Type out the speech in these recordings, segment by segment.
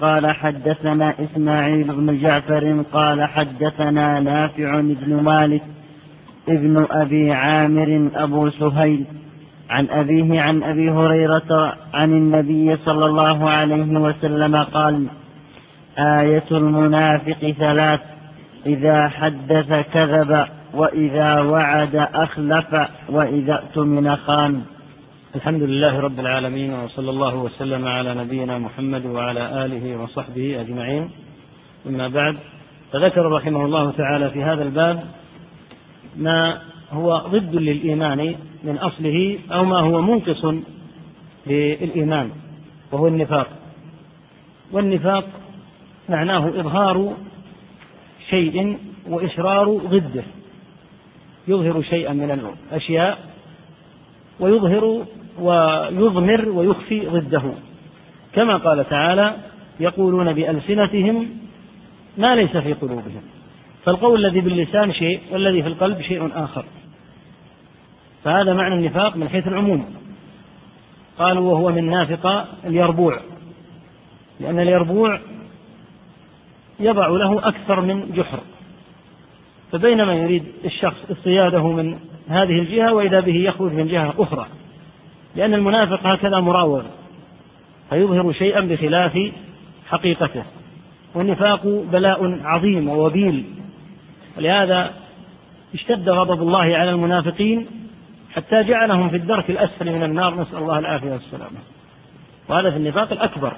قال حدثنا إسماعيل بن جعفر قال حدثنا نافع بن مالك ابن أبي عامر أبو سهيل عن أبيه عن أبي هريرة عن النبي صلى الله عليه وسلم قال آية المنافق ثلاث إذا حدث كذب وإذا وعد أخلف وإذا اؤتمن خان. الحمد لله رب العالمين وصلى الله وسلم على نبينا محمد وعلى آله وصحبه أجمعين. أما بعد فذكر رحمه الله تعالى في هذا الباب ما هو ضد للإيمان من أصله أو ما هو منقص للإيمان وهو النفاق. والنفاق معناه إظهار شيء وإشرار ضده. يظهر شيئا من الأشياء ويظهر ويضمر ويخفي ضده. كما قال تعالى يقولون بألسنتهم ما ليس في قلوبهم. فالقول الذي باللسان شيء والذي في القلب شيء آخر. فهذا معنى النفاق من حيث العموم. قالوا وهو من نافق اليربوع. لأن اليربوع يضع له أكثر من جحر. فبينما يريد الشخص اصطياده من هذه الجهة وإذا به يخرج من جهة أخرى. لأن المنافق هكذا مراوغ فيظهر شيئا بخلاف حقيقته. والنفاق بلاء عظيم ووبيل. ولهذا اشتد غضب الله على المنافقين حتى جعلهم في الدرك الأسفل من النار. نسأل الله العافية والسلامة وهذا في النفاق الأكبر.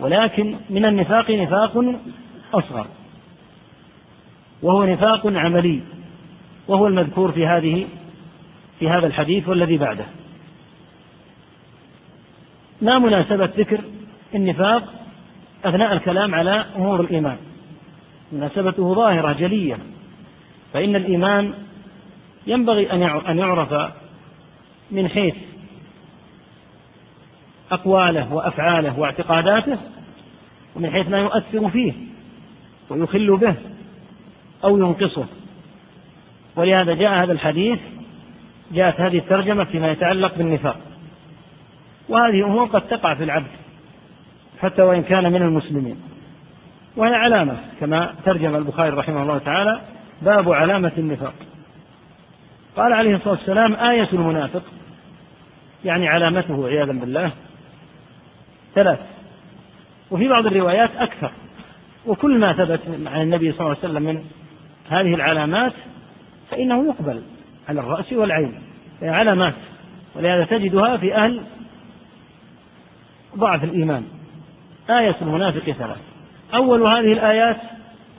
ولكن من النفاق نفاق أصغر. وهو نفاق عملي. وهو المذكور في هذه في هذا الحديث والذي بعده. ما مناسبة ذكر النفاق أثناء الكلام على أمور الإيمان. مناسبته ظاهرة جلية. فإن الإيمان ينبغي أن يعرف من حيث أقواله وأفعاله واعتقاداته ومن حيث ما يؤثر فيه ويخل به أو ينقصه. ولهذا جاء هذا الحديث جاءت هذه الترجمة فيما يتعلق بالنفاق. وهذه أمور قد تقع في العبد حتى وإن كان من المسلمين. وهي علامة كما ترجم البخاري رحمه الله تعالى باب علامة النفاق. قال عليه الصلاة والسلام آية المنافق يعني علامته عياذا بالله ثلاث. وفي بعض الروايات أكثر. وكل ما ثبت عن النبي صلى الله عليه وسلم من هذه العلامات فإنه يقبل على الرأس والعين. علامات ولهذا تجدها في أهل ضعف الإيمان. آية المنافق ثلاث أول هذه الآيات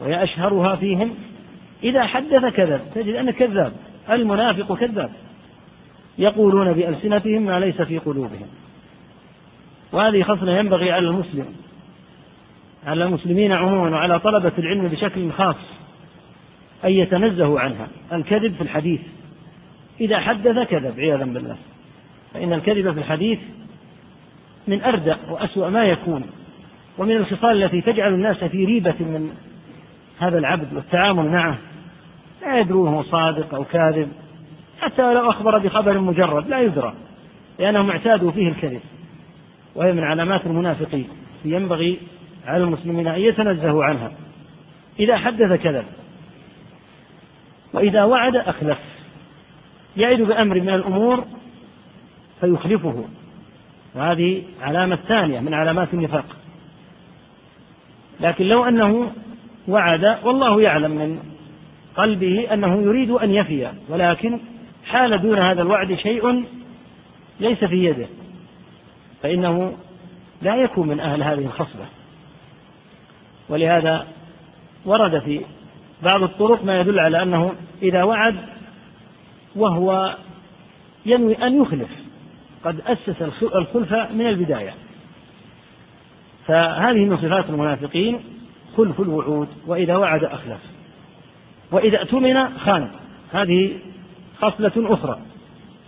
وهي أشهرها فيهم إذا حدث كذب تجد أنه كذاب المنافق كذاب. يقولون بألسنتهم ما ليس في قلوبهم. وهذه خصلة ينبغي على المسلم على المسلمين عموما وعلى طلبة العلم بشكل خاص أن يتنزهوا عنها. الكذب في الحديث. إذا حدث كذب عياذا بالله. فإن الكذب في الحديث من أردأ وأسوأ ما يكون ومن الخصال التي تجعل الناس في ريبة من هذا العبد والتعامل معه. لا يدرون هو صادق أو كاذب. حتى لو أخبر بخبر مجرد لا يدرى لأنهم اعتادوا فيه الكذب. وهي من علامات المنافقين ينبغي على المسلمين أن يتنزهوا عنها. إذا حدث كذب وإذا وعد أخلف. يعد بأمر من الأمور فيخلفه. وهذه علامة ثانية من علامات النفاق. لكن لو أنه وعد والله يعلم من قلبه أنه يريد أن يفي ولكن حال دون هذا الوعد شيء ليس في يده. فإنه لا يكون من أهل هذه الخصلة ولهذا ورد في بعض الطرق ما يدل على أنه إذا وعد وهو ينوي أن يخلف. قد أسس الخلفة من البداية. فهذه من صفات المنافقين خلف الوعود وإذا وعد أخلف. وإذا اؤتمن خان. هذه خصلة أخرى.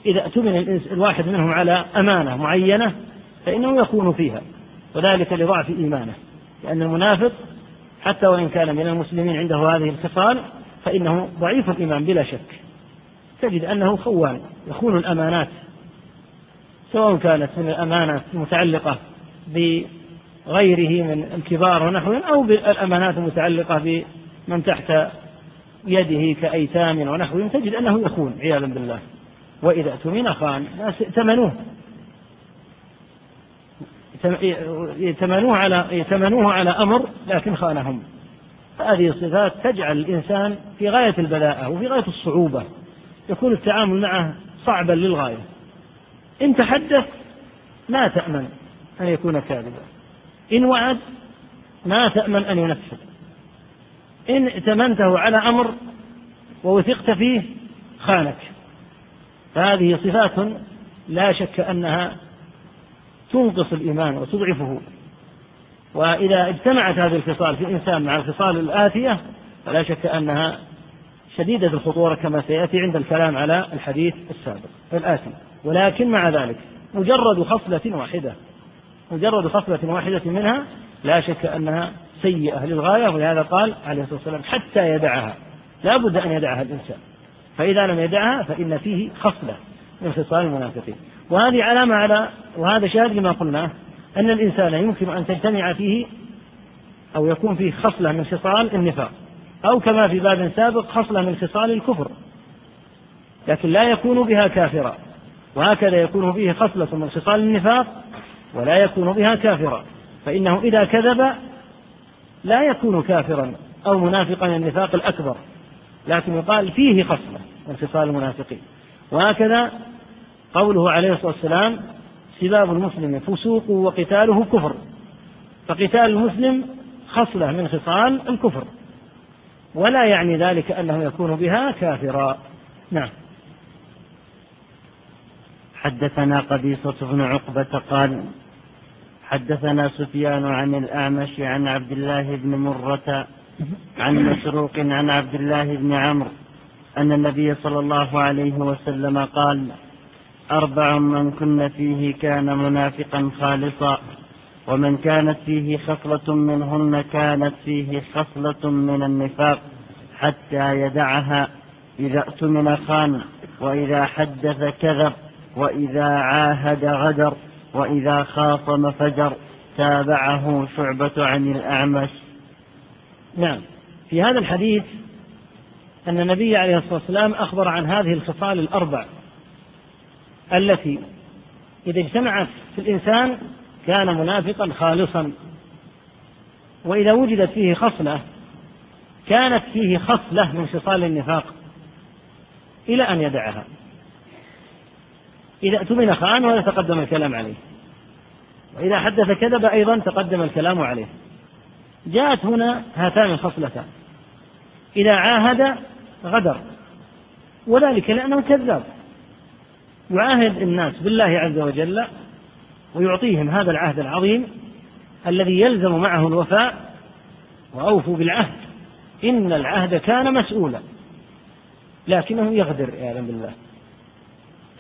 إذا اؤتمن الواحد منهم على أمانة معينة فإنه يكون فيها. وذلك لضعف إيمانه. لأن المنافق حتى وإن كان من المسلمين عنده هذه الخصال فإنه ضعيف الإيمان بلا شك. تجد أنه خوان يخون الأمانات. سواء كانت من الأمانة المتعلقة غيره من الكبار ونحوهم أو بالأمانات المتعلقة بمن تحت يده كأيتام ونحوهم تجد أنه يخون عياذا بالله. وإذا اؤتمن خان ناس ائتمنوه. يتمنوه على يتمنوه على أمر لكن خانهم. هذه الصفات تجعل الإنسان في غاية البلاءة وفي غاية الصعوبة. يكون التعامل معه صعبا للغاية. إن تحدث ما تأمن أن يكون كاذبا. إن وعد ما تأمن أن ينفذ. إن ائتمنته على أمر ووثقت فيه خانك. فهذه صفات لا شك أنها تنقص الإيمان وتضعفه. وإذا اجتمعت هذه الخصال في الإنسان مع الخصال الآتية فلا شك أنها شديدة الخطورة كما سيأتي عند الكلام على الحديث السابق الآتي. ولكن مع ذلك مجرد خصلة واحدة مجرد خصلة واحدة منها لا شك أنها سيئة للغاية ولهذا قال عليه الصلاة والسلام حتى يدعها. لا بد أن يدعها الإنسان. فإذا لم يدعها فإن فيه خصلة من خصال المنافقين. وهذه علامة على وهذا شاهد لما قلناه أن الإنسان يمكن أن تجتمع فيه أو يكون فيه خصلة من خصال النفاق أو كما في باب سابق خصلة من خصال الكفر. لكن لا يكون بها كافرا. وهكذا يكون فيه خصلة من خصال النفاق ولا يكون بها كافرا. فإنه إذا كذب لا يكون كافرا أو منافقا النفاق الأكبر لكن يقال فيه خصلة من خصال المنافقين. وهكذا قوله عليه الصلاة والسلام سباب المسلم فسوق وقتاله كفر. فقتال المسلم خصلة من خصال الكفر ولا يعني ذلك أنه يكون بها كافرا. نعم. حدثنا قبيصة بن عقبة قال حدثنا سفيان عن الأعمش عن عبد الله بن مرة عن مسروق عن عبد الله بن عمرو أن النبي صلى الله عليه وسلم قال أربع من كن فيه كان منافقا خالصا ومن كانت فيه خصلة منهن كانت فيه خصلة من النفاق حتى يدعها إذا اؤتمن خان وإذا حدث كذب وإذا عاهد غدر وإذا خاصم فجر تابعه شعبة عن الأعمش. نعم. في هذا الحديث أن النبي عليه الصلاة والسلام أخبر عن هذه الخصال الأربع التي إذا اجتمعت في الإنسان كان منافقا خالصا. وإذا وجدت فيه خصلة كانت فيه خصلة من خصال النفاق إلى أن يدعها. إذا اؤتمن خان ولا تقدم الكلام عليه. وإذا حدث كذب أيضا تقدم الكلام عليه. جاءت هنا هاتان الخصلتان إذا عاهد غدر. وذلك لأنه كذاب. يعاهد الناس بالله عز وجل ويعطيهم هذا العهد العظيم الذي يلزم معه الوفاء وأوفوا بالعهد. إن العهد كان مسؤولا. لكنه يغدر عياذا بالله.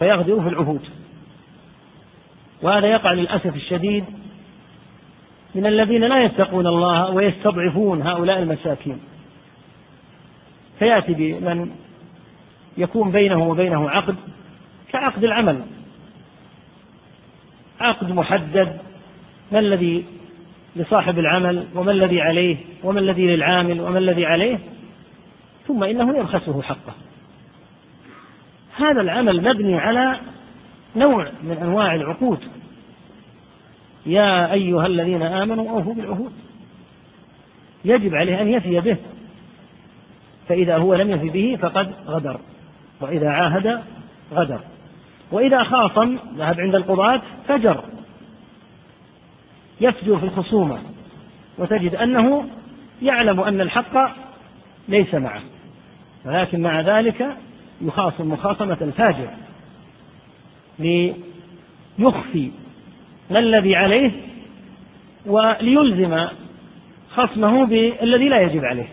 فيغدر في العهود. وهذا يقع للأسف الشديد من الذين لا يتقون الله ويستضعفون هؤلاء المساكين. فيأتي بمن يكون بينه وبينه عقد كعقد العمل. عقد محدد ما الذي لصاحب العمل وما الذي عليه وما الذي للعامل وما الذي عليه؟ ثم إنه يبخسه حقه. هذا العمل مبني على نوع من أنواع العقود. يا أيها الذين آمنوا أوفوا بالعهود. يجب عليه أن يفي به فإذا هو لم يفي به فقد غدر وإذا عاهد غدر وإذا خاصم ذهب عند القضاة فجر. يفجر في الخصومة وتجد أنه يعلم أن الحق ليس معه ولكن مع ذلك يخاصم مخاصمة الفاجر. ليخفي ما الذي عليه وليلزم خصمه بالذي لا يجب عليه.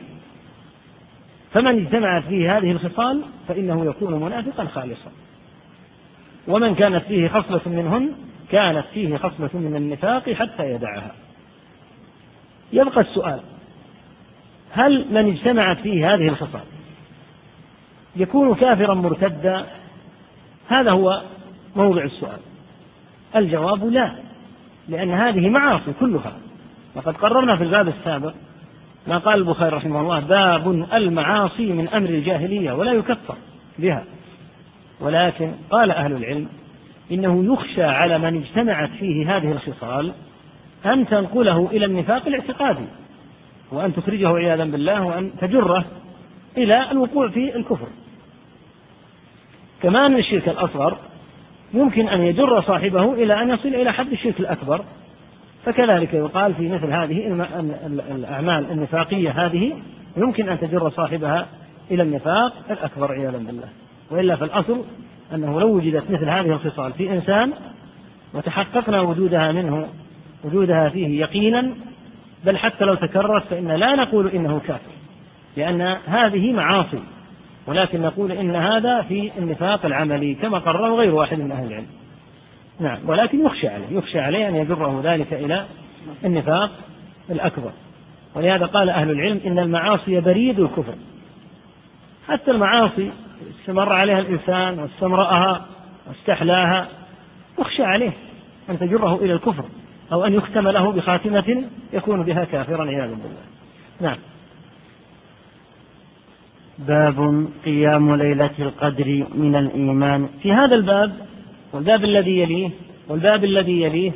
فمن اجتمعت فيه هذه الخصال فإنه يكون منافقا خالصا. ومن كانت فيه خصلة منهن كانت فيه خصلة من النفاق حتى يدعها. يبقى السؤال هل من اجتمعت فيه هذه الخصال يكون كافرا مرتدا. هذا هو موضع السؤال. الجواب لا لأن هذه معاصي كلها. وقد قررنا في الباب السابق ما قال البخاري رحمه الله باب المعاصي من أمر الجاهلية ولا يكفر بها. ولكن قال أهل العلم إنه يخشى على من اجتمعت فيه هذه الخصال أن تنقله إلى النفاق الاعتقادي وأن تخرجه عياذا بالله وأن تجره إلى الوقوع في الكفر. كما أن الشرك الأصغر يمكن أن يجر صاحبه إلى أن يصل إلى حد الشرك الأكبر. فكذلك يقال في مثل هذه الأعمال النفاقية هذه يمكن أن تجر صاحبها إلى النفاق الأكبر عياذا بالله. وإلا فالأصل أنه لو وجدت مثل هذه الخصال في إنسان وتحققنا وجودها منه وجودها فيه يقينا بل حتى لو تكررت فإن لا نقول إنه كافر لأن هذه معاصي. ولكن نقول إن هذا في النفاق العملي كما قرره غير واحد من أهل العلم. نعم ولكن يخشى عليه يخشى عليه أن يجره ذلك إلى النفاق الأكبر. ولهذا قال أهل العلم إن المعاصي بريد الكفر. حتى المعاصي استمر عليها الإنسان واستمرأها واستحلاها يخشى عليه أن تجره إلى الكفر أو أن يختم له بخاتمة يكون بها كافرا عياذا بالله. نعم. باب قيام ليلة القدر من الإيمان. في هذا الباب والباب الذي يليه والباب الذي يليه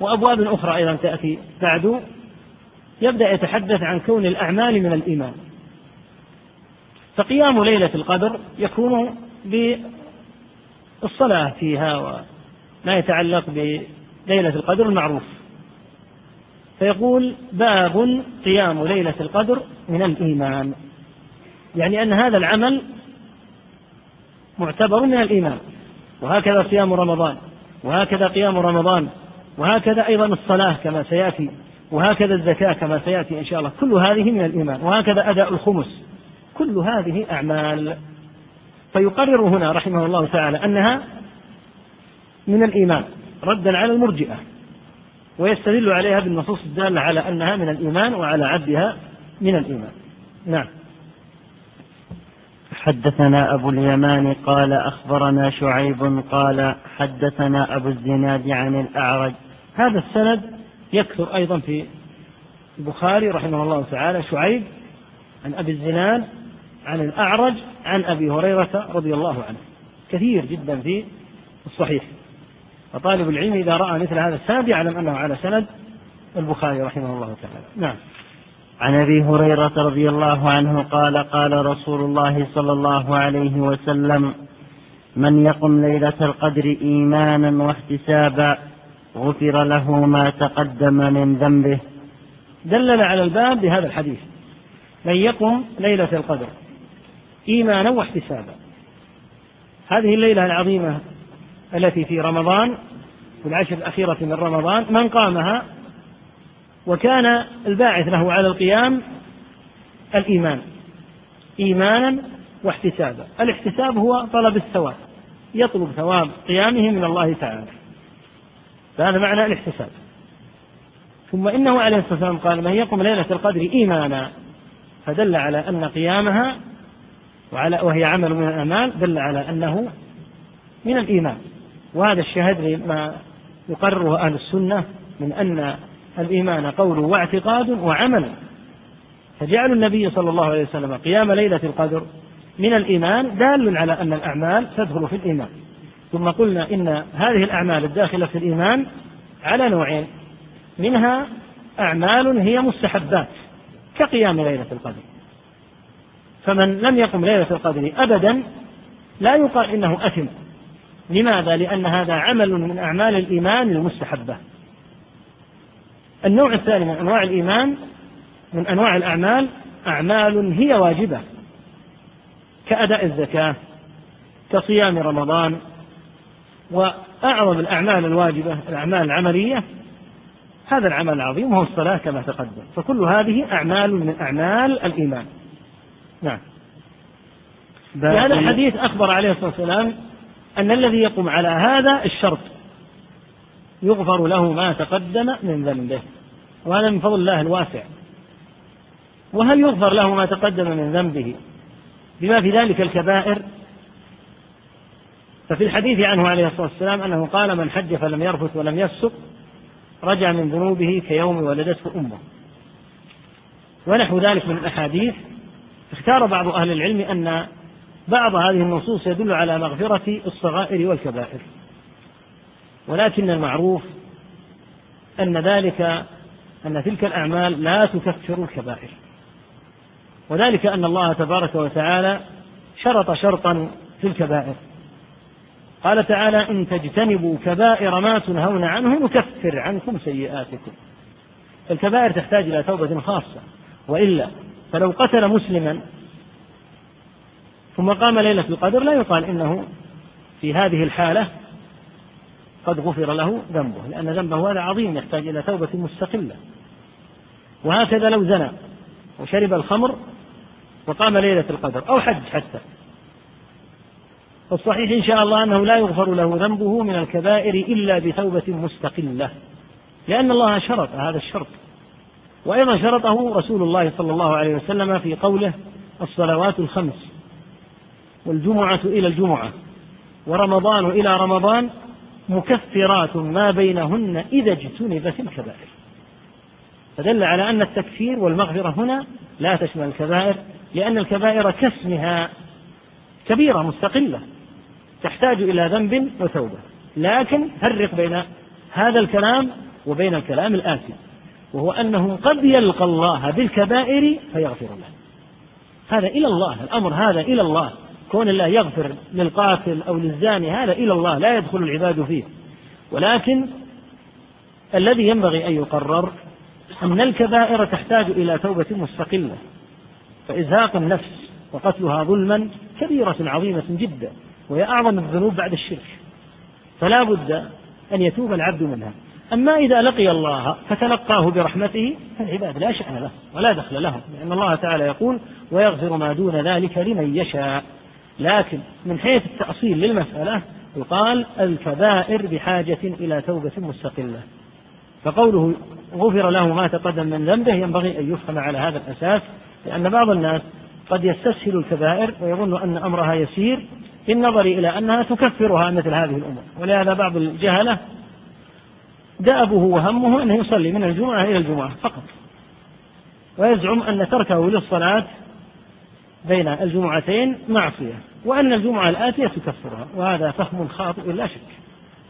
وأبواب أخرى أيضا تأتي بعد يبدأ يتحدث عن كون الأعمال من الإيمان. فقيام ليلة القدر يكون بالصلاة فيها وما يتعلق بليلة القدر المعروف. فيقول باب قيام ليلة القدر من الإيمان. يعني أن هذا العمل معتبر من الإيمان. وهكذا صيام رمضان وهكذا قيام رمضان وهكذا أيضا الصلاة كما سيأتي وهكذا الزكاة كما سيأتي إن شاء الله. كل هذه من الإيمان. وهكذا أداء الخمس. كل هذه أعمال. فيقرر هنا رحمه الله تعالى أنها من الإيمان ردا على المرجئة ويستدل عليها بالنصوص الدالة على أنها من الإيمان وعلى عدها من الإيمان. نعم. حدثنا أبو اليمان قال أخبرنا شعيب قال حدثنا أبو الزناد عن الأعرج. هذا السند يكثر أيضا في البخاري رحمه الله تعالى. شعيب عن أبي الزناد عن الأعرج عن أبي هريرة رضي الله عنه. كثير جدا في الصحيح. فطالب العلم إذا رأى مثل هذا السند يعلم أنه على سند البخاري رحمه الله تعالى. نعم. عن أبي هريرة رضي الله عنه قال قال رسول الله صلى الله عليه وسلم من يقم ليلة القدر إيمانا واحتسابا غفر له ما تقدم من ذنبه. دلل على الباب بهذا الحديث. من يقم ليلة القدر إيمانا واحتسابا. هذه الليلة العظيمة التي في رمضان في العشر الأخيرة من رمضان من قامها؟ وكان الباعث له على القيام الإيمان. إيمانا واحتسابا. الاحتساب هو طلب الثواب. يطلب ثواب قيامه من الله تعالى. فهذا معنى الاحتساب. ثم إنه عليه الصلاة والسلام قال من يقوم ليلة القدر إيمانا فدل على أن قيامها وعلى وهي عمل من الأعمال دل على أنه من الإيمان. وهذا الشهد لما يقرره أهل السنة من أن الإيمان قول واعتقاد وعمل. فجعل النبي صلى الله عليه وسلم قيام ليلة القدر من الإيمان دال على أن الأعمال تدخل في الإيمان. ثم قلنا إن هذه الأعمال الداخلة في الإيمان على نوعين. منها أعمال هي مستحبات كقيام ليلة القدر. فمن لم يقم ليلة القدر أبدا لا يقال إنه أثم. لماذا؟ لأن هذا عمل من أعمال الإيمان المستحبة. النوع الثاني من أنواع الإيمان من أنواع الأعمال أعمال هي واجبة كأداء الزكاة كصيام رمضان وأعظم الأعمال الواجبة الأعمال العملية هذا العمل العظيم وهو الصلاة كما تقدم. فكل هذه أعمال من أعمال الإيمان. نعم. في هذا الحديث أخبر عليه الصلاة والسلام أن الذي يقوم على هذا الشرط يغفر له ما تقدم من ذنبه. وهذا من فضل الله الواسع. وهل يغفر له ما تقدم من ذنبه؟ بما في ذلك الكبائر. ففي الحديث عنه عليه الصلاة والسلام أنه قال من حج فلم يرفث ولم يفسق رجع من ذنوبه كيوم ولدته أمه. ونحو ذلك من الأحاديث. اختار بعض أهل العلم أن بعض هذه النصوص يدل على مغفرة الصغائر والكبائر. ولكن المعروف أن ذلك أن تلك الأعمال لا تكفر الكبائر. وذلك أن الله تبارك وتعالى شرط شرطا في الكبائر. قال تعالى إن تجتنبوا كبائر ما تنهون عنه نكفر عنكم سيئاتكم. الكبائر تحتاج إلى توبة خاصة. وإلا فلو قتل مسلما ثم قام ليلة القدر لا يقال إنه في هذه الحالة قد غفر له ذنبه لأن ذنبه هذا عظيم يحتاج إلى توبة مستقلة. وهكذا لو زنى وشرب الخمر وقام ليلة القدر أو حج حتى. فالصحيح إن شاء الله أنه لا يغفر له ذنبه من الكبائر إلا بتوبة مستقلة لأن الله شرط هذا الشرط. وأيضا شرطه رسول الله صلى الله عليه وسلم في قوله الصلوات الخمس والجمعة إلى الجمعة ورمضان إلى رمضان مكفرات ما بينهن إذا اجتنبت الكبائر. فدل على أن التكفير والمغفرة هنا لا تشمل الكبائر لأن الكبائر كاسمها كبيرة مستقلة تحتاج إلى ذنب وتوبة. لكن فرق بين هذا الكلام وبين الكلام الآتي وهو أنه قد يلقى الله بالكبائر فيغفر له. هذا إلى الله الأمر هذا إلى الله. كون الله يغفر للقاتل أو للزاني هذا إلى الله لا يدخل العباد فيه. ولكن الذي ينبغي أن يقرر أن الكبائر تحتاج إلى توبة مستقلة. فإزهاق النفس وقتلها ظلما كبيرة عظيمة جدا وهي أعظم الذنوب بعد الشرك. فلا بد أن يتوب العبد منها. أما إذا لقي الله فتلقاه برحمته فالعباد لا شأن له ولا دخل لهم لأن الله تعالى يقول ويغفر ما دون ذلك لمن يشاء. لكن من حيث التأصيل للمسألة يقال الكبائر بحاجة إلى توبة مستقلة. فقوله غفر له ما تقدم من ذنبه ينبغي أن يفهم على هذا الأساس لأن بعض الناس قد يستسهل الكبائر ويظن أن أمرها يسير بالنظر إلى أنها تكفرها مثل هذه الأمور. ولهذا بعض الجهلة دأبه وهمه أنه يصلي من الجمعة إلى الجمعة فقط ويزعم أن تركه للصلاة بين الجمعتين معصية وأن الجمعة الآتية تكفرها وهذا فهم خاطئ لا شك.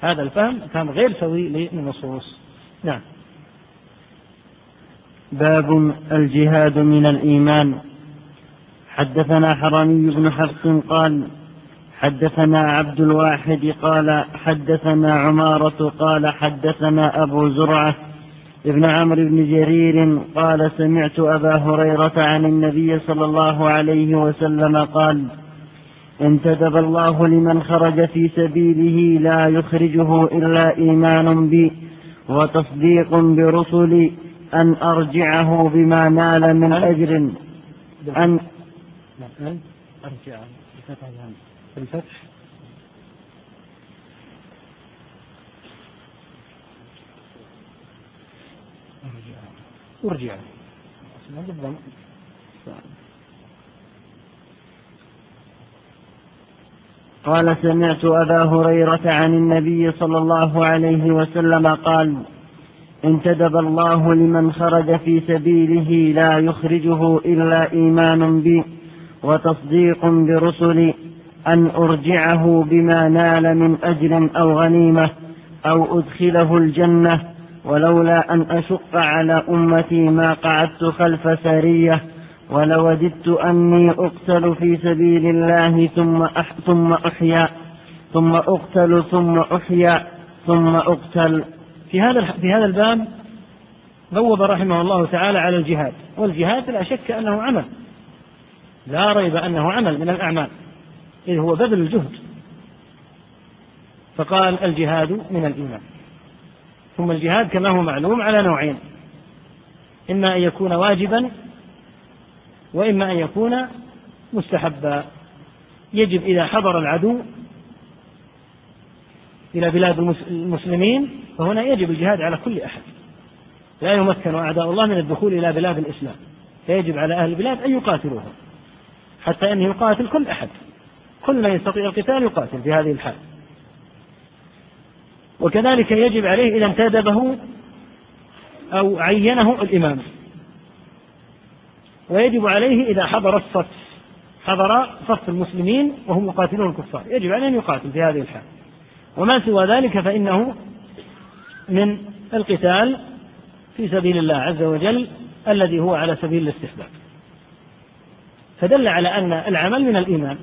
هذا الفهم كان غير سوي للنصوص نعم. باب الجهاد من الإيمان. حدثنا حرمي بن حفص قال حدثنا عبد الواحد قال حدثنا عمارة قال حدثنا أبو زرعة ابن عمرو بن جرير قال سمعت أبا هريرة عن النبي صلى الله عليه وسلم قال انتدب الله لمن خرج في سبيله لا يخرجه إلا إيمان بي وتصديق برسلي أن أرجعه بما نال من أجر. أن أرجعه. الفتح ارجع قال سمعت أبا هريرة عن النبي صلى الله عليه وسلم قال انتدب الله لمن خرج في سبيله لا يخرجه إلا إيمان بي وتصديق برسلي أن أرجعه بما نال من أجر أو غنيمة أو أدخله الجنة ولولا أن أشق على أمتي ما قعدت خلف سارية ولوددت أني أقتل في سبيل الله ثم أح ثم أحيا ثم أقتل ثم أحيا ثم أقتل. في هذا في هذا الباب بوب رحمه الله تعالى على الجهاد والجهاد لا شك أنه عمل. لا ريب أنه عمل من الأعمال. إذ هو بذل الجهد. فقال الجهاد من الإيمان. ثم الجهاد كما هو معلوم على نوعين. إما أن يكون واجبا وإما أن يكون مستحبا. يجب إذا حضر العدو إلى بلاد المسلمين فهنا يجب الجهاد على كل أحد. لا يمكن أعداء الله من الدخول إلى بلاد الإسلام. فيجب على أهل البلاد أن يقاتلوهم حتى أنه يقاتل كل أحد. كل من يستطيع القتال يقاتل في هذه الحال. وكذلك يجب عليه إذا انتدبه أو عينه الإمام. ويجب عليه إذا حضر الصف حضر صف المسلمين وهم يقاتلون الكفار. يجب عليه أن يقاتل في هذه الحال. وما سوى ذلك فإنه من القتال في سبيل الله عز وجل الذي هو على سبيل الاستحباب. فدل على أن العمل من الإيمان.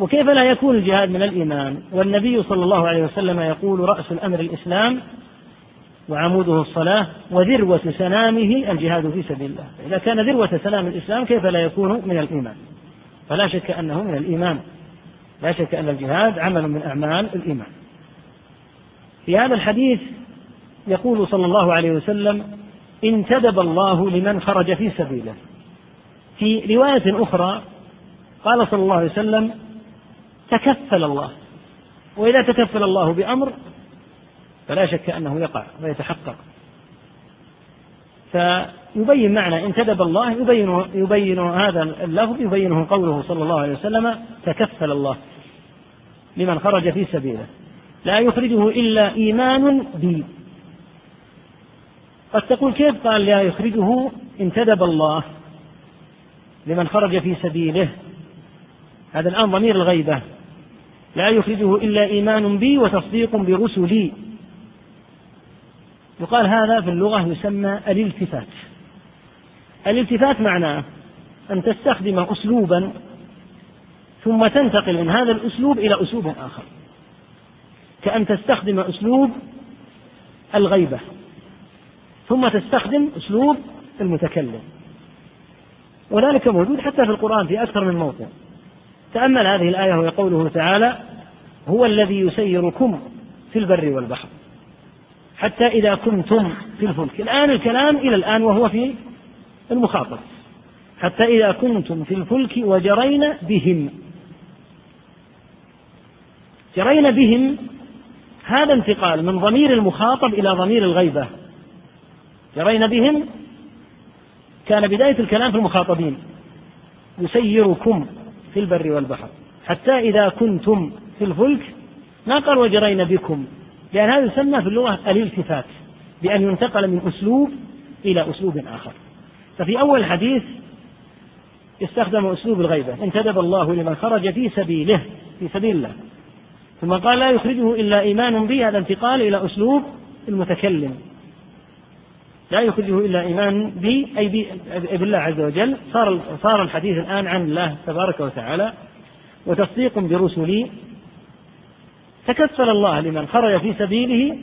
وكيف لا يكون الجهاد من الإيمان؟ والنبي صلى الله عليه وسلم يقول رأس الأمر الإسلام وعموده الصلاة وذروة سنامه الجهاد في سبيل الله. إذا كان ذروة سنام الإسلام كيف لا يكون من الإيمان؟ فلا شك أنه من الإيمان. لا شك أن الجهاد عمل من أعمال الإيمان. في هذا الحديث يقول صلى الله عليه وسلم انتدب الله لمن خرج في سبيله. في رواية أخرى قال صلى الله عليه وسلم تكفل الله. وإذا تكفل الله بأمر فلا شك أنه يقع ويتحقق. فيبين معنى انتدب الله يبين يبين هذا اللفظ يبينه قوله صلى الله عليه وسلم تكفل الله لمن خرج في سبيله. لا يخرجه إلا إيمان بي قد تقول كيف؟ قال لا يخرجه انتدب الله لمن خرج في سبيله. هذا الآن ضمير الغيبة. لا يخرجه إلا إيمان بي وتصديق برسلي. يقال هذا في اللغة يسمى الالتفات. الالتفات معناه أن تستخدم أسلوبا ثم تنتقل من هذا الأسلوب إلى أسلوب آخر. كأن تستخدم أسلوب الغيبة ثم تستخدم أسلوب المتكلم. وذلك موجود حتى في القرآن في أكثر من موطن. تأمل هذه الآية وهي قوله تعالى هو الذي يسيركم في البر والبحر حتى إذا كنتم في الفلك. الآن الكلام إلى الآن وهو في المخاطب حتى إذا كنتم في الفلك وجرين بهم. جرين بهم هذا انتقال من ضمير المخاطب إلى ضمير الغيبة. جرين بهم كان بداية الكلام في المخاطبين. يسيركم في البر والبحر. حتى إذا كنتم في الفلك ما قال وجرين بكم لأن هذا يسمى في اللغة الالتفات بأن ينتقل من أسلوب إلى أسلوب آخر. ففي أول الحديث استخدم أسلوب الغيبة انتدب الله لمن خرج في سبيله في سبيل الله. ثم قال لا يخرجه إلا إيمان به هذا انتقال إلى أسلوب المتكلم. لا يخرجه إلا إيمان بي أي بالله عز وجل. صار صار الحديث الآن عن الله تبارك وتعالى وتصديق برسلي تكفل الله لمن خرج في سبيله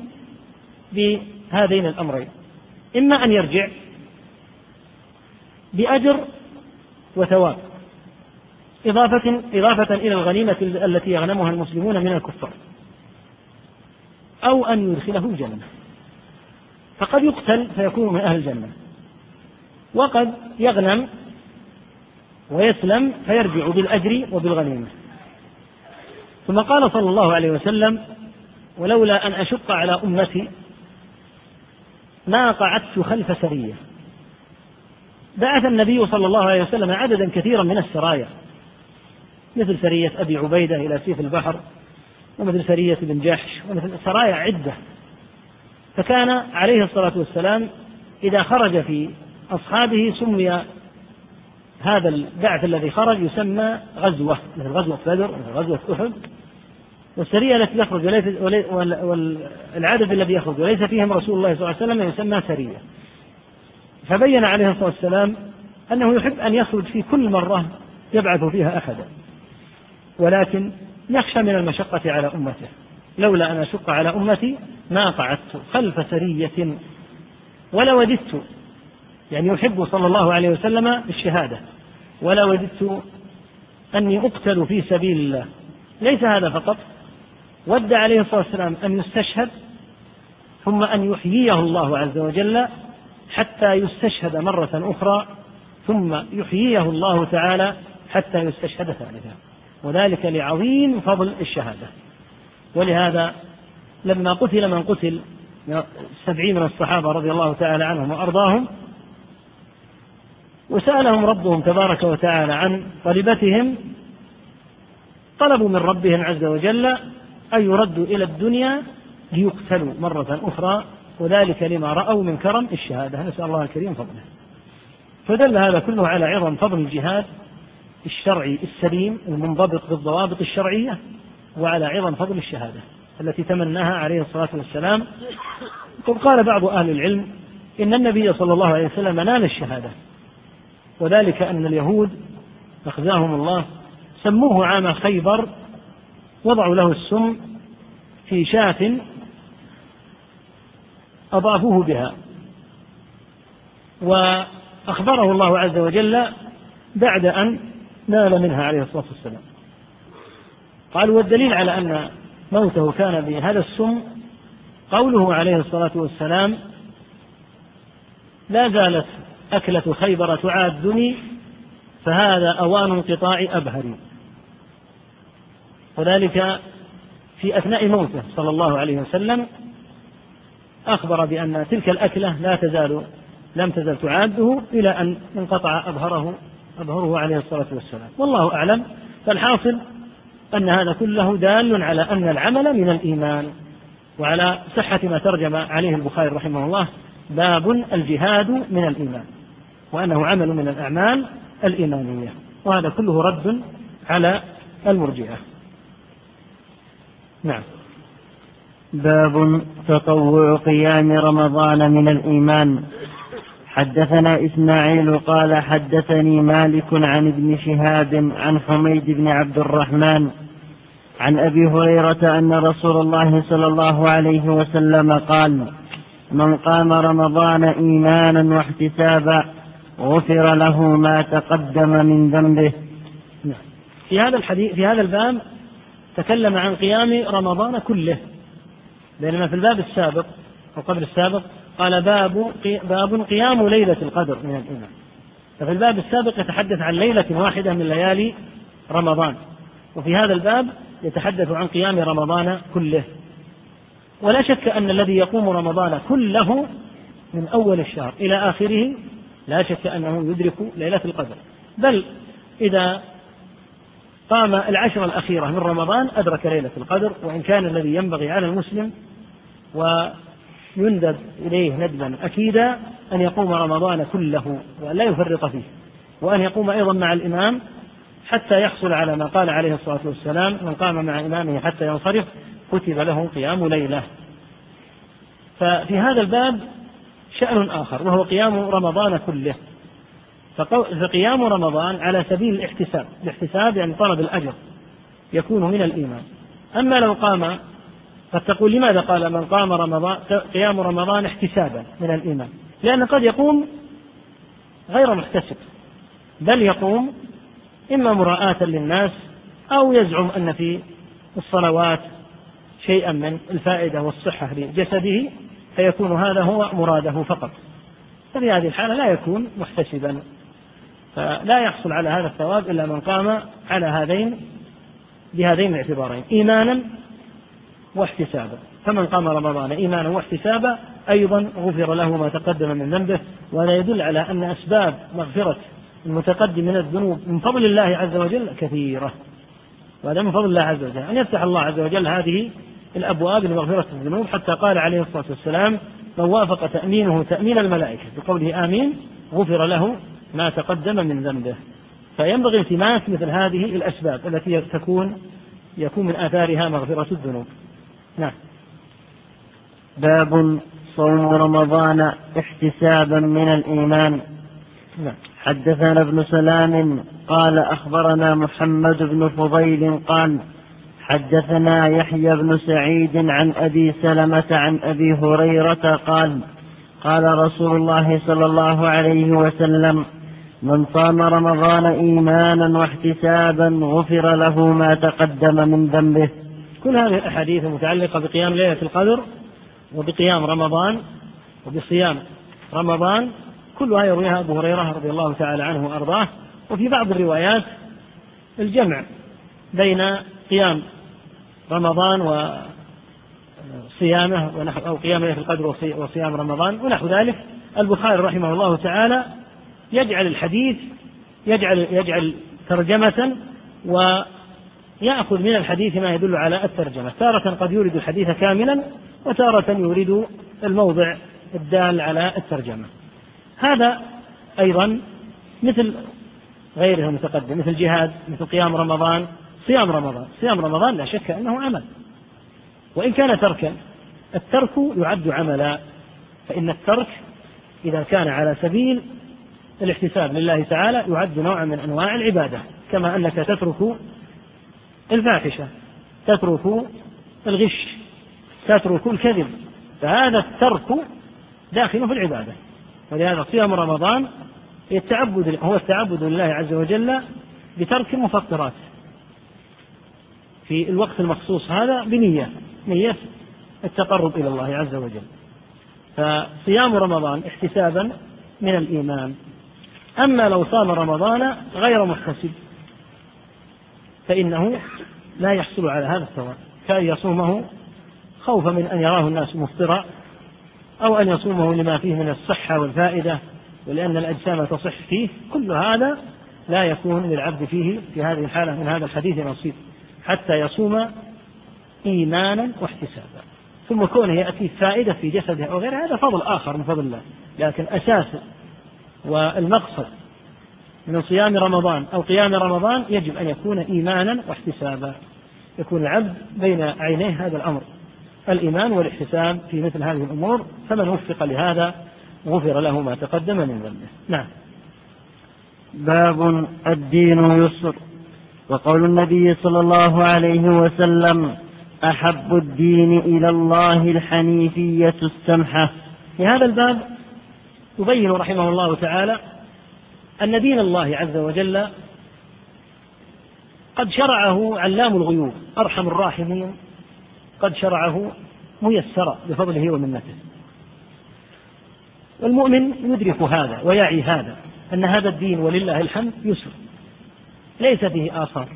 بهذين الأمرين. إما أن يرجع بأجر وثواب إضافة إضافة إلى الغنيمة التي يغنمها المسلمون من الكفار أو أن يدخله الجنة فقد يقتل فيكون من أهل الجنة. وقد يغنم ويسلم فيرجع بالأجر وبالغنيمة. ثم قال صلى الله عليه وسلم ولولا أن أشق على أمتي ما قعدت خلف سرية. بعث النبي صلى الله عليه وسلم عددا كثيرا من السرايا مثل سرية أبي عبيدة إلى سيف البحر ومثل سرية بن جحش ومثل سرايا عدة. فكان عليه الصلاة والسلام إذا خرج في أصحابه سمي هذا البعث الذي خرج يسمى غزوة مثل غزوة بدر مثل غزوة أحد. والسرية التي يخرج والعدد الذي يخرج وليس فيهم رسول الله صلى الله عليه وسلم يسمى سرية. فبين عليه الصلاة والسلام أنه يحب أن يخرج في كل مرة يبعث فيها أحدا. ولكن يخشى من المشقة على أمته. لولا أن أشق على أمتي ما قعدت خلف سرية ولا وددت. يعني يحب صلى الله عليه وسلم الشهادة. ولا وددت أني أقتل في سبيل الله. ليس هذا فقط. ود عليه الصلاة والسلام أن يستشهد ثم أن يحييه الله عز وجل حتى يستشهد مرة أخرى ثم يحييه الله تعالى حتى يستشهد ثالثا. وذلك لعظيم فضل الشهادة. ولهذا لما قتل من قتل سبعين من الصحابة رضي الله تعالى عنهم وأرضاهم وسألهم ربهم تبارك وتعالى عن طلبتهم طلبوا من ربهم عز وجل أن يردوا إلى الدنيا ليقتلوا مرة أخرى وذلك لما رأوا من كرم الشهادة. نسأل الله الكريم فضله. فدل هذا كله على عظم فضل الجهاد الشرعي السليم المنضبط بالضوابط الشرعية. وعلى عظم فضل الشهادة التي تمناها عليه الصلاة والسلام. قد قال بعض أهل العلم إن النبي صلى الله عليه وسلم نال الشهادة وذلك أن اليهود أخزاهم الله سموه عام خيبر وضعوا له السم في شاة أضافوه بها وأخبره الله عز وجل بعد أن نال منها عليه الصلاة والسلام. قالوا والدليل على أن موته كان بهذا السم قوله عليه الصلاة والسلام لا زالت أكلة خيبر تعادني فهذا أوان انقطاع أبهري. وذلك في أثناء موته صلى الله عليه وسلم أخبر بأن تلك الأكلة لا تزال لم تزل تعاده إلى أن انقطع أبهره أبهره عليه الصلاة والسلام. والله أعلم فالحاصل أن هذا كله دال على أن العمل من الإيمان. وعلى صحة ما ترجم عليه البخاري رحمه الله باب الجهاد من الإيمان وأنه عمل من الأعمال الإيمانية. وهذا كله رد على المرجئة. نعم. باب تطوع قيام رمضان من الإيمان. حدثنا إسماعيل قال حدثني مالك عن ابن شهاب عن حميد بن عبد الرحمن عن أبي هريرة أن رسول الله صلى الله عليه وسلم قال من قام رمضان إيمانا واحتسابا غفر له ما تقدم من ذنبه. في هذا الحديث في هذا الباب تكلم عن قيام رمضان كله بينما في الباب السابق أو قبل السابق قال باب باب قيام ليلة القدر من الإيمان. ففي الباب السابق يتحدث عن ليلة واحدة من ليالي رمضان. وفي هذا الباب يتحدث عن قيام رمضان كله. ولا شك أن الذي يقوم رمضان كله من أول الشهر إلى آخره لا شك أنه يدرك ليلة القدر. بل إذا قام العشر الأخيرة من رمضان أدرك ليلة القدر وإن كان الذي ينبغي على المسلم ويندب إليه ندبا. أكيدا أن يقوم رمضان كله وأن لا يفرط فيه. وأن يقوم أيضا مع الإمام حتى يحصل على ما قال عليه الصلاة والسلام. من قام مع إمامه حتى ينصرف كتب له قيام ليلة. ففي هذا الباب شأن آخر وهو قيام رمضان كله. فقيام رمضان على سبيل الاحتساب الاحتساب يعني طلب الأجر يكون من الإيمان. أما لو قام قد تقول لماذا قال من قام رمضان قيام رمضان احتسابا من الإيمان؟ لأن قد يقوم غير محتسب بل يقوم إما مراءة للناس أو يزعم أن في الصلوات شيئا من الفائدة والصحة لجسده فيكون هذا هو مراده فقط. ففي هذه الحالة لا يكون محتسبا. فلا يحصل على هذا الثواب إلا من قام على هذين بهذين الاعتبارين إيمانا واحتسابا. فمن قام رمضان إيمانا واحتسابا أيضا غفر له ما تقدم من ذنبه وهذا يدل على أن أسباب مغفرة المتقدم من الذنوب من فضل الله عز وجل كثيرة. وهذا من فضل الله عز وجل. أن يفتح الله عز وجل هذه الأبواب لمغفرة الذنوب حتى قال عليه الصلاة والسلام من وافق تأمينه تأمين الملائكة بقوله آمين غفر له ما تقدم من ذنبه. فينبغي التماس مثل هذه الأسباب التي تكون يكون من آثارها مغفرة الذنوب. نعم. باب صوم رمضان احتسابا من الإيمان. نعم. حدثنا ابن سلام قال أخبرنا محمد بن فضيل قال حدثنا يحيى بن سعيد عن أبي سلمة عن أبي هريرة قال قال رسول الله صلى الله عليه وسلم من صام رمضان إيمانا واحتسابا غفر له ما تقدم من ذنبه. كل هذه الأحاديث المتعلقة بقيام ليلة القدر وبقيام رمضان وبصيام رمضان كلها يرويها أبو هريرة رضي الله تعالى عنه وأرضاه. وفي بعض الروايات الجمع بين قيام رمضان وصيامه ونحو أو قيام ليلة القدر وصيام رمضان ونحو ذلك. البخاري رحمه الله تعالى يجعل الحديث يجعل يجعل ترجمة ويأخذ من الحديث ما يدل على الترجمة. تارة قد يورد الحديث كاملا وتارة يورد الموضع الدال على الترجمة. هذا أيضا مثل غيره المتقدم مثل جهاد مثل قيام رمضان. صيام رمضان صيام رمضان لا شك أنه عمل. وإن كان تركا الترك يعد عملا. فإن الترك إذا كان على سبيل الاحتساب لله تعالى يعد نوعا من أنواع العبادة كما أنك تترك الفاحشة تترك الغش تترك الكذب فهذا الترك داخل في العبادة. ولهذا صيام رمضان التعبد هو التعبد لله عز وجل بترك المفطرات في الوقت المخصوص هذا بنية نية التقرب إلى الله عز وجل. فصيام رمضان احتسابا من الإيمان. أما لو صام رمضان غير محتسب. فإنه لا يحصل على هذا الثواب. كأن يصومه خوفا من أن يراه الناس مفطرا أو أن يصومه لما فيه من الصحة والفائدة ولأن الأجسام تصح فيه. كل هذا لا يكون للعبد فيه في هذه الحالة من هذا الحديث نصيب حتى يصوم إيمانا واحتسابا. ثم كونه يأتي فائدة في جسده أو غيره هذا فضل آخر من فضل الله. لكن أساس والمقصد من صيام رمضان أو قيام رمضان يجب أن يكون إيمانا واحتسابا. يكون العبد بين عينيه هذا الأمر. الإيمان والاحتساب في مثل هذه الأمور فمن وفق لهذا غفر له ما تقدم من ذنبه. نعم. باب الدين يسر. وقول النبي صلى الله عليه وسلم أحب الدين إلى الله الحنيفية السمحة. في هذا الباب يبين رحمه الله تعالى أن دين الله عز وجل قد شرعه علام الغيوب أرحم الراحمين قد شرعه ميسرا بفضله ومنته. والمؤمن يدرك هذا ويعي هذا أن هذا الدين ولله الحمد يسر ليس فيه آثار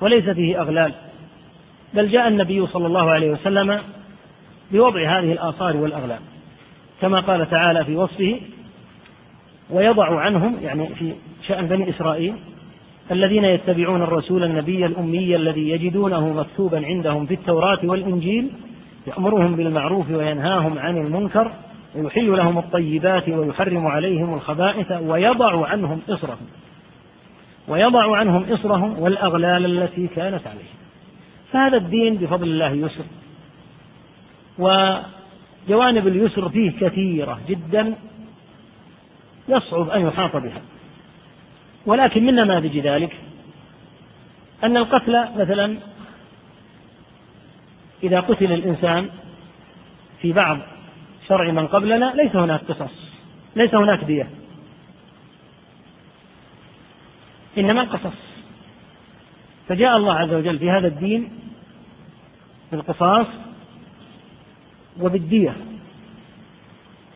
وليس فيه أغلال. بل جاء النبي صلى الله عليه وسلم بوضع هذه الآثار والأغلال كما قال تعالى في وصفه ويضع عنهم يعني في شأن بني إسرائيل الذين يتبعون الرسول النبي الأمي الذي يجدونه مكتوبا عندهم في التوراة والإنجيل يأمرهم بالمعروف وينهاهم عن المنكر ويحل لهم الطيبات ويحرم عليهم الخبائث ويضع عنهم إصرهم. ويضع عنهم إصرهم والأغلال التي كانت عليهم. فهذا الدين بفضل الله يسر. وجوانب اليسر فيه كثيرة جدا. يصعب أن يحاط بها. ولكن من نماذج ذلك؟ أن القتل مثلا إذا قتل الإنسان في بعض شرع من قبلنا ليس هناك قصص ليس هناك دية. إنما القصص. فجاء الله عز وجل في هذا الدين بالقصاص وبالدية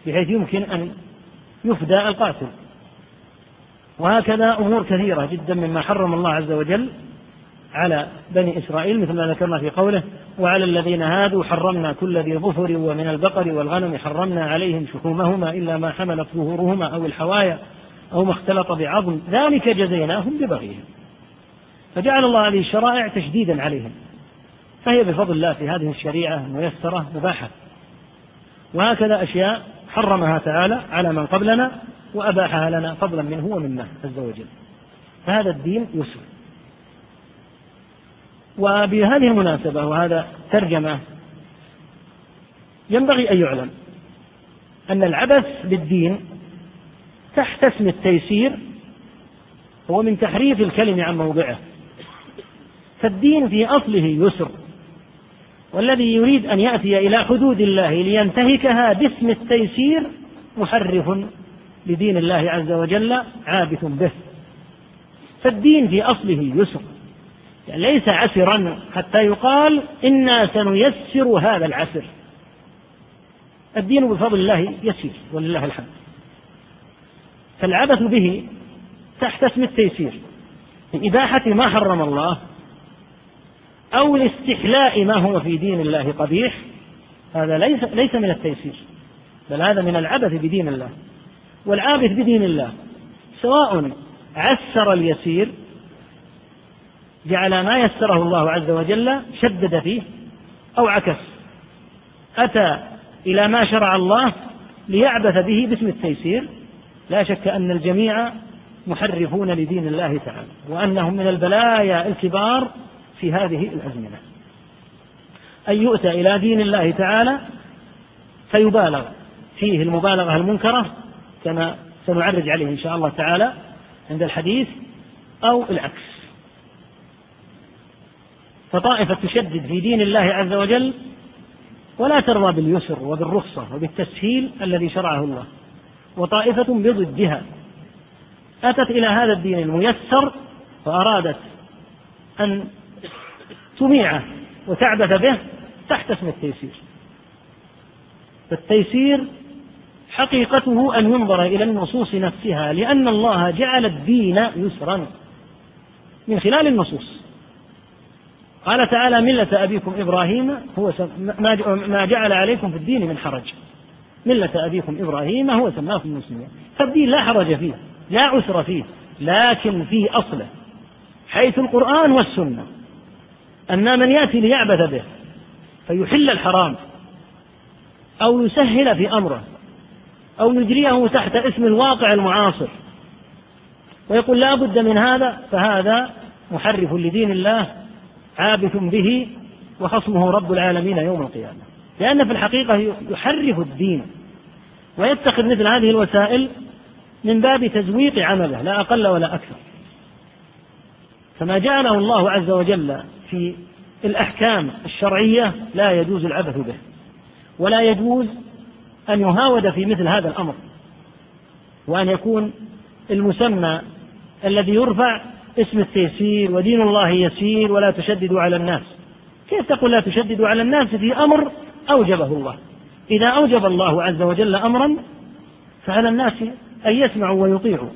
بحيث يمكن أن يفدى القاتل. وهكذا أمور كثيرة جدا مما حرم الله عز وجل على بني إسرائيل مثل ما ذكرنا في قوله وعلى الذين هادوا حرمنا كل ذي ظفر ومن البقر والغنم حرمنا عليهم شحومهما إلا ما حملت ظهورهما أو الحوايا أو ما اختلط بعظم ذلك جزيناهم ببغيهم. فجعل الله هذه الشرائع تشديدا عليهم. فهي بفضل الله في هذه الشريعة ميسرة مباحة. وهكذا أشياء حرمها تعالى على من قبلنا وأباحها لنا فضلا منه ومنه عز وجل. فهذا الدين يسر. وبهذه المناسبة وهذا ترجمة ينبغي أن يعلم أن العبث بالدين تحت اسم التيسير هو من تحريف الكلم عن موضعه. فالدين في أصله يسر. والذي يريد أن يأتي إلى حدود الله لينتهكها باسم التيسير محرف لدين الله عز وجل عابث به. فالدين في أصله يسر. يعني ليس عسرا حتى يقال إنا سنيسر هذا العسر. الدين بفضل الله يسير ولله الحمد. فالعبث به تحت اسم التيسير. من إباحة ما حرم الله أو لاستحلاء ما هو في دين الله قبيح هذا ليس ليس من التيسير بل هذا من العبث بدين الله. والعابث بدين الله سواء عسر اليسير جعل ما يسره الله عز وجل شدد فيه أو عكس أتى إلى ما شرع الله ليعبث به باسم التيسير لا شك أن الجميع محرفون لدين الله تعالى وأنهم من البلايا الكبار في هذه الأزمنة. أن يؤتى إلى دين الله تعالى فيبالغ فيه المبالغة المنكرة كما سنعرج عليه إن شاء الله تعالى عند الحديث أو العكس. فطائفة تشدد في دين الله عز وجل ولا ترضى باليسر وبالرخصة وبالتسهيل الذي شرعه الله. وطائفة بضدها أتت إلى هذا الدين الميسر وأرادت أن تميعه وتعبث به تحت اسم التيسير. فالتيسير حقيقته أن ينظر إلى النصوص نفسها لأن الله جعل الدين يسرا من خلال النصوص. قال تعالى ملة أبيكم إبراهيم هو ما جعل عليكم في الدين من حرج. ملة أبيكم إبراهيم هو سماكم المسلمين فالدين لا حرج فيه لا عسر فيه لكن في أصله حيث القرآن والسنة. أما من يأتي ليعبث به فيحل الحرام أو يسهل في أمره أو يجريه تحت اسم الواقع المعاصر. ويقول لا بد من هذا فهذا محرف لدين الله عابث به وخصمه رب العالمين يوم القيامة. لأن في الحقيقة يحرف الدين ويتخذ مثل هذه الوسائل من باب تزويق عمله لا أقل ولا أكثر. فما جعله الله عز وجل في الأحكام الشرعية لا يجوز العبث به ولا يجوز أن يهاود في مثل هذا الأمر وأن يكون المسمى الذي يرفع اسم التيسير ودين الله يسير ولا تشددوا على الناس. كيف تقول لا تشددوا على الناس في أمر أوجبه الله؟ إذا أوجب الله عز وجل أمرا فعلى الناس أن يسمعوا ويطيعوا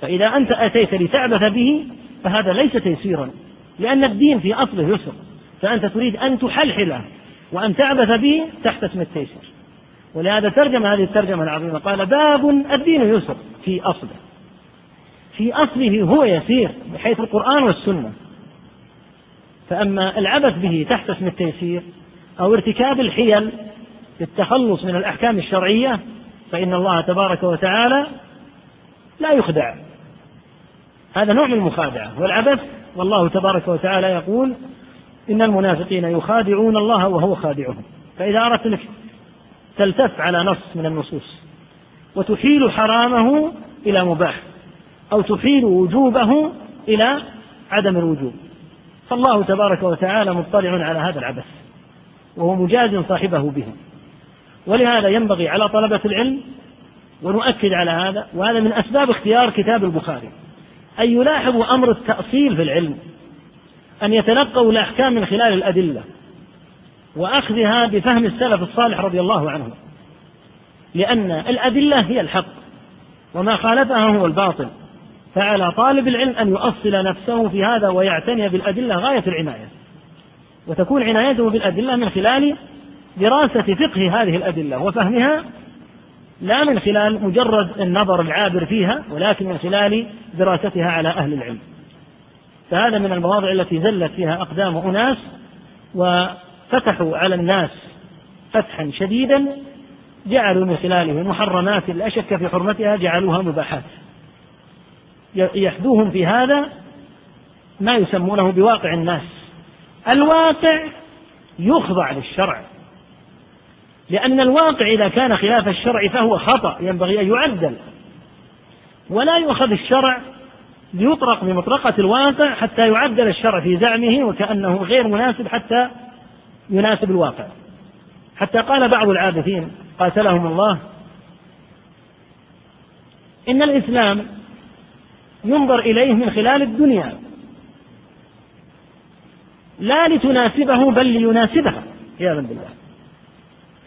فإذا أنت أتيت لتعبث به فهذا ليس تيسيرا. لأن الدين في أصله يسر. فأنت تريد أن تحلحله وأن تعبث به تحت اسم التيسير. ولهذا ترجم هذه الترجمة العظيمة. قال باب الدين يسر في أصله. في أصله هو يسير بحيث القرآن والسنة. فأما العبث به تحت اسم التيسير أو ارتكاب الحيل للتخلص من الأحكام الشرعية فإن الله تبارك وتعالى لا يخدع. هذا نوع من المخادعة. والعبث والله تبارك وتعالى يقول إن المنافقين يخادعون الله وهو خادعهم. فإذا أردت أنك تلتف على نص من النصوص وتحيل حرامه إلى مباح أو تحيل وجوبه إلى عدم الوجوب فالله تبارك وتعالى مطلع على هذا العبث وهو مجاز صاحبه به. ولهذا ينبغي على طلبة العلم ونؤكد على هذا وهذا من أسباب اختيار كتاب البخاري. أن يلاحظوا أمر التأصيل في العلم أن يتلقوا الأحكام من خلال الأدلة وأخذها بفهم السلف الصالح رضي الله عنهم لأن الأدلة هي الحق وما خالفها هو الباطل فعلى طالب العلم أن يؤصل نفسه في هذا ويعتني بالأدلة غاية العناية وتكون عنايته بالأدلة من خلال دراسة فقه هذه الأدلة وفهمها لا من خلال مجرد النظر العابر فيها ولكن من خلال دراستها على أهل العلم. فهذا من المواضع التي زلت فيها أقدام أناس وفتحوا على الناس فتحا شديدا جعلوا من خلاله محرمات لا شك في حرمتها جعلوها مباحات. يحدوهم في هذا ما يسمونه بواقع الناس. الواقع يخضع للشرع. لأن الواقع إذا كان خلاف الشرع فهو خطأ ينبغي أن يعدل. ولا يؤخذ الشرع ليطرق بمطرقة الواقع حتى يعدل الشرع في زعمه وكأنه غير مناسب حتى يناسب الواقع. حتى قال بعض العابثين قاتلهم الله إن الإسلام ينظر إليه من خلال الدنيا. لا لتناسبه بل ليناسبها عياذا بالله.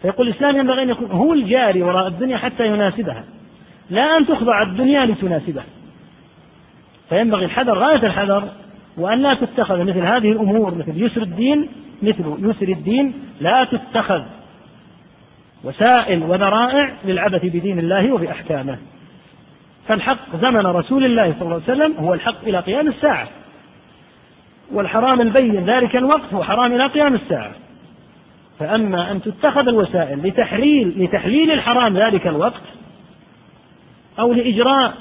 فيقول الإسلام ينبغي أن يكون هو الجاري وراء الدنيا حتى يناسبها. لا أن تخضع الدنيا لتناسبها. فينبغي الحذر غاية الحذر وأن لا تتخذ مثل هذه الأمور مثل يسر الدين مثل يسر الدين لا تتخذ وسائل وذرائع للعبث بدين الله وبأحكامه. فالحق زمن رسول الله صلى الله عليه وسلم هو الحق إلى قيام الساعة. والحرام البين ذلك الوقت هو حرام إلى قيام الساعة. فأما أن تتخذ الوسائل لتحليل لتحليل الحرام ذلك الوقت أو لإجراء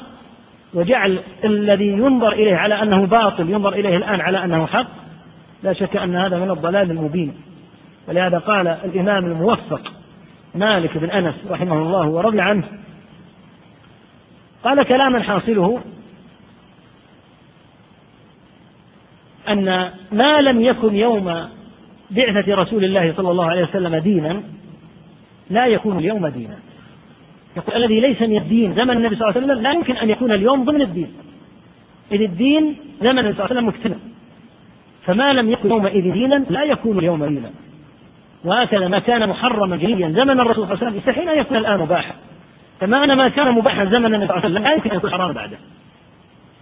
وجعل الذي ينظر إليه على أنه باطل ينظر إليه الآن على أنه حق لا شك أن هذا من الضلال المبين. ولهذا قال الإمام الموفق مالك بن أنس رحمه الله ورضي عنه قال كلاما حاصله أن ما لم يكن يوم بعثة رسول الله صلى الله عليه وسلم دينا لا يكون اليوم دينا. يقول الذي ليس من الدين زمن النبي صلى الله عليه وسلم لا يمكن أن يكون اليوم ضمن الدين. إذ الدين زمن النبي صلى الله عليه وسلم مكتمل. فما لم يكن يومئذ دينا لا يكون اليوم دينا. وهكذا ما كان محرما جليا زمن الرسول صلى الله عليه وسلم يستحيل أن يكون الآن مباحا. كما أن ما كان مباحا زمن النبي صلى الله عليه وسلم لا يمكن أن يكون حراما بعده.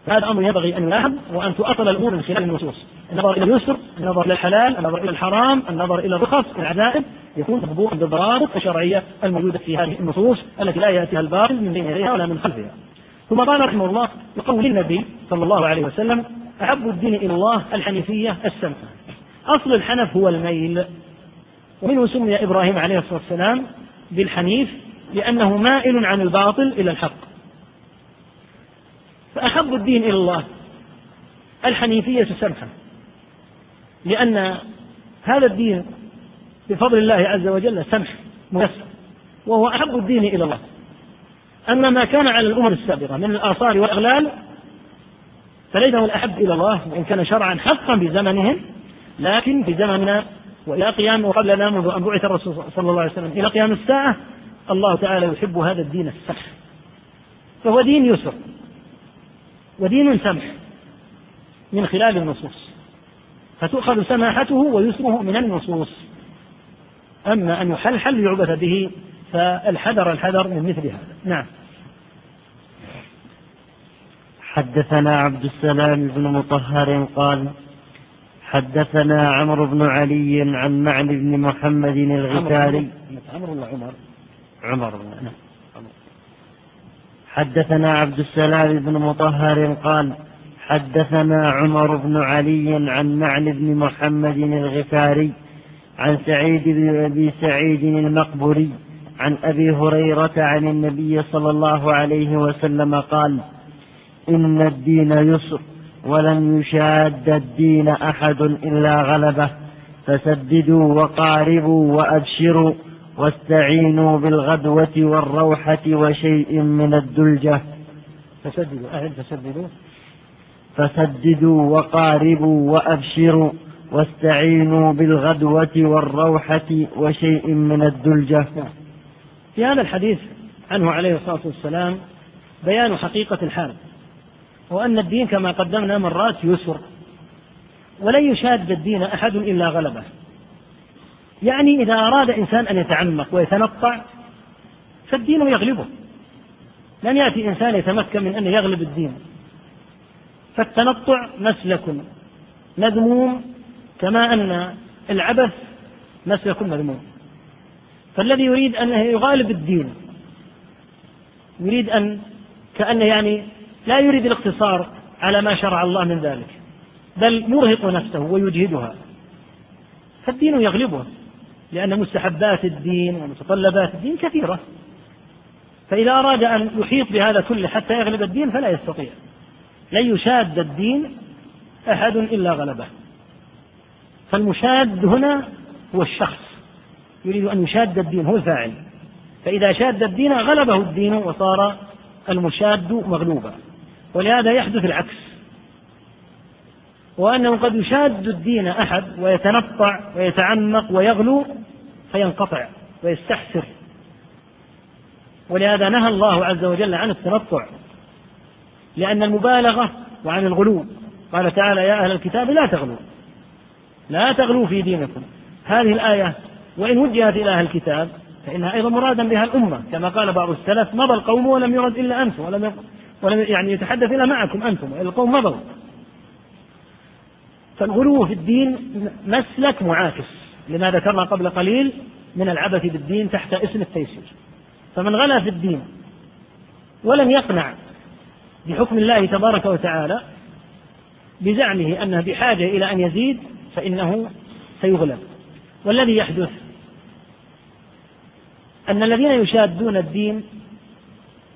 هذا أمر ينبغي أن يلاحظ وأن تؤصل الأمور من خلال النصوص. النظر إلى اليسر النظر إلى الحلال النظر إلى الحرام النظر إلى الرخص العزائم يكون مضبوطا بالضوابط الشرعية الموجودة في هذه النصوص التي لا يأتيها الباطل من بين يديها ولا من خلفها. ثم قال رحمه الله يقول للنبي صلى الله عليه وسلم أحب الدين إلى الله الحنيفية السمحة. أصل الحنف هو الميل. ومنه سمي إبراهيم عليه الصلاة والسلام بالحنيف لأنه مائل عن الباطل إلى الحق. فأحب الدين إلى الله. الحنيفية سمحة لأن هذا الدين بفضل الله عز وجل سمح ميسر. وهو أحب الدين إلى الله. أما ما كان على الأمم السابقة من الآثار والأغلال فليس هو الأحب إلى الله وإن كان شرعا حقا في زمنهم لكن في زمننا وإلى قيام وقبلنا منذ أن بعث الرسول صلى الله عليه وسلم إلى قيام الساعة الله تعالى يحب هذا الدين السمح. فهو دين يسر. ودين سمح من خلال النصوص. فتؤخذ سماحته ويسره من النصوص. أما أن يحلحل ليعبث به فالحذر الحذر من مثل هذا. نعم. حدثنا عبد السلام بن مطهر قال حدثنا عمرو بن علي عن معن بن محمد الغفاري. عمرو ولا عمر؟ عمر. نعم حدثنا عبد السلام بن مطهر قال حدثنا عمر بن علي عن معن بن محمد الغفاري عن سعيد بن أبي سعيد المقبري عن أبي هريرة عن النبي صلى الله عليه وسلم قال إن الدين يسر ولن يشاد الدين أحد إلا غلبه فسددوا وقاربوا وأبشروا واستعينوا بالغدوة والروحة وشيء من الدلجة. فسددوا أهل فسددوا فسددوا وقاربوا وأبشروا. واستعينوا بالغدوة والروحة وشيء من الدلجة. في هذا الحديث عنه عليه الصلاة والسلام بيان حقيقة الحال. وأن الدين كما قدمنا مرات يسر. ولن يشاد الدين أحد إلا غلبه. يعني إذا أراد إنسان أن يتعمق ويتنطع فالدين يغلبه. لن يأتي إنسان يتمكن من أن يغلب الدين. فالتنطع مسلك مذموم كما أن العبث مسلك مذموم. فالذي يريد أن يغالب الدين يريد أن كأنه يعني لا يريد الاقتصار على ما شرع الله من ذلك بل يرهق نفسه ويجهدها. فالدين يغلبه. لأن مستحبات الدين ومتطلبات الدين كثيرة. فإذا أراد أن يحيط بهذا كله حتى يغلب الدين فلا يستطيع. لن يشاد الدين أحد إلا غلبه. فالمشاد هنا هو الشخص. يريد أن يشاد الدين هو الفاعل. فإذا شاد الدين غلبه الدين وصار المشاد مغلوبا. ولهذا يحدث العكس. وأنه قد يشاد الدين أحد ويتنطع ويتعمق ويغلو فينقطع ويستحسر. ولهذا نهى الله عز وجل عن التنطع لأن المبالغة وعن الغلو. قال تعالى يا أهل الكتاب لا تغلوا لا تغلوا في دينكم. هذه الآية وإن وجهت إلى أهل الكتاب فإنها أيضا مرادا بها الأمة كما قال بعض السلف مضى القوم ولم يرد إلا أنتم ولم ولم يعني يتحدث إلا معكم أنتم القوم مضوا. فالغلو في الدين مسلك معاكس لما ذكرنا قبل قليل من العبث بالدين تحت اسم التيسير. فمن غلا في الدين ولم يقنع بحكم الله تبارك وتعالى بزعمه أنه بحاجة إلى أن يزيد فإنه سيغلب. والذي يحدث أن الذين يشادون الدين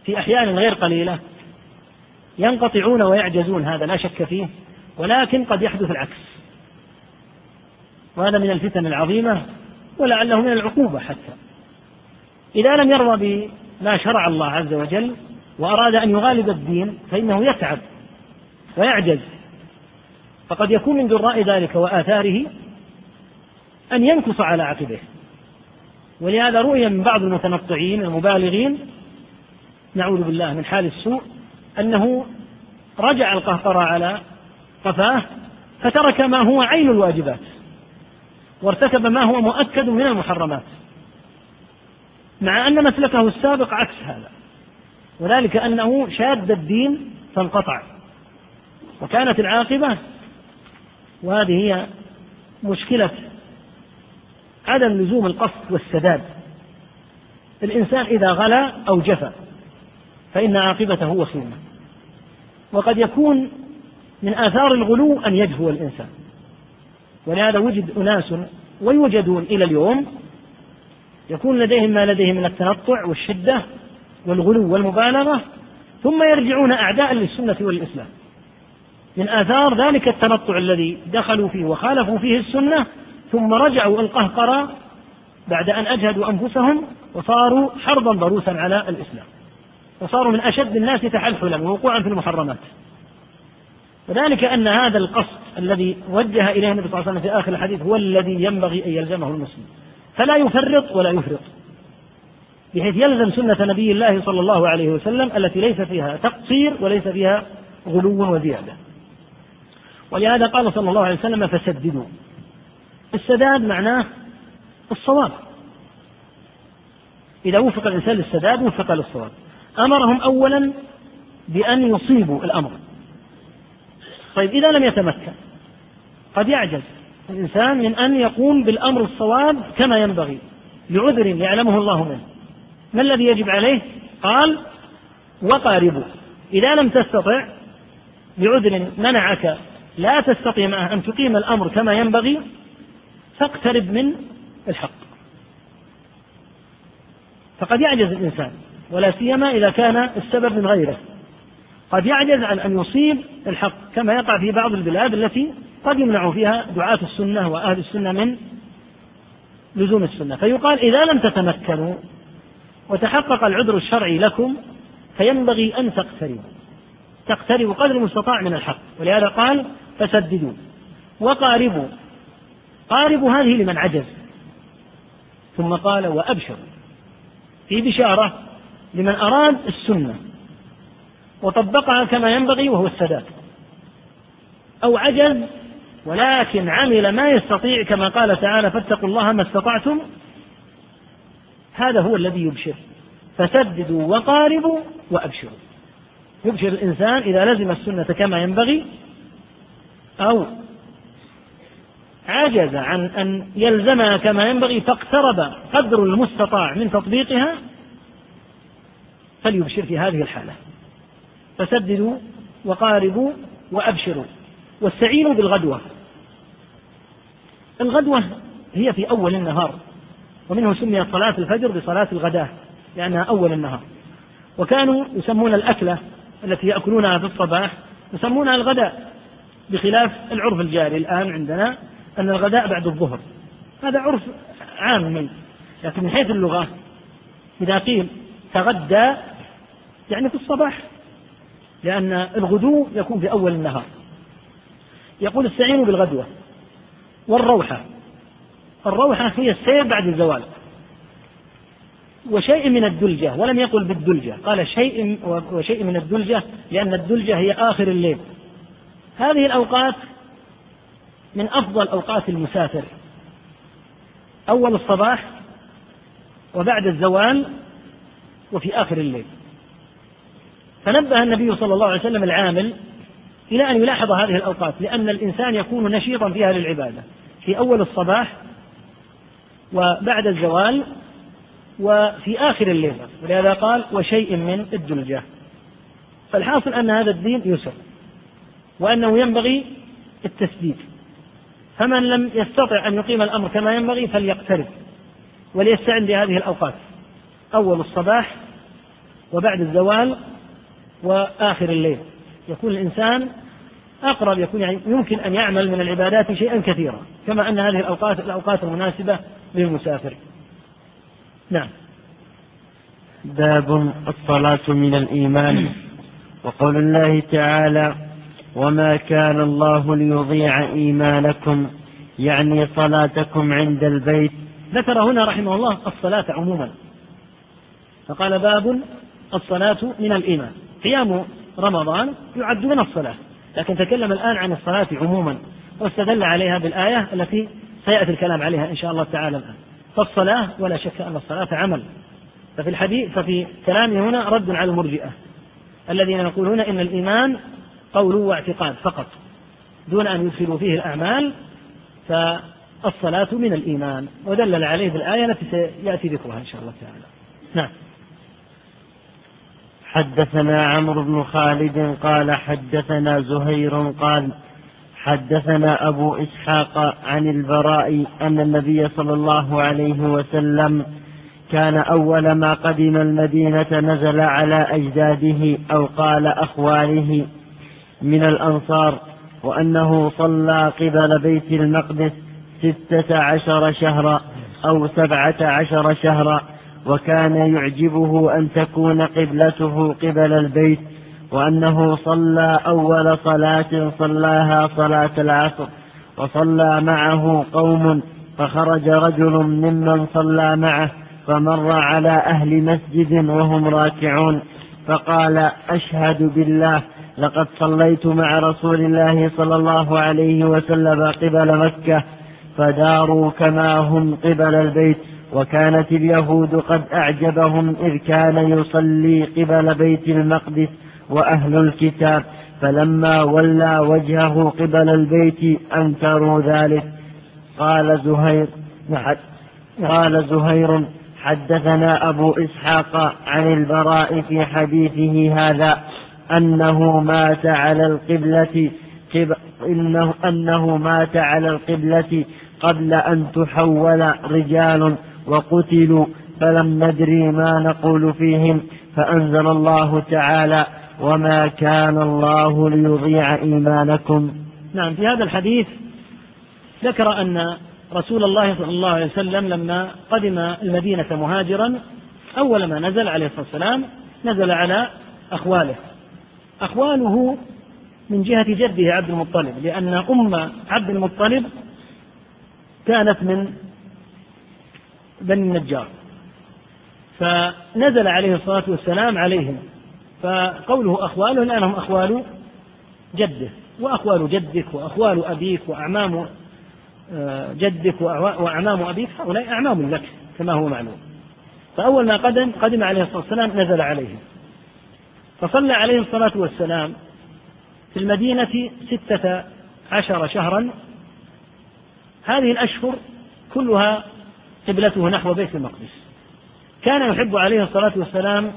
في أحيان غير قليلة ينقطعون ويعجزون هذا لا شك فيه. ولكن قد يحدث العكس. وهذا من الفتن العظيمة ولعله من العقوبة حتى. إذا لم يرضى بما شرع الله عز وجل وأراد أن يغالب الدين فإنه يتعب ويعجز. فقد يكون من جراء ذلك وآثاره أن ينكص على عقبه. ولهذا رؤي من بعض المتنطعين المبالغين نعوذ بالله من حال السوء أنه رجع القهقرى على قفاه فترك ما هو عين الواجبات وارتكب ما هو مؤكد من المحرمات مع أن مسلكه السابق عكس هذا وذلك أنه شاد الدين فانقطع وكانت العاقبة وهذه هي مشكلة عدم لزوم القصد والسداد الإنسان إذا غلا أو جفا فإن عاقبته وخيمة وقد يكون من آثار الغلو أن يجفو الإنسان. ولهذا وجد أناس ويوجدون إلى اليوم يكون لديهم ما لديهم من التنطع والشدة والغلو والمبالغة ثم يرجعون أعداء للسنة والإسلام. من آثار ذلك التنطع الذي دخلوا فيه وخالفوا فيه السنة ثم رجعوا القهقرة بعد أن أجهدوا أنفسهم وصاروا حربا ضروسا على الإسلام. وصاروا من أشد الناس تحلحلا ووقوعا في المحرمات. وذلك أن هذا القصد الذي وجه إليه النبي صلى الله عليه وسلم في آخر الحديث هو الذي ينبغي أن يلزمه المسلم. فلا يفرط ولا يفرط. بحيث يلزم سنة نبي الله صلى الله عليه وسلم التي ليس فيها تقصير وليس فيها غلو وزيادة. ولهذا قال صلى الله عليه وسلم فسددوا. السداد معناه الصواب. إذا وفق الإنسان للسداد وفق للصواب. أمرهم أولا بأن يصيبوا الأمر. طيب إذا لم يتمكن قد يعجز الإنسان من أن يقوم بالأمر الصواب كما ينبغي لعذر يعلمه الله منه. ما الذي يجب عليه؟ قال وقاربوا إذا لم تستطع لعذر منعك لا تستطيع معه أن تقيم الأمر كما ينبغي فاقترب من الحق. فقد يعجز الإنسان ولا سيما إذا كان السبب من غيره. قد يعجز عن أن يصيب الحق كما يقع في بعض البلاد التي قد يمنع فيها دعاة السنة وأهل السنة من لزوم السنة. فيقال إذا لم تتمكنوا وتحقق العذر الشرعي لكم فينبغي أن تقتربوا تقتربوا قدر المستطاع من الحق. ولهذا قال فسددوا. وقاربوا. قاربوا هذه لمن عجز. ثم قال وأبشروا. في بشارة لمن أراد السنة. وطبقها كما ينبغي وهو السداد. أو عجز ولكن عمل ما يستطيع كما قال تعالى فاتقوا الله ما استطعتم. هذا هو الذي يبشر. فسددوا وقاربوا وأبشروا. يبشر الإنسان إذا لزم السنة كما ينبغي أو عجز عن أن يلزمها كما ينبغي فاقترب قدر المستطاع من تطبيقها فليبشر في هذه الحالة. فسددوا وقاربوا وأبشروا واستعينوا بالغدوة. الغدوة هي في أول النهار ومنه سميت صلاة الفجر بصلاة الغداة لأنها أول النهار. وكانوا يسمون الأكلة التي يأكلونها في الصباح يسمونها الغداء بخلاف العرف الجاري الآن عندنا أن الغداء بعد الظهر. هذا عرف عام لكن من حيث اللغة إذا قيل تغدى يعني في الصباح. لأن الغدو يكون في أول النهار. يقول استعينوا بالغدوة والروحة. الروحة هي السير بعد الزوال. وشيء من الدلجة ولم يقل بالدلجة. قال شيء وشيء من الدلجة لأن الدلجة هي آخر الليل. هذه الأوقات من أفضل أوقات المسافر. أول الصباح وبعد الزوال وفي آخر الليل. فنبه النبي صلى الله عليه وسلم العامل إلى أن يلاحظ هذه الأوقات لأن الإنسان يكون نشيطا فيها للعبادة في أول الصباح وبعد الزوال وفي آخر الليل. ولهذا قال وشيء من الدلجة. فالحاصل أن هذا الدين يسر وأنه ينبغي التسديد. فمن لم يستطع أن يقيم الأمر كما ينبغي فليقترب وليستعن بهذه الأوقات أول الصباح وبعد الزوال وآخر الليل. يكون الإنسان أقرب يكون يعني يمكن أن يعمل من العبادات شيئا كثيرا كما أن هذه الأوقات الأوقات المناسبة للمسافر. نعم. باب الصلاة من الإيمان. وقول الله تعالى وما كان الله ليضيع إيمانكم يعني صلاتكم عند البيت. ذكر هنا رحمه الله الصلاة عموما. فقال باب الصلاة من الإيمان. قيام رمضان يعد من الصلاة. لكن تكلم الآن عن الصلاة عموما واستدل عليها بالآية التي سيأتي الكلام عليها إن شاء الله تعالى الآن. فالصلاة ولا شك أن الصلاة عمل. ففي الحديث ففي كلامه هنا رد على المرجئة الذين يقولون إن الإيمان قول واعتقاد فقط دون أن يدخلوا فيه الأعمال فالصلاة من الإيمان. ودلل عليه بالآية التي سيأتي ذكرها إن شاء الله تعالى. نعم. حدثنا عمرو بن خالد قال حدثنا زهير قال حدثنا أبو إسحاق عن البراء أن النبي صلى الله عليه وسلم كان أول ما قدم المدينة نزل على أجداده أو قال أخواله من الأنصار وأنه صلى قبل بيت المقدس ستة عشر شهرا أو سبعة عشر شهرا وكان يعجبه أن تكون قبلته قبل البيت وأنه صلى أول صلاة صلاها صلاة العصر وصلى معه قوم فخرج رجل ممن صلى معه فمر على أهل مسجد وهم راكعون فقال أشهد بالله لقد صليت مع رسول الله صلى الله عليه وسلم قبل مكة فداروا كما هم قبل البيت. وكانت اليهود قد أعجبهم إذ كان يصلي قبل بيت المقدس وأهل الكتاب فلما ولى وجهه قبل البيت أنكروا ذلك. قال زهير قال زهير حدثنا أبو إسحاق عن البراء في حديثه هذا أنه مات على القبلة إنه أنه مات على القبلة قبل أن تحول رجال وقتلوا فلم ندري ما نقول فيهم فأنزل الله تعالى وما كان الله ليضيع إيمانكم. نعم في هذا الحديث ذكر أن رسول الله صلى الله عليه وسلم لما قدم المدينة مهاجرا أول ما نزل عليه الصلاة والسلام نزل على أخواله. أخواله من جهة جده عبد المطلب لأن أم عبد المطلب كانت من بني النجار. فنزل عليه الصلاة والسلام عليهم. فقوله أخواله لأنهم أخوال جده وأخوال جدك وأخوال أبيك وأعمام آه، جدك وأعمام أبيك هؤلاء أعمام لك كما هو معلوم. فأول ما قدم قدم عليه الصلاة والسلام نزل عليهم. فصلى عليه الصلاة والسلام في المدينة ستة عشر شهرا. هذه الأشهر كلها قبلته نحو بيت المقدس. كان يحب عليه الصلاة والسلام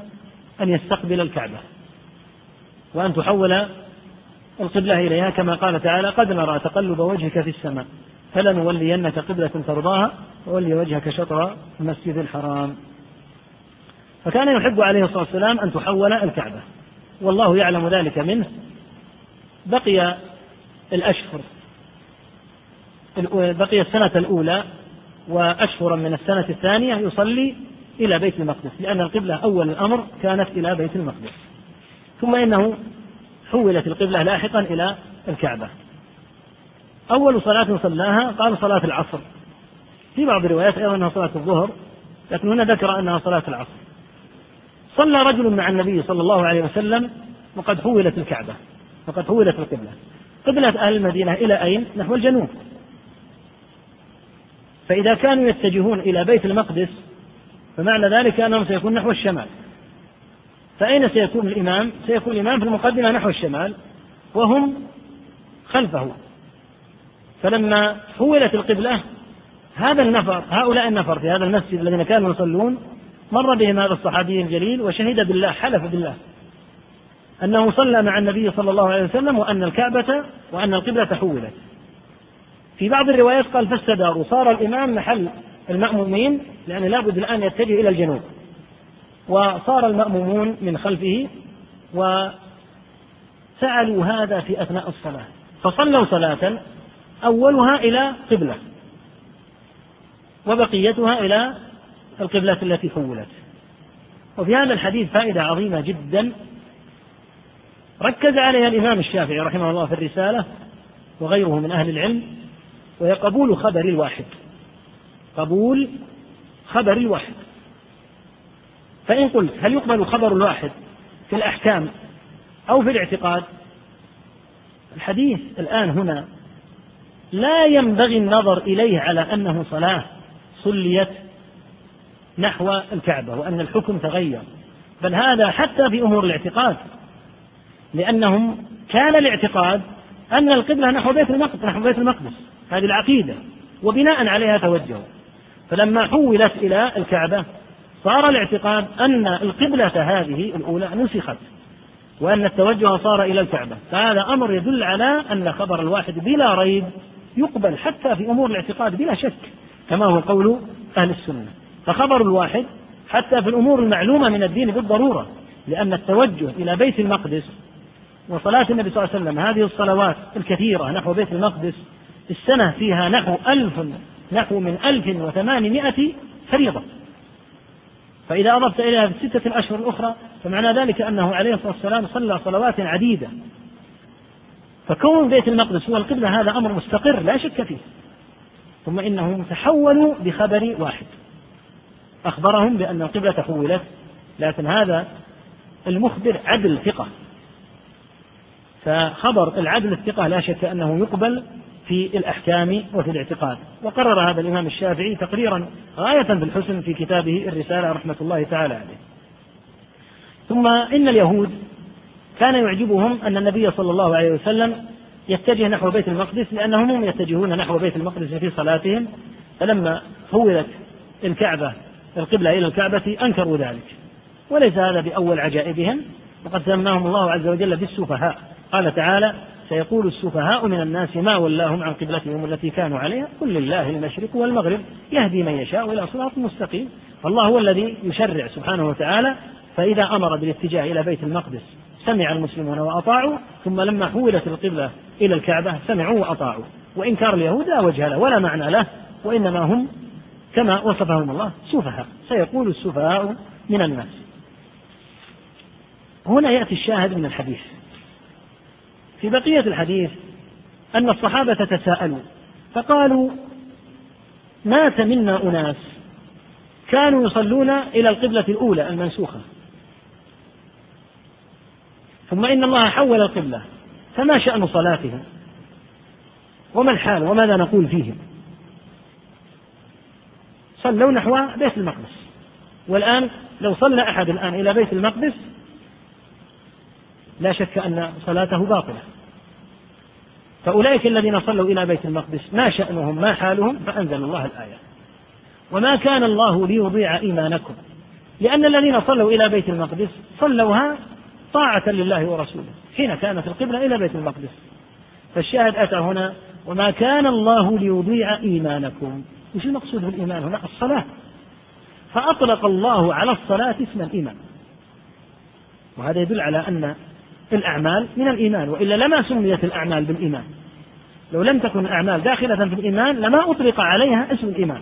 أن يستقبل الكعبة وأن تحول القبلة إليها. كما قال تعالى قد نرى تقلب وجهك في السماء فلنولينك قبلة ترضاها وولي وجهك شطر المسجد الحرام. فكان يحب عليه الصلاة والسلام أن تحول الكعبة والله يعلم ذلك منه. بقي الأشهر بقي السنة الأولى وأشهرا من السنة الثانية يصلي إلى بيت المقدس لأن القبلة أول الأمر كانت إلى بيت المقدس. ثم إنه حولت القبلة لاحقا إلى الكعبة. أول صلاة صلاها قال صلاة العصر. في بعض الروايات أيضا أنها صلاة الظهر لكن هنا ذكر أنها صلاة العصر. صلى رجل مع النبي صلى الله عليه وسلم وقد حولت الكعبة وقد حولت القبلة. قبلة أهل المدينة إلى أين؟ نحو الجنوب. فإذا كانوا يتجهون إلى بيت المقدس فمعنى ذلك أنهم سيكون نحو الشمال. فأين سيكون الإمام؟ سيكون الإمام في المقدمة نحو الشمال وهم خلفه. فلما حولت القبلة هذا النفر هؤلاء النفر في هذا المسجد الذين كانوا يصلون مر بهم هذا الصحابي الجليل وشهد بالله حلف بالله. أنه صلى مع النبي صلى الله عليه وسلم وأن الكعبة وأن القبلة حولت. في بعض الروايات قال فاستداروا صار الإمام محل المأمومين لأن لابد الآن يتجه إلى الجنوب. وصار المأمومون من خلفه وفعلوا هذا في أثناء الصلاة. فصلوا صلاة أولها إلى قبلة وبقيتها إلى القبلة التي حولت. وفي هذا الحديث فائدة عظيمة جدا. ركز عليها الإمام الشافعي رحمه الله في الرسالة وغيره من أهل العلم. وهي قبول خبر الواحد. قبول خبر الواحد. فإن قلت هل يقبل خبر الواحد في الأحكام أو في الاعتقاد؟ الحديث الآن هنا لا ينبغي النظر إليه على أنه صلاة صليت نحو الكعبة وأن الحكم تغير. بل هذا حتى في أمور الاعتقاد. لأنهم كان الاعتقاد أن القبلة نحو بيت المقدس نحو بيت المقدس. هذه العقيدة وبناء عليها توجهوا. فلما حولت إلى الكعبة صار الاعتقاد أن القبلة هذه الأولى نسخت وأن التوجه صار إلى الكعبة. فهذا أمر يدل على أن خبر الواحد بلا ريب يقبل حتى في أمور الاعتقاد بلا شك كما هو قول أهل السنة. فخبر الواحد حتى في الأمور المعلومة من الدين بالضرورة لأن التوجه إلى بيت المقدس وصلاة النبي صلى الله عليه وسلم هذه الصلوات الكثيرة نحو بيت المقدس السنة فيها نحو ألف نحو من ألف وثمانمائة فريضة. فإذا أضفت إليها في الستة الأشهر الأخرى فمعنى ذلك أنه عليه الصلاة والسلام صلى صلوات عديدة. فكون بيت المقدس هو القبلة هذا أمر مستقر لا شك فيه. ثم إنهم تحولوا بخبر واحد. أخبرهم بأن القبلة حولت لكن هذا المخبر عدل ثقة. فخبر العدل الثقة لا شك أنه يقبل في الأحكام وفي الاعتقاد. وقرر هذا الإمام الشافعي تقريرا غاية بالحسن في كتابه الرسالة رحمة الله تعالى عليه. ثم إن اليهود كان يعجبهم أن النبي صلى الله عليه وسلم يتجه نحو بيت المقدس لأنهم هم يتجهون نحو بيت المقدس في صلاتهم. فلما حولت الكعبة القبلة إلى الكعبة أنكروا ذلك. وليس هذا بأول عجائبهم. وقد سماهم الله عز وجل بالسفهاء. قال تعالى سيقول السفهاء من الناس ما ولاهم عن قبلتهم التي كانوا عليها قل لله المشرق والمغرب يهدي من يشاء إلى صراط مستقيم. فالله هو الذي يشرع سبحانه وتعالى فإذا أمر بالاتجاه إلى بيت المقدس سمع المسلمون وأطاعوا ثم لما حولت القبلة إلى الكعبة سمعوا وأطاعوا. وإنكار اليهود لا وجه له ولا معنى له وإنما هم كما وصفهم الله سفهاء. سيقول السفهاء من الناس. هنا يأتي الشاهد من الحديث. في بقية الحديث أن الصحابة تساءلوا فقالوا مات منا أناس كانوا يصلون إلى القبلة الأولى المنسوخة. ثم إن الله حول القبلة فما شأن صلاتهم؟ وما الحال؟ وماذا نقول فيهم؟ صلوا نحو بيت المقدس. والآن لو صلى أحد الآن إلى بيت المقدس لا شك أن صلاته باطلة. فأولئك الذين صلوا إلى بيت المقدس ما شأنهم ما حالهم فأنزل الله الآية. وما كان الله ليضيع إيمانكم. لأن الذين صلوا إلى بيت المقدس صلوها طاعة لله ورسوله حين كانت القبلة إلى بيت المقدس. فالشاهد أتى هنا وما كان الله ليضيع إيمانكم. وش المقصود بالإيمان هنا؟ الصلاة. فأطلق الله على الصلاة اسم الإيمان. وهذا يدل على أن الأعمال من الإيمان وإلا لما سميت الأعمال بالإيمان؟ لو لم تكن الأعمال داخلة في الإيمان لما أطلق عليها اسم الإيمان.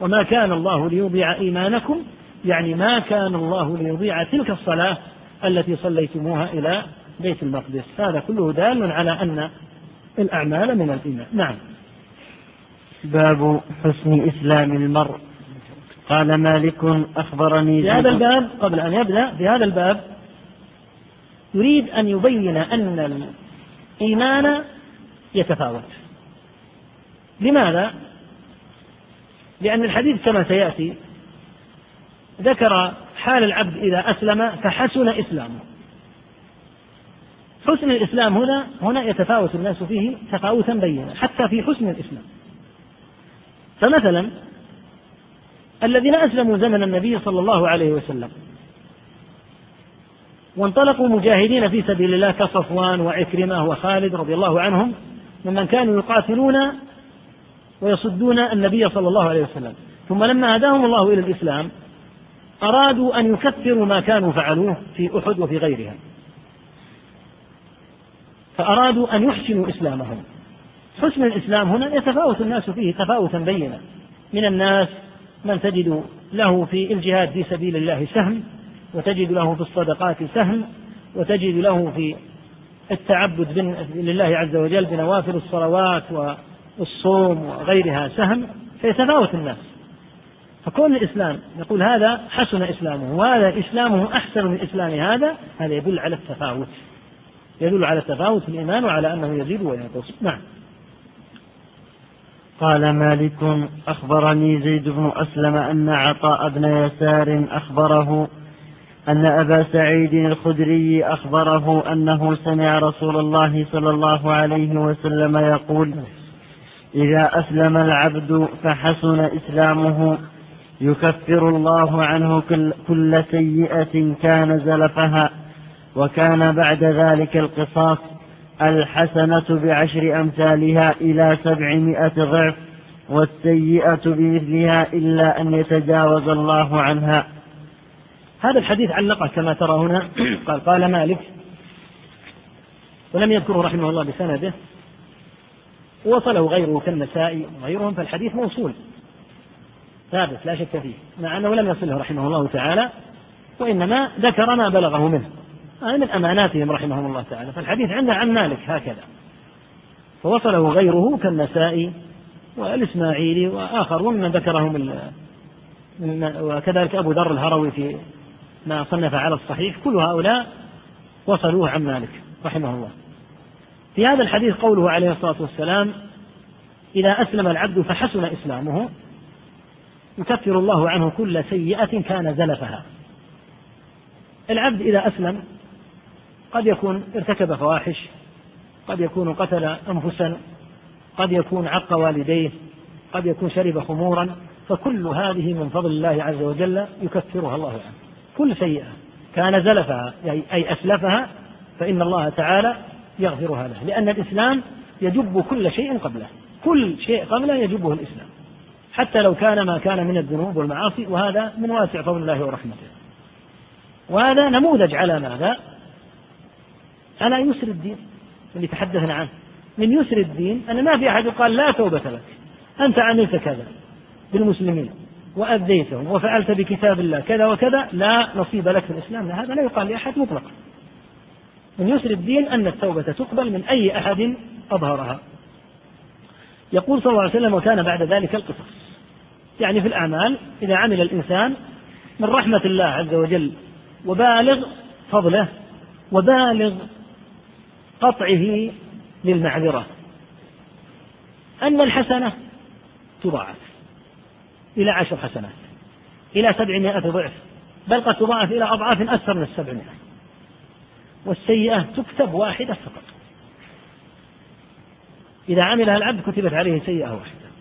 وما كان الله ليضيع إيمانكم يعني ما كان الله ليضيع تلك الصلاة التي صليتموها إلى بيت المقدس. هذا كله دال على أن الأعمال من الإيمان. نعم. باب حسن إسلام المرء. قال مالك أخبرني في هذا الباب قبل أن يبدأ في هذا الباب يريد أن يبين أن الإيمان يتفاوت. لماذا؟ لأن الحديث كما سيأتي ذكر حال العبد إذا أسلم فحسن إسلامه. حسن الإسلام هنا هنا يتفاوت الناس فيه تفاوتا بينا حتى في حسن الإسلام. فمثلا الذين أسلموا زمن النبي صلى الله عليه وسلم وانطلقوا مجاهدين في سبيل الله كصفوان وعكرمة وخالد رضي الله عنهم ممن كانوا يقاتلون ويصدون النبي صلى الله عليه وسلم. ثم لما هداهم الله إلى الإسلام أرادوا أن يكفروا ما كانوا فعلوه في أحد وفي غيرها. فأرادوا أن يحسنوا إسلامهم. حسن الإسلام هنا يتفاوت الناس فيه تفاوتا بينا. من الناس من تجد له في الجهاد في سبيل الله سهم وتجد له في الصدقات سهم وتجد له في التعبد لله عز وجل بنوافل الصلوات والصوم وغيرها سهم فيتفاوت الناس. فكون الإسلام يقول هذا حسن إسلامه وهذا إسلامه أحسن من إسلام هذا هذا يدل على التفاوت. يدل على التفاوت في الإيمان وعلى أنه يزيد وينقص. نعم. قال مالك أخبرني زيد بن أسلم أن عطاء بن يسار أخبره أن أبا سعيد الخدري أخبره أنه سمع رسول الله صلى الله عليه وسلم يقول إذا أسلم العبد فحسن إسلامه يكفر الله عنه كل سيئة كان زلفها وكان بعد ذلك القصاص الحسنة بعشر أمثالها إلى سبعمائة ضعف والسيئة بمثلها إلا أن يتجاوز الله عنها. هذا الحديث علقه كما ترى هنا. قال قال مالك ولم يذكره رحمه الله بسنده وصله غيره كالنسائي وغيرهم فالحديث موصول ثابت لا شك فيه مع أنه لم يصله رحمه الله تعالى وإنما ذكر ما بلغه منه هذا من أماناتهم رحمهم الله تعالى فالحديث عندنا عن مالك هكذا. فوصله غيره كالنسائي والإسماعيلي وآخرون من ذكرهم وكذلك أبو ذر الهروي في ما صنف على الصحيح كل هؤلاء وصلوه عن مالك رحمه الله. في هذا الحديث قوله عليه الصلاة والسلام إذا أسلم العبد فحسن إسلامه يكفر الله عنه كل سيئة كان زلفها. العبد إذا أسلم قد يكون ارتكب فواحش قد يكون قتل أنفسا قد يكون عق والديه قد يكون شرب خمورا فكل هذه من فضل الله عز وجل يكفرها الله عنه. كل سيئة كان زلفها أي أسلفها فإن الله تعالى يغفرها له لأن الإسلام يجب كل شيء قبله كل شيء قبله يجبه الإسلام حتى لو كان ما كان من الذنوب والمعاصي وهذا من واسع فضل الله ورحمته. وهذا نموذج على ماذا؟ على يسر الدين اللي تحدثنا عنه. من يسر الدين أن ما في أحد يقال لا توبة لك أنت عملت كذا بالمسلمين. وأذيتهم وفعلت بكتاب الله كذا وكذا لا نصيب لك في الإسلام هذا لا يقال لأحد مطلقا. من يسر الدين أن التوبة تقبل من أي أحد أظهرها. يقول صلى الله عليه وسلم وكان بعد ذلك القصص. يعني في الأعمال إذا عمل الإنسان من رحمة الله عز وجل وبالغ فضله وبالغ قطعه للمعذرة. أن الحسنة تضاعف. إلى عشر حسنات إلى سبعمائة ضعف بل قد تضاعف إلى أضعاف أكثر من السبعمائة. والسيئة تكتب واحدة فقط. إذا عملها العبد كتبت عليه سيئة واحدة.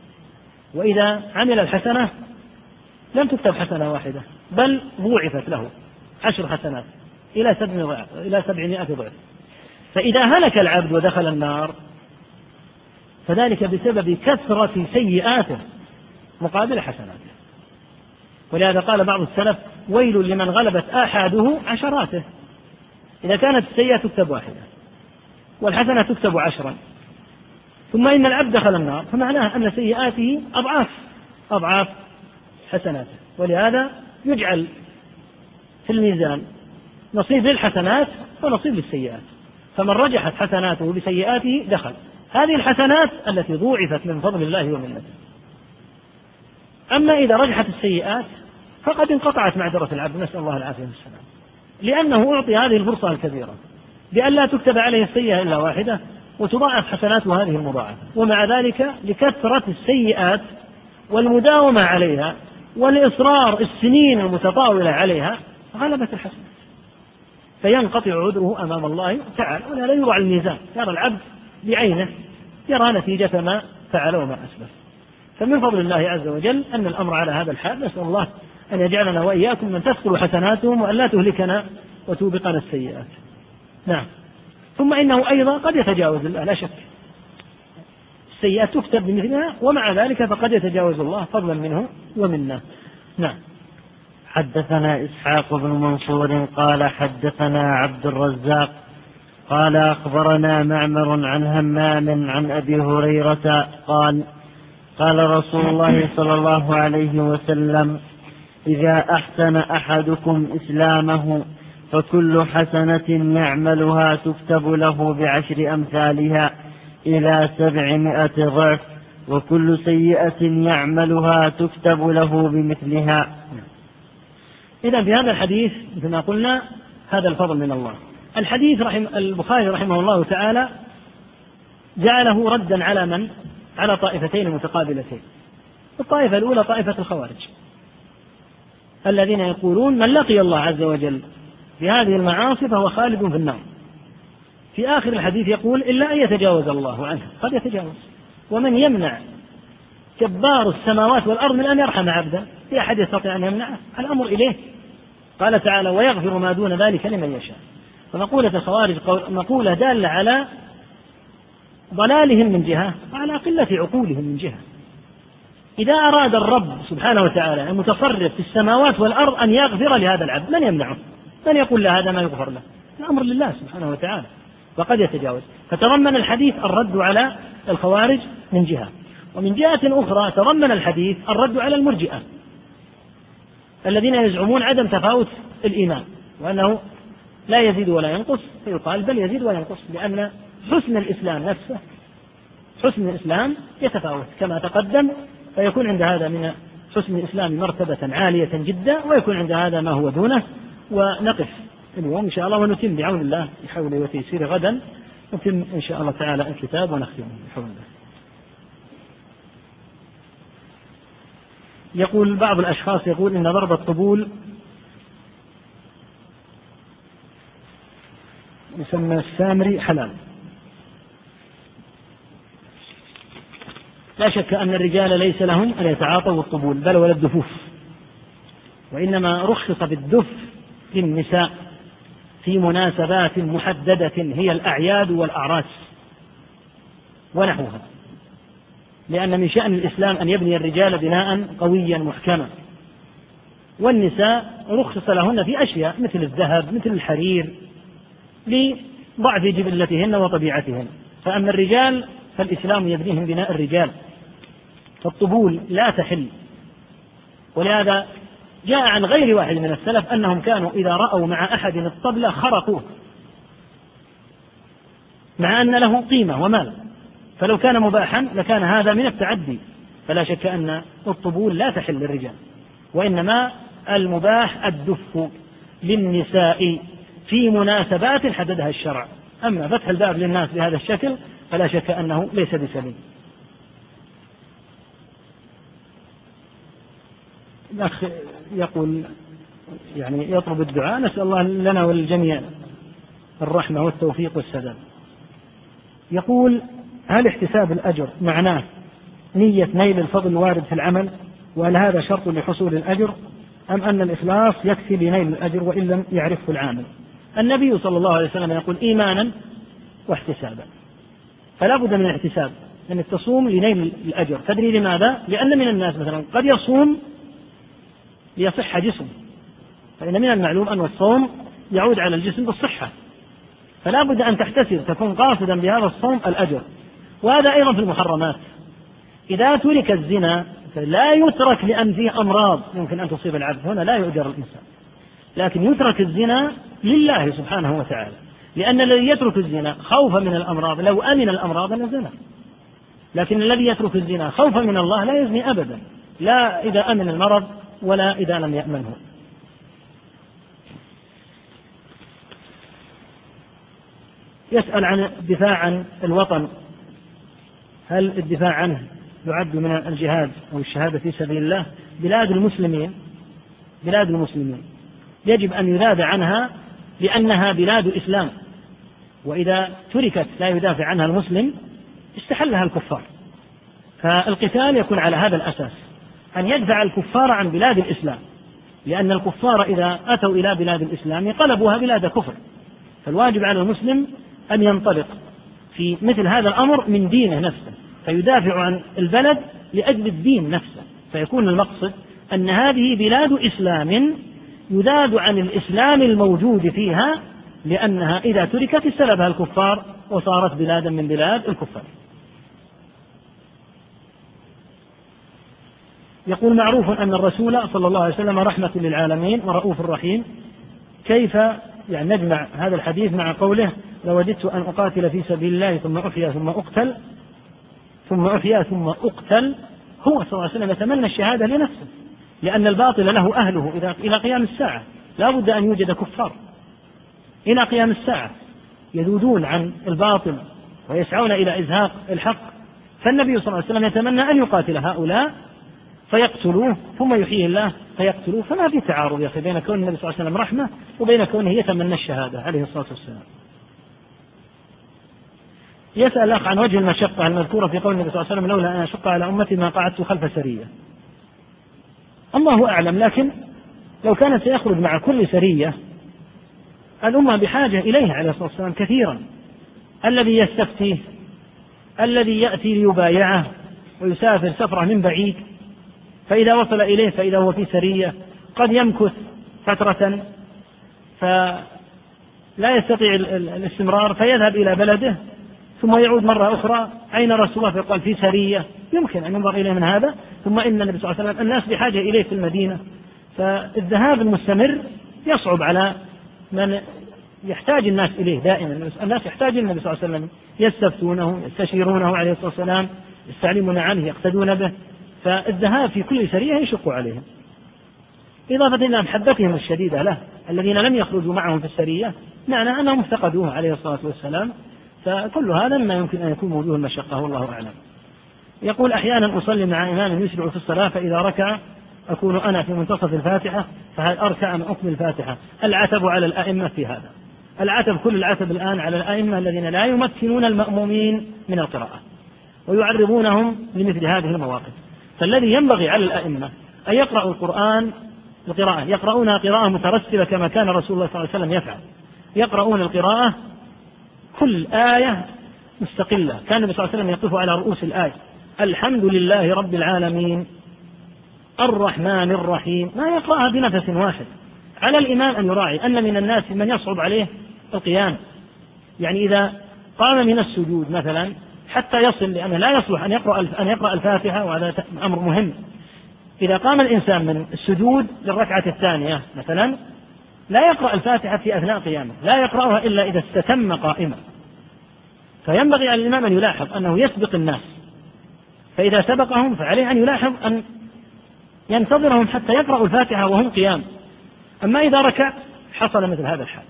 وإذا عمل الحسنة لم تكتب حسنة واحدة بل ضوعفت له عشر حسنات إلى سبعمائة إلى سبعمائة ضعف. فإذا هلك العبد ودخل النار فذلك بسبب كثرة سيئاته. مقابل حسناته ولهذا قال بعض السلف ويل لمن غلبت آحاده عشراته. إذا كانت السيئة تكتب واحدة والحسنة تكتب عشرا. ثم إن العبد دخل النار فمعناه أن سيئاته أضعاف أضعاف حسناته. ولهذا يجعل في الميزان نصيب للحسنات ونصيب للسيئات. فمن رجحت حسناته بسيئاته دخل. هذه الحسنات التي ضوعفت من فضل الله ومنته. أما إذا رجحت السيئات فقد انقطعت معذرة العبد. نسأل الله العافية والسلام. لأنه أعطي هذه الفرصة الكبيرة بأن لا تكتب عليه السيئة إلا واحدة وتضاعف حسناته هذه المضاعفة. ومع ذلك لكثرة السيئات والمداومة عليها والإصرار السنين المتطاولة عليها غلبت الحسنات. فينقطع عذره أمام الله تعالى. ولا لا يوضع الميزان. يرى العبد بعينه يرى نتيجة ما فعل وما أسلف فمن فضل الله عز وجل أن الأمر على هذا الحال. نسأل الله أن يجعلنا وإياكم من تثقل حسناتهم وأن لا تهلكنا وتوبقنا السيئات. نعم. ثم إنه أيضا قد يتجاوز الله لا شك. السيئات تكتب بمثلها ومع ذلك فقد يتجاوز الله فضلا منه ومنا. نعم. حدثنا إسحاق بن منصور قال حدثنا عبد الرزاق قال أخبرنا معمر عن همام عن أبي هريرة قال قال رسول الله صلى الله عليه وسلم إذا أحسن أحدكم إسلامه فكل حسنة يعملها تكتب له بعشر أمثالها إلى سبعمائة ضعف وكل سيئة يعملها تكتب له بمثلها إذا في هذا الحديث مثل ما قلنا هذا الفضل من الله الحديث رحم البخاري رحمه الله تعالى جعله ردا على من؟ على طائفتين متقابلتين. الطائفة الأولى طائفة الخوارج. الذين يقولون من لقي الله عز وجل بهذه المعاصي فهو خالد في النار. في آخر الحديث يقول إلا أن يتجاوز الله عنه. قد يتجاوز. ومن يمنع جبار السماوات والأرض من أن يرحم عبدا في أحد يستطيع أن يمنعه؟ الأمر إليه. قال تعالى ويغفر ما دون ذلك لمن يشاء. فمقولة الخوارج مقولة دالة على ضلالهم من جهة وعلى قلة عقولهم من جهة إذا أراد الرب سبحانه وتعالى المتصرف في السماوات والأرض أن يغفر لهذا العبد من يمنعه؟ من يقول له هذا ما يغفر له؟ الأمر لله سبحانه وتعالى وقد يتجاوز فتضمن الحديث الرد على الخوارج من جهة ومن جهة أخرى تضمن الحديث الرد على المرجئة الذين يزعمون عدم تفاوت الإيمان وأنه لا يزيد ولا ينقص فيقال بل يزيد وينقص لأن حسن الإسلام نفسه. حسن الإسلام يتفاوت كما تقدم فيكون عند هذا من حسن الإسلام مرتبة عالية جدا ويكون عند هذا ما هو دونه. ونقف اليوم إن شاء الله ونتم بعون الله بحوله وتيسيره غدا. نتم إن شاء الله تعالى الكتاب ونختمه بحول الله. يقول بعض الأشخاص يقول إن ضرب الطبول يسمى السامري حلال. لا شك أن الرجال ليس لهم أن يتعاطوا الطبول بل ولا الدفوف. وإنما رخص بالدف للنساء في مناسبات محددة هي الأعياد والأعراس ونحوها. لأن من شأن الإسلام أن يبني الرجال بناء قويا محكما. والنساء رخص لهن في أشياء مثل الذهب مثل الحرير لضعف جبلتهن وطبيعتهن. فأما الرجال فالإسلام يبنيهم بناء الرجال. فالطبول لا تحل. ولهذا جاء عن غير واحد من السلف أنهم كانوا إذا رأوا مع أحد الطبلة خرقوه. مع أن له قيمة ومال. فلو كان مباحا لكان هذا من التعدي. فلا شك أن الطبول لا تحل للرجال. وإنما المباح الدف للنساء في مناسبات حددها الشرع. أما فتح الباب للناس بهذا الشكل فلا شك أنه ليس بسليم الأخ يقول يعني يطلب الدعاء نسأل الله لنا وللجميع الرحمة والتوفيق والسداد. يقول هل احتساب الأجر معناه نية نيل الفضل الوارد في العمل وهل هذا شرط لحصول الأجر أم أن الإخلاص يكفي لنيل الأجر وإن لم يعرفه العامل؟ النبي صلى الله عليه وسلم يقول إيمانا واحتسابا. فلا بد من الاحتساب أنك تصوم لنيل الأجر. تدري لماذا؟ لأن من الناس مثلا قد يصوم ليصح جسمه فإن من المعلوم أن الصوم يعود على الجسم بالصحة. فلا بد أن تحتسب تكون قاصدا بهذا الصوم الأجر. وهذا أيضا في المحرمات. إذا ترك الزنا فلا يترك لأن فيه أمراض يمكن أن تصيب العبد. هنا لا يؤجر الإنسان. لكن يترك الزنا لله سبحانه وتعالى. لأن الذي يترك الزنا خوفا من الأمراض. لو أمن الأمراض لزنا لكن الذي يترك الزنا خوفا من الله لا يزني أبدا. لا إذا أمن المرض ولا إذا لم يأمنه. يسأل عن الدفاع عن الوطن. هل الدفاع عنه يعد من الجهاد أو الشهادة في سبيل الله؟ بلاد المسلمين بلاد المسلمين. يجب أن يذاب عنها لأنها بلاد إسلام وإذا تركت لا يدافع عنها المسلم استحلها الكفار. فالقتال يكون على هذا الأساس. أن يدفع الكفار عن بلاد الإسلام لأن الكفار إذا أتوا إلى بلاد الإسلام قلبوها بلاد كفر. فالواجب على المسلم أن ينطلق في مثل هذا الأمر من دينه نفسه فيدافع عن البلد لأجل الدين نفسه. فيكون المقصد أن هذه بلاد إسلام يذاد عن الإسلام الموجود فيها لأنها إذا تركت استلبها الكفار وصارت بلادا من بلاد الكفار. يقول معروف أن الرسول صلى الله عليه وسلم رحمة للعالمين ورؤوف رحيم. كيف يعني نجمع هذا الحديث مع قوله لوددت أن أقاتل في سبيل الله ثم أحيا ثم أقتل ثم أحيا ثم أقتل هو صلى الله عليه وسلم يتمنى الشهادة لنفسه لأن الباطل له أهله إذا إلى قيام الساعة. لا بد أن يوجد كفار إلى قيام الساعة يذودون عن الباطل ويسعون إلى إزهاق الحق. فالنبي صلى الله عليه وسلم يتمنى أن يقاتل هؤلاء فيقتلوه ثم يحييه الله فيقتلوه. فما في تعارض يا أخي بين كون النبي صلى الله عليه وسلم رحمة وبين كونه يتمنى الشهادة عليه الصلاة والسلام. يسأل الأخ عن وجه المشقة المذكورة في قول النبي صلى الله عليه وسلم لولا أن أشق على أمتي ما قعدت خلف سرية. الله أعلم لكن لو كان سيخرج مع كل سرية الأمة بحاجة إليه عليه الصلاة والسلام كثيرا. الذي يستفتيه الذي يأتي ليبايعه ويسافر سفرة من بعيد فإذا وصل إليه فإذا هو في سرية قد يمكث فترة فلا يستطيع الاستمرار فيذهب إلى بلده ثم يعود مرة أخرى. أين رسول الله فيقال في سرية. يمكن أن ينظر إليه من هذا ثم إن النبي صلى الله عليه وسلم الناس بحاجة إليه في المدينة. فالذهاب المستمر يصعب على من يحتاج الناس إليه دائما. الناس يحتاج النبي صلى الله عليه وسلم يستفتونه يستشيرونه عليه الصلاة والسلام يستعلمون عنه يقتدون به. فالذهاب في كل سرية يشق عليهم. إضافة إلى محبتهم الشديدة له الذين لم يخرجوا معهم في السرية معنى أنهم افتقدوه عليه الصلاة والسلام. فكل هذا مما يمكن أن يكون موجود المشقة والله أعلم. يقول أحيانا أصلي مع إمام يسرع في الصلاة فإذا ركع أكون أنا في منتصف الفاتحة فهل أركع أم أكمل الفاتحة؟ العتب على الأئمة في هذا. العتب كل العتب الآن على الأئمة الذين لا يمكنون المأمومين من القراءة ويعرضونهم لمثل هذه المواقف. فالذي ينبغي على الأئمة أن يقرأوا القرآن القراءة. يقرؤونها قراءة مترتبة كما كان رسول الله صلى الله عليه وسلم يفعل. يقرؤون القراءة كل آية مستقلة. كان النبي صلى الله عليه وسلم يقف على رؤوس الآية. الحمد لله رب العالمين. الرحمن الرحيم. ما يقرأها بنفس واحد. على الإمام أن يراعي أن من الناس من يصعب عليه القيام. يعني إذا قام من السجود مثلا حتى يصل لأنه لا يصلح أن يقرأ أن يقرأ الفاتحة وهذا أمر مهم. إذا قام الإنسان من السجود للركعة الثانية مثلا لا يقرأ الفاتحة في أثناء قيامه لا يقرأها إلا إذا استتم قائما. فينبغي على الإمام أن يلاحظ أنه يسبق الناس. فإذا سبقهم فعليه أن يلاحظ أن ينتظرهم حتى يقرأوا الفاتحة وهم قيام. أما إذا ركع حصل مثل هذا الحال.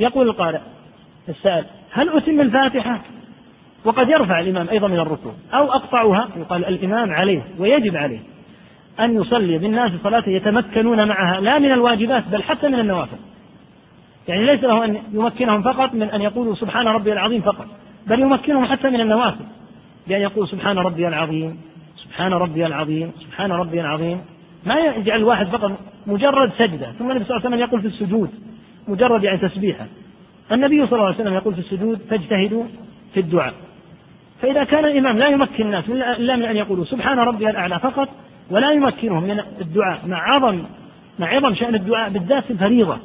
يقول القارئ السائل هل أتم الفاتحة؟ وقد يرفع الإمام أيضا من الركوع أو أقطعها يقال الإمام عليه ويجب عليه أن يصلي بالناس صلاة يتمكنون معها لا من الواجبات بل حتى من النوافل. يعني ليس له أن يمكنهم فقط من أن يقولوا سبحان ربي العظيم فقط بل يمكنهم حتى من النوافل. بأن يقول سبحان ربي العظيم سبحان ربي العظيم سبحان ربي العظيم. ما يجعل الواحد فقط مجرد سجدة. ثم النبي صلى الله عليه وسلم يقول في السجود مجرد يعني تسبيحة. النبي صلى الله عليه وسلم يقول في السجود فاجتهدوا في الدعاء. فإذا كان الإمام لا يمكن الناس إلا من أن يقولوا سبحان ربي الأعلى فقط ولا يمكنهم من الدعاء مع عظم مع عظم شأن الدعاء بالذات الفريضة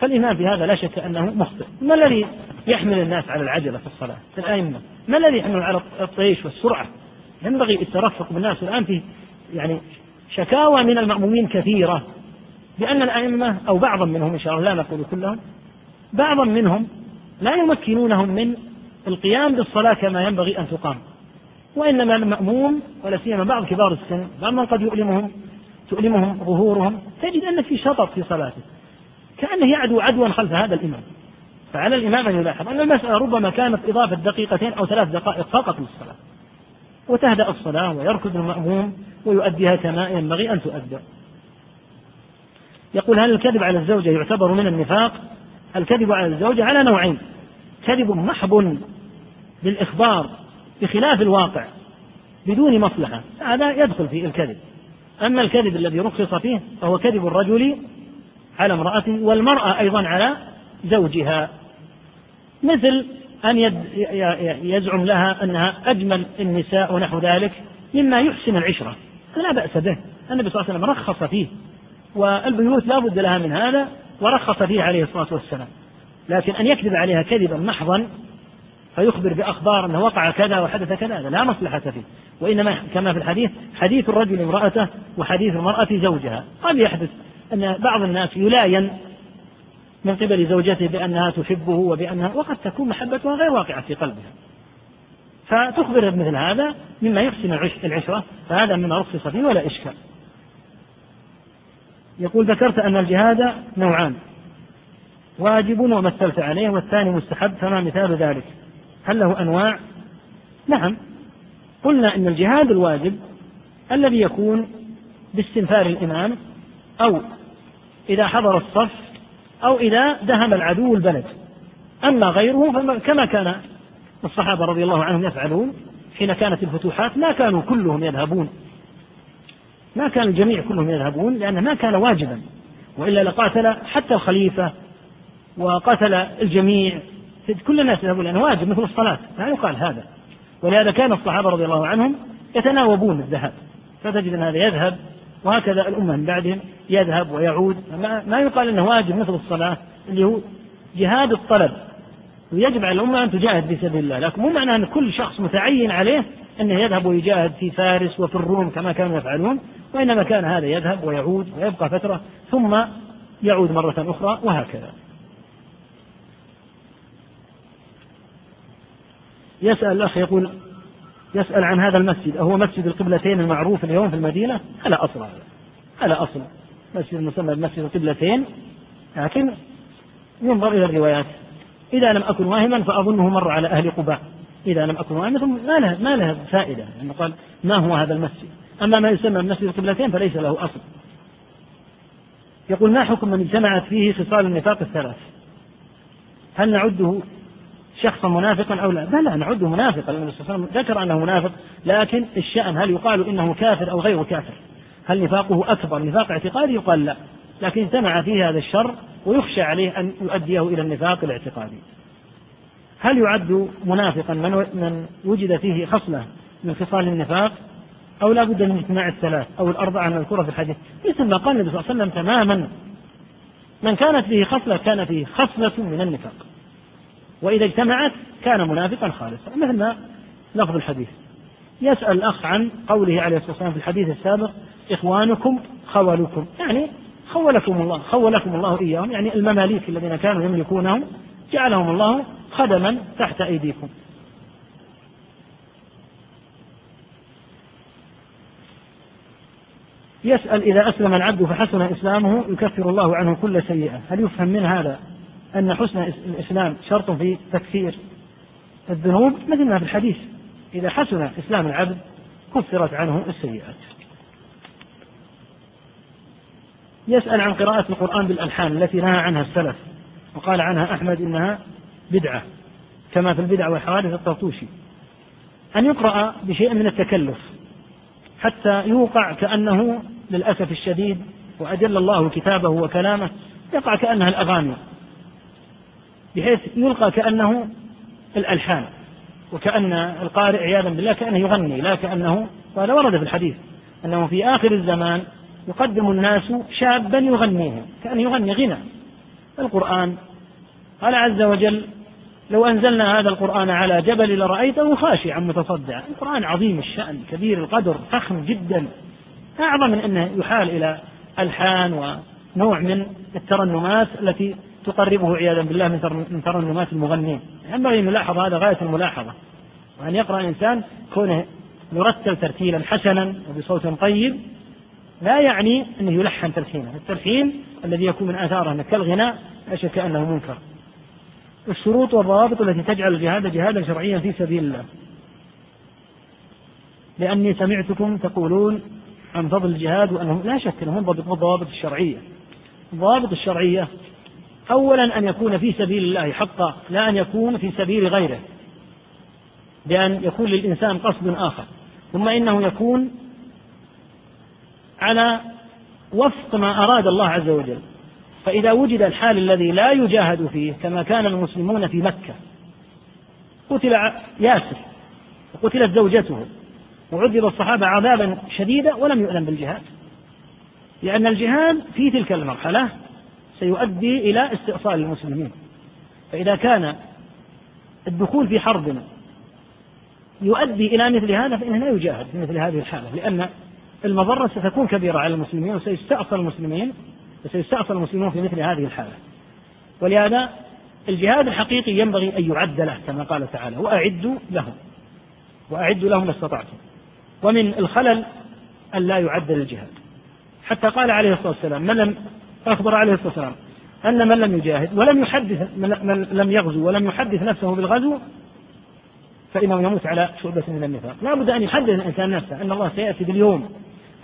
فالإمام في هذا لا شك أنه مخطئ. ما الذي يحمل الناس على العجلة في الصلاة؟ في الأئمة. ما الذي يحمل على الطيش والسرعة؟ ينبغي الترفق بالناس. الآن في يعني شكاوى من المأمومين كثيرة بأن الأئمة أو بعضا منهم إن شاء الله لا نقول كلهم بعضا منهم لا يمكنونهم من القيام بالصلاة كما ينبغي أن تقام. وإنما المأموم ولا سيما بعض كبار السن بعض من قد يؤلمهم تؤلمهم ظهورهم تجد أن في شطط في صلاته. كأنه يعدو عدوا خلف هذا الإمام. فعلى الإمام أن يلاحظ أن المسألة ربما كانت إضافة دقيقتين أو ثلاث دقائق فقط للصلاة. وتهدأ الصلاة ويركض المأموم ويؤديها كما ينبغي أن تؤدى. يقول هل الكذب على الزوجة يعتبر من النفاق؟ الكذب على الزوجة على نوعين كذب محض بالإخبار بخلاف الواقع بدون مصلحة هذا يدخل في الكذب. أما الكذب الذي رخص فيه فهو كذب الرجل على امرأته والمرأة أيضا على زوجها. مثل أن يزعم لها أنها أجمل النساء ونحو ذلك مما يحسن العشرة. لا بأس به. النبي صلى الله عليه وسلم رخص فيه. والبيوت لا بد لها من هذا ورخص فيه عليه الصلاة والسلام. لكن أن يكذب عليها كذبا محضا فيخبر بأخبار أنه وقع كذا وحدث كذا هذا لا مصلحة فيه. وإنما كما في الحديث حديث الرجل امرأته وحديث المرأة زوجها. قد يحدث أن بعض الناس يلاين من قبل زوجته بأنها تحبه وبأنها وقد تكون محبتها غير واقعة في قلبها. فتخبر بمثل هذا مما يحسن العشرة فهذا مما رخص فيه ولا إشكال. يقول ذكرت أن الجهاد نوعان واجب ومثلت عليه والثاني مستحب فما مثال ذلك؟ هل له أنواع؟ نعم. قلنا إن الجهاد الواجب الذي يكون باستنفار الإمام أو إذا حضر الصف أو إذا دهم العدو البلد. أما غيره كما كان الصحابة رضي الله عنهم يفعلون حين كانت الفتوحات ما كانوا كلهم يذهبون. ما كان الجميع كلهم يذهبون لأنه ما كان واجبا. وإلا لقاتل حتى الخليفة وقتل الجميع. كل الناس يذهبون لأنه واجب مثل الصلاة. لا يقال هذا. ولهذا كان الصحابة رضي الله عنهم يتناوبون الذهاب. فتجد أن هذا يذهب وهكذا الأمة من بعدهم يذهب ويعود. ما يقال أنه واجب مثل الصلاة اللي هو جهاد الطلب. ويجب على الأمة أن تجاهد في سبيل الله. لكن مو معنى أن كل شخص متعين عليه أنه يذهب ويجاهد في فارس وفي الروم كما كانوا يفعلون وإنما كان هذا يذهب ويعود ويبقى فترة ثم يعود مرة أخرى وهكذا. يسأل الأخ يقول يسأل عن هذا المسجد أهو مسجد القبلتين المعروف اليوم في المدينة؟ على أصل هذا على أصل. مسجد مسمى بمسجد القبلتين لكن ينظر إلى الروايات إذا لم أكن واهما فأظنه مر على أهل قباء. إذا لم أكن واهما ما له ما له فائدة. لأنه يعني قال ما هو هذا المسجد؟ أما ما يسمى بمسجد القبلتين فليس له أصل. يقول ما حكم من اجتمعت فيه خصال النفاق الثلاث؟ هل نعده شخصا منافقا أو لا؟ بلى نعده منافقا النبي صلى الله عليه وسلم ذكر أنه منافق لكن الشأن هل يقال إنه كافر أو غير كافر؟ هل نفاقه أكبر نفاق اعتقادي؟ يقال لا. لكن اجتمع فيه هذا الشر ويخشى عليه أن يؤديه إلى النفاق الاعتقادي. هل يعد منافقا من من وجد فيه خصلة من خصال النفاق أو لا بد من اجتماع الثلاث أو الأربعة من الكره في الحديث مثل ما قال النبي صلى الله عليه وسلم تماما من كانت فيه خصلة كان فيه خصلة من النفاق وإذا اجتمعت كان منافقا خالصا. مثل ما لفظ الحديث. يسأل الأخ عن قوله عليه الصلاة والسلام في الحديث السابق إخوانكم خولكم. يعني خولكم الله خولكم الله إياهم. يعني المماليك الذين كانوا يملكونهم جعلهم الله خدما تحت أيديكم. يسأل إذا أسلم العبد فحسن إسلامه يكفر الله عنه كل سيئة. هل يفهم من هذا؟ أن حسن الإسلام شرط في تكفير الذنوب مثل ما في الحديث. إذا حسن إسلام العبد كفرت عنه السيئات. يسأل عن قراءة القرآن بالألحان التي نهى عنها السلف وقال عنها أحمد إنها بدعة كما في البدع والحوادث الطرطوشي. أن يقرأ بشيء من التكلف حتى يوقع كأنه للأسف الشديد وأجل الله كتابه وكلامه يقع كأنها الأغاني. بحيث يلقى كأنه الألحان وكأن القارئ عياذا بالله كأنه يغني لا كأنه وهذا ورد في الحديث أنه في آخر الزمان يقدم الناس شابا يغنيه كأنه يغني غنى. القرآن قال عز وجل لو أنزلنا هذا القرآن على جبل لرأيته خاشعا متصدعا. القرآن عظيم الشأن كبير القدر فخم جدا. أعظم من أنه يحال إلى ألحان ونوع من الترنمات التي تقربه عياذا بالله من ترنمات المغنين. ينبغي أن نلاحظ هذا غاية الملاحظة. وأن يقرأ الإنسان كونه يرتل ترتيلا حسنا وبصوت طيب لا يعني أنه يلحن تلحينا التلحين الذي يكون من آثاره كالغناء لا شك أنه منكر. الشروط والضوابط التي تجعل الجهاد جهادا شرعيا في سبيل الله. لأني سمعتكم تقولون عن فضل الجهاد وأنه لا شك أنه منضبط بالضوابط الشرعية. الضوابط الشرعية أولا أن يكون في سبيل الله حقا لا أن يكون في سبيل غيره. بأن يكون للإنسان قصد آخر. ثم إنه يكون على وفق ما أراد الله عز وجل. فإذا وجد الحال الذي لا يجاهد فيه كما كان المسلمون في مكة. قتل ياسر. وقتلت زوجته. وعذب الصحابة عذابا شديدا ولم يؤذن بالجهاد. لأن الجهاد في تلك المرحلة سيؤدي إلى استئصال المسلمين. فإذا كان الدخول في حرب يؤدي إلى مثل هذا فإنه لا يجاهد في مثل هذه الحالة لأن المضرة ستكون كبيرة على المسلمين وسيستأصل المسلمين وسيستأصل المسلمون في مثل هذه الحالة. ولهذا الجهاد الحقيقي ينبغي أن يعد له كما قال تعالى وأعدوا لهم وأعدوا لهم ما استطعتم. ومن الخلل أن لا يعد للجهاد. حتى قال عليه الصلاة والسلام من لم أخبر عليه الصلاة والسلام أن من لم يجاهد ولم يحدث من لم يغزو ولم يحدث نفسه بالغزو فإنه يموت على شعبة من النفاق. لا بد أن يحدث الإنسان نفسه أن الله سيأتي باليوم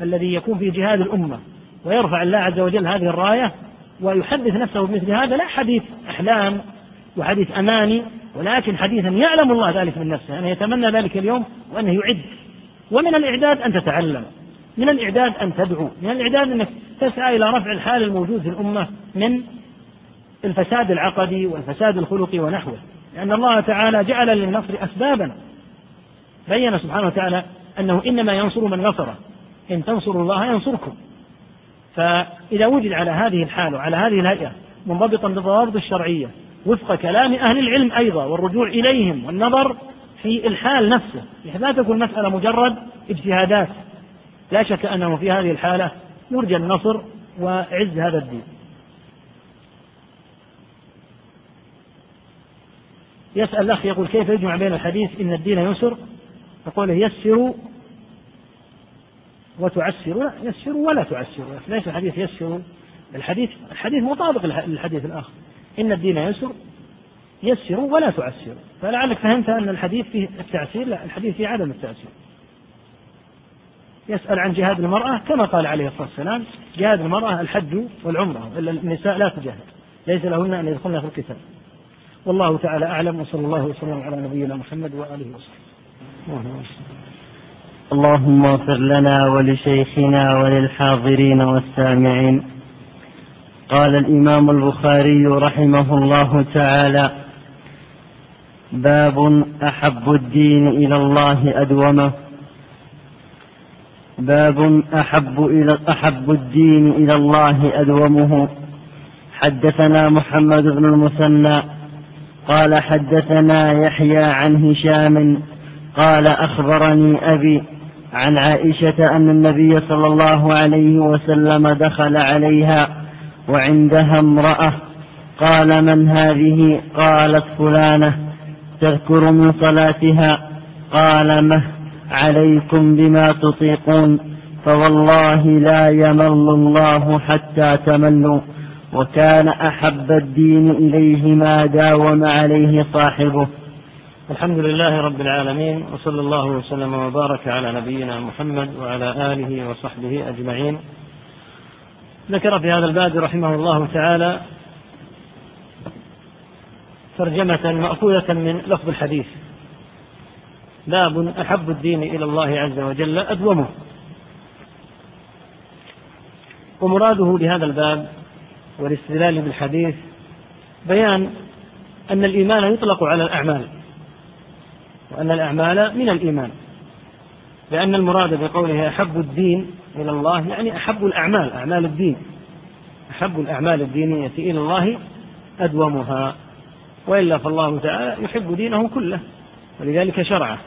الذي يكون فيه جهاد الأمة ويرفع الله عز وجل هذه الراية ويحدث نفسه بمثل هذا لا حديث أحلام وحديث أماني ولكن حديثا يعلم الله ذلك من نفسه أنه يتمنى ذلك اليوم وأنه يعد. ومن الإعداد أن تتعلم. من الإعداد أن تدعو من الإعداد أنك تسعى إلى رفع الحال الموجود في الأمة من الفساد العقدي والفساد الخلقي ونحوه. لأن الله تعالى جعل للنصر أسبابا. بين سبحانه وتعالى أنه إنما ينصر من نصره إن تنصروا الله ينصركم. فإذا وجد على هذه الحال وعلى هذه الهيئة منضبطا بالضوابط الشرعية وفق كلام أهل العلم أيضا والرجوع إليهم والنظر في الحال نفسه بحيث لا تكون مسألة مجرد اجتهادات. لا شك أنه في هذه الحالة يرجى النصر وعز هذا الدين. يسأل الأخ يقول كيف يجمع بين الحديث إن الدين يسر؟ يقول يسروا وتعسروا لا يسروا ولا تعسروا ليس الحديث يسروا الحديث الحديث مطابق للحديث الآخر. إن الدين يسر يسروا ولا تعسروا فلعلك فهمت أن الحديث فيه التعسير لا الحديث فيه عدم التعسير. يسأل عن جهاد المرأة كما قال عليه الصلاة والسلام جهاد المرأة الحج والعمرة إلا النساء لا تجاهد ليس لهن أن يدخلن في القتال. والله تعالى أعلم وصلى الله وسلم على نبينا محمد وآله وصحبه. اللهم اغفر لنا ولشيخنا وللحاضرين والسامعين. قال الإمام البخاري رحمه الله تعالى باب أحب الدين إلى الله أدومه. باب أحب إلى أحب الدين إلى الله أدومه. حدثنا محمد بن المثنى قال حدثنا يحيى عن هشام قال أخبرني أبي عن عائشة أن النبي صلى الله عليه وسلم دخل عليها وعندها امرأة قال من هذه؟ قالت فلانة تذكر من صلاتها؟ قال مه. عليكم بما تطيقون فوالله لا يمل الله حتى تملوا وكان أحب الدين إليه ما داوم عليه صاحبه. الحمد لله رب العالمين وصلى الله وسلم وبارك على نبينا محمد وعلى آله وصحبه أجمعين. ذكر في هذا الباب رحمه الله تعالى ترجمة مأخوذة من لفظ الحديث. باب أحب الدين إلى الله عز وجل أدومه. ومراده بهذا الباب والاستدلال بالحديث بيان أن الإيمان يطلق على الأعمال وأن الأعمال من الإيمان. لأن المراد بقوله أحب الدين إلى الله يعني أحب الأعمال أعمال الدين. أحب الأعمال الدينية إلى الله أدومها. وإلا فالله تعالى يحب دينه كله ولذلك شرعه.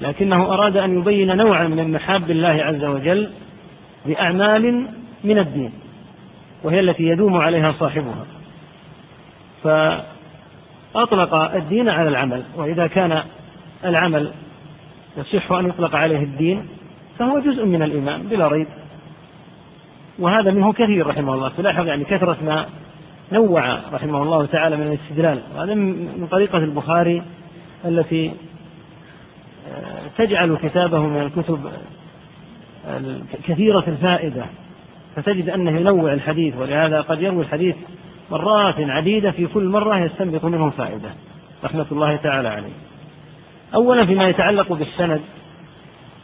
لكنه أراد أن يبين نوعا من محاب الله عز وجل بأعمال من الدين وهي التي يدوم عليها صاحبها. فأطلق الدين على العمل وإذا كان العمل يصح أن يطلق عليه الدين فهو جزء من الإيمان بلا ريب. وهذا منه كثير رحمه الله. تلاحظ يعني كثرة ما نوع رحمه الله تعالى من الاستدلال. وهذا من طريقة البخاري التي تجعل كتابه من الكتب كثيرة الفائدة فتجد أنه ينوع الحديث ولهذا قد يروي الحديث مرات عديدة في كل مرة يستنبط منه فائدة. رحمة الله تعالى عليه. أولا فيما يتعلق بالسند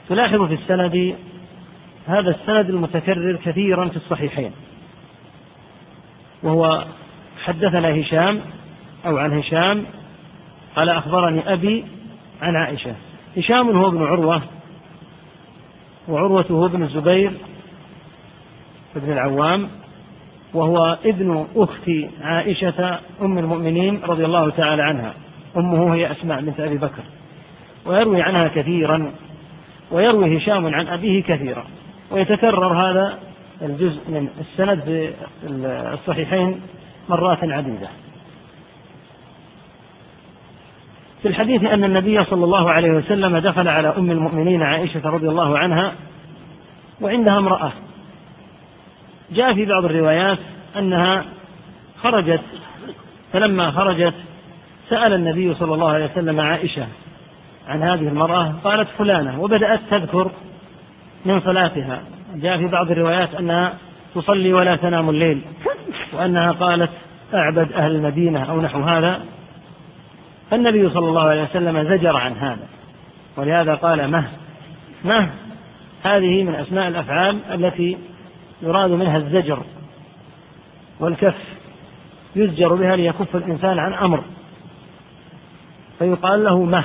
تلاحظ في السند هذا السند المتكرر كثيرا في الصحيحين. وهو حدثنا هشام أو عن هشام قال أخبرني أبي عن عائشة. هشام هو ابن عروة وعروة هو ابن الزبير بن العوام وهو ابن أخت عائشة أم المؤمنين رضي الله تعالى عنها. أمه هي أسماء بنت أبي بكر. ويروي عنها كثيرا ويروي هشام عن أبيه كثيرا. ويتكرر هذا الجزء من السند في الصحيحين مرات عديدة. في الحديث أن النبي صلى الله عليه وسلم دخل على أم المؤمنين عائشة رضي الله عنها وعندها امرأة. جاء في بعض الروايات أنها خرجت فلما خرجت سأل النبي صلى الله عليه وسلم عائشة عن هذه المرأة قالت فلانة وبدأت تذكر من صلاتها. جاء في بعض الروايات أنها تصلي ولا تنام الليل وأنها قالت أعبد أهل المدينة أو نحو هذا. فالنبي صلى الله عليه وسلم زجر عن هذا. ولهذا قال مه. مه هذه من أسماء الأفعال التي يراد منها الزجر والكف. يزجر بها ليكف الإنسان عن أمر. فيقال له مه.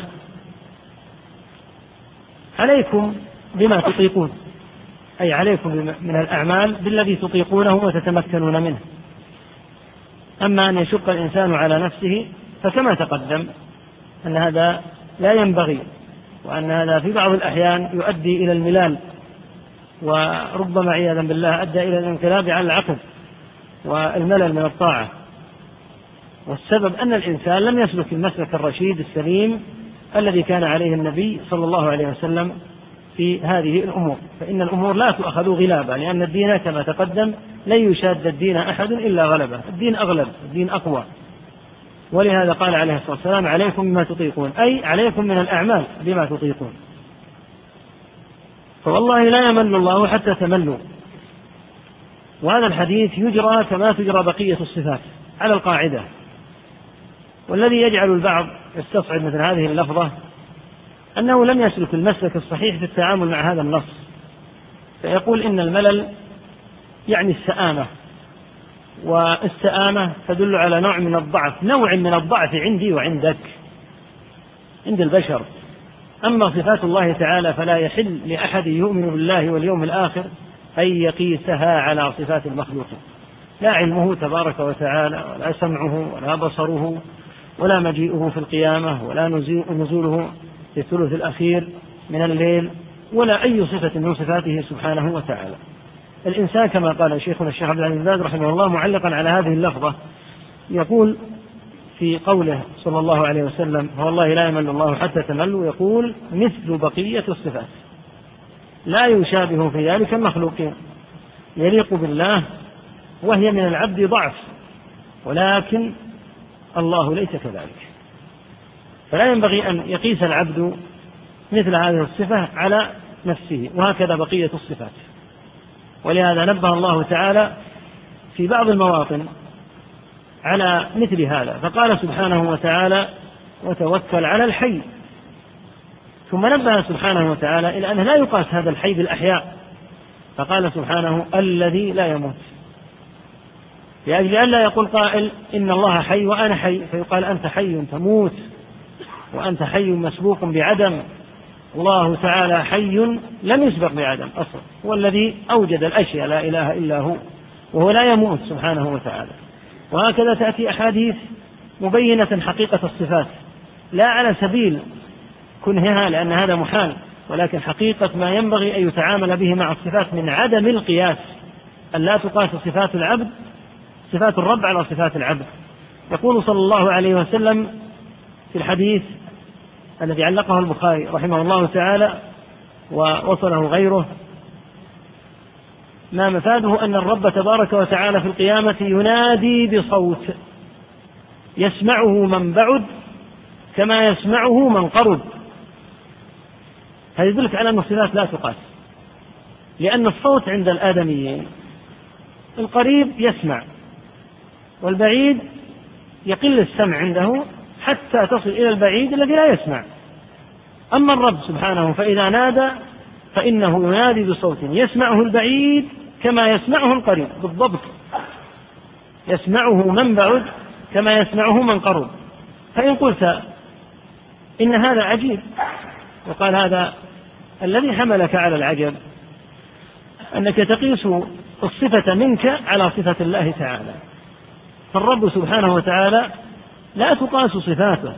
عليكم بما تطيقون. أي عليكم من الأعمال بالذي تطيقونه وتتمكنون منه. أما أن يشق الإنسان على نفسه فكما تقدم أن هذا لا ينبغي وأن هذا في بعض الأحيان يؤدي إلى الملال وربما عياذا بالله أدى إلى الانقلاب على العقل والملل من الطاعة والسبب أن الإنسان لم يسلك المسلك الرشيد السليم الذي كان عليه النبي صلى الله عليه وسلم في هذه الأمور فإن الأمور لا تؤخذ غلابا لأن الدين كما تقدم لن يشاد الدين أحد إلا غلبه الدين أغلب الدين أقوى ولهذا قال عليه الصلاة والسلام عليكم بما تطيقون أي عليكم من الأعمال بما تطيقون. فوالله لا يمل الله حتى تملوا وهذا الحديث يجرى كما تجرى بقية الصفات على القاعدة. والذي يجعل البعض يستصعب مثل هذه اللفظة أنه لم يسلك المسلك الصحيح في التعامل مع هذا النص. فيقول إن الملل يعني السآمة. والسآمة تدل على نوع من الضعف. نوع من الضعف عندي وعندك عند البشر. أما صفات الله تعالى فلا يحل لأحد يؤمن بالله واليوم الآخر أن يقيسها على صفات المخلوقين لا علمه تبارك وتعالى ولا سمعه ولا بصره ولا مجيئه في القيامة ولا نزوله في الثلث الأخير من الليل ولا أي صفة من صفاته سبحانه وتعالى. الإنسان كما قال شيخنا الشيخ عبد العزيز باز رحمه الله معلقا على هذه اللفظة يقول في قوله صلى الله عليه وسلم والله لا يمل الله حتى تملوا يقول مثل بقية الصفات لا يشابه في ذلك المخلوقين يليق بالله وهي من العبد ضعف ولكن الله ليس كذلك. فلا ينبغي أن يقيس العبد مثل هذه الصفة على نفسه وهكذا بقية الصفات. ولهذا نبه الله تعالى في بعض المواطن على مثل هذا فقال سبحانه وتعالى وتوكل على الحي ثم نبه سبحانه وتعالى إلى أنه لا يقاس هذا الحي بالأحياء فقال سبحانه الذي لا يموت لأجل ألا يقول قائل إن الله حي وأنا حي فيقال أنت حي تموت وأنت حي مسبوق بعدم الله تعالى حي لم يسبق بعدم أصلا هو الذي أوجد الأشياء لا إله إلا هو وهو لا يموت سبحانه وتعالى. وهكذا تأتي أحاديث مبينة حقيقة الصفات لا على سبيل كنهها لأن هذا محال ولكن حقيقة ما ينبغي أن يتعامل به مع الصفات من عدم القياس أن لا تقاس صفات العبد صفات الرب على صفات العبد. يقول صلى الله عليه وسلم في الحديث الذي علقه البخاري رحمه الله تعالى ووصله غيره. ما مفاده أن الرب تبارك وتعالى في القيامة ينادي بصوت يسمعه من بعد كما يسمعه من قرب. هذا يدلك على أن الصفات لا تقاس لأن الصوت عند الآدميين القريب يسمع والبعيد يقل السمع عنده حتى تصل إلى البعيد الذي لا يسمع. أما الرب سبحانه فإذا نادى فإنه ينادي بصوت يسمعه البعيد كما يسمعه القريب. بالضبط. يسمعه من بعد كما يسمعه من قرب. فإن قلت إن هذا عجيب وقال هذا الذي حملك على العجب أنك تقيس الصفة منك على صفة الله تعالى. فالرب سبحانه وتعالى لا تقاس صفاته.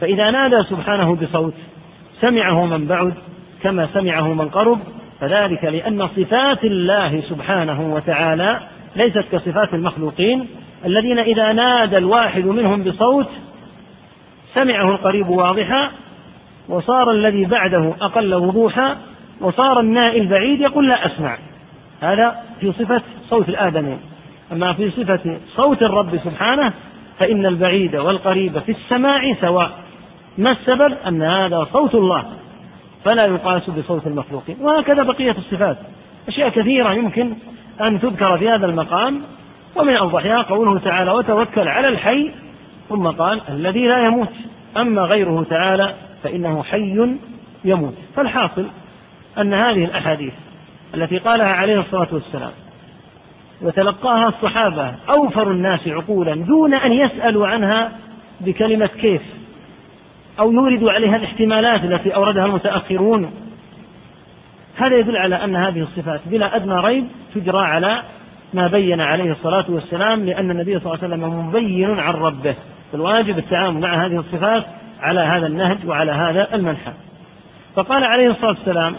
فإذا نادى سبحانه بصوت سمعه من بعد كما سمعه من قرب فذلك لأن صفات الله سبحانه وتعالى ليست كصفات المخلوقين. الذين إذا نادى الواحد منهم بصوت سمعه القريب واضحا وصار الذي بعده أقل وضوحا وصار النائي البعيد يقول لا أسمع. هذا في صفة صوت الآدمين أما في صفة صوت الرب سبحانه فإن البعيد والقريب في السماع سواء. ما السبب؟ أن هذا صوت الله. فلا يقاس بصوت المخلوقين. وهكذا بقية الصفات. أشياء كثيرة يمكن أن تذكر في هذا المقام. ومن أوضحها قوله تعالى وتوكل على الحي ثم قال الذي لا يموت أما غيره تعالى فإنه حي يموت فالحاصل أن هذه الأحاديث التي قالها عليه الصلاة والسلام وتلقاها الصحابة أوفر الناس عقولا دون أن يسألوا عنها بكلمة كيف أو يوردوا عليها الاحتمالات التي أوردها المتأخرون. هذا يدل على أن هذه الصفات بلا أدنى ريب تجرى على ما بين عليه الصلاة والسلام لأن النبي صلى الله عليه وسلم مبين عن ربه. فالواجب التعامل مع هذه الصفات على هذا النهج وعلى هذا المنحى فقال عليه الصلاة والسلام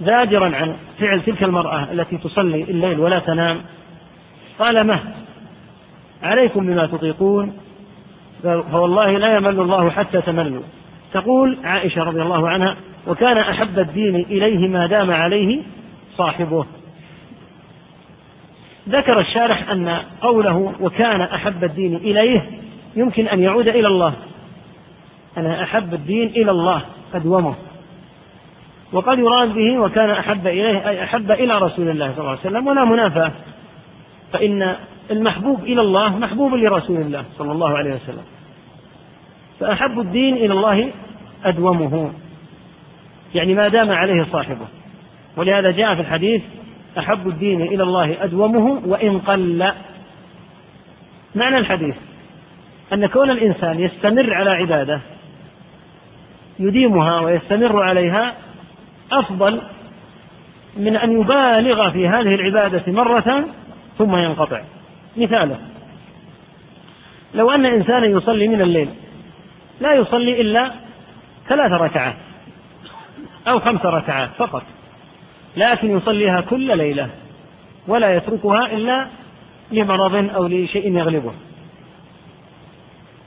زاجرا عن فعل تلك المرأة التي تصلي الليل ولا تنام قال مه عليكم بما تطيقون فوالله لا يمل الله حتى تملوا. تقول عائشة رضي الله عنها وكان أحب الدين إليه ما دام عليه صاحبه. ذكر الشارح أن قوله وكان أحب الدين إليه يمكن أن يعود إلى الله. أنا أحب الدين إلى الله أدومه وقد يراد به وكان أحب إليه أي أحب إلى رسول الله صلى الله عليه وسلم ولا منافاة. فإن المحبوب إلى الله محبوب لرسول الله صلى الله عليه وسلم. فأحب الدين إلى الله أدومه. يعني ما دام عليه صاحبه. ولهذا جاء في الحديث أحب الدين إلى الله أدومه وإن قل. معنى الحديث أن كون الإنسان يستمر على عبادة يديمها ويستمر عليها أفضل من أن يبالغ في هذه العبادة مرة ثم ينقطع. مثاله لو أن إنسانا يصلي من الليل لا يصلي إلا ثلاث ركعات أو خمس ركعات فقط لكن يصليها كل ليلة ولا يتركها إلا لمرض أو لشيء يغلبه.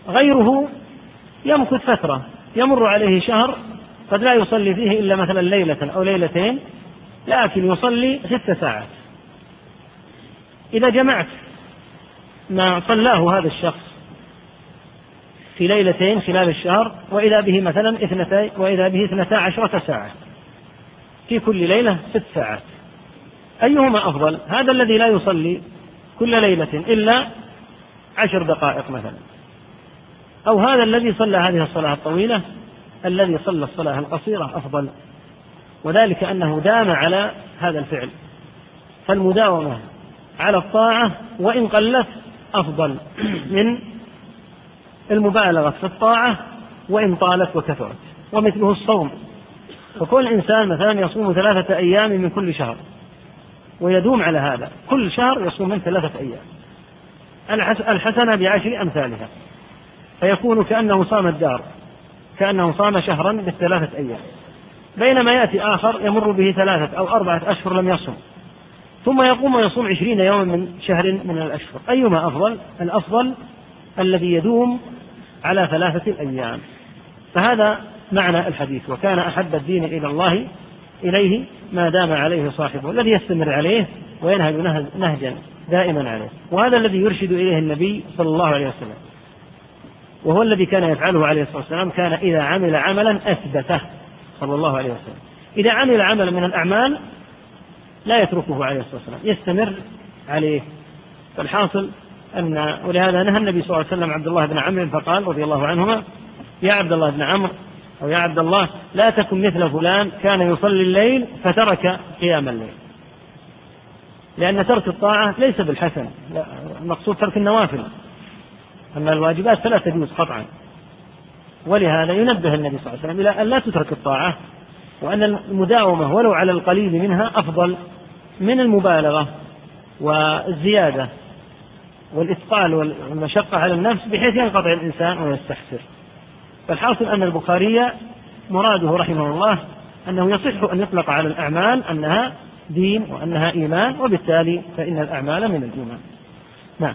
غيره يمكث فترة يمر عليه شهر قد لا يصلي فيه إلا مثلا ليلة أو ليلتين لكن يصلي ست ساعات. إذا جمعت ما صلاه هذا الشخص في ليلتين خلال الشهر وإذا به مثلا اثنتي وإذا به اثنتا عشرة ساعة في كل ليلة ست ساعات. أيهما أفضل؟ هذا الذي لا يصلي كل ليلة إلا عشر دقائق مثلا. أو هذا الذي صلى هذه الصلاة الطويلة الذي صلى الصلاة القصيرة أفضل وذلك أنه دام على هذا الفعل. فالمداومة على الطاعة وإن قلت أفضل من المبالغة في الطاعة وإن طالت وكثرت ومثله الصوم. فكل إنسان مثلا يصوم ثلاثة أيام من كل شهر ويدوم على هذا. كل شهر يصوم من ثلاثة أيام. الحسنة بعشر أمثالها. فيكون كأنه صام الدار. كأنه صام شهرا بالثلاثة أيام. بينما يأتي آخر يمر به ثلاثة أو أربعة أشهر لم يصم. ثم يقوم ويصوم عشرين يوما من شهر من الأشهر. أيما أفضل؟ الأفضل الذي يدوم على ثلاثة أيام. فهذا معنى الحديث. وكان أحب الدين إلى الله إليه ما دام عليه صاحبه. الذي يستمر عليه وينهج نهجا دائما عليه. وهذا الذي يرشد إليه النبي صلى الله عليه وسلم. وهو الذي كان يفعله عليه الصلاة والسلام كان إذا عمل عملا أثبته صلى الله عليه وسلم. إذا عمل عملا من الأعمال لا يتركه عليه الصلاة والسلام يستمر عليه. فالحاصل أن ولهذا نهى النبي صلى الله عليه وسلم عبد الله بن عمرو فقال رضي الله عنهما يا عبد الله بن عمرو أو يا عبد الله لا تكن مثل فلان كان يصلي الليل فترك قيام الليل. لأن ترك الطاعة ليس بالحسن لا المقصود ترك النوافل. أما الواجبات فلا تجوز قطعا. ولهذا ينبه النبي صلى الله عليه وسلم إلى أن لا تترك الطاعة وأن المداومة ولو على القليل منها أفضل من المبالغة والزيادة والإثقال والمشقة على النفس بحيث ينقطع الإنسان ويستحسر. فالحاصل أن البخاري مراده رحمه الله أنه يصح أن يطلق على الأعمال أنها دين وأنها إيمان وبالتالي فإن الأعمال من الإيمان. نعم.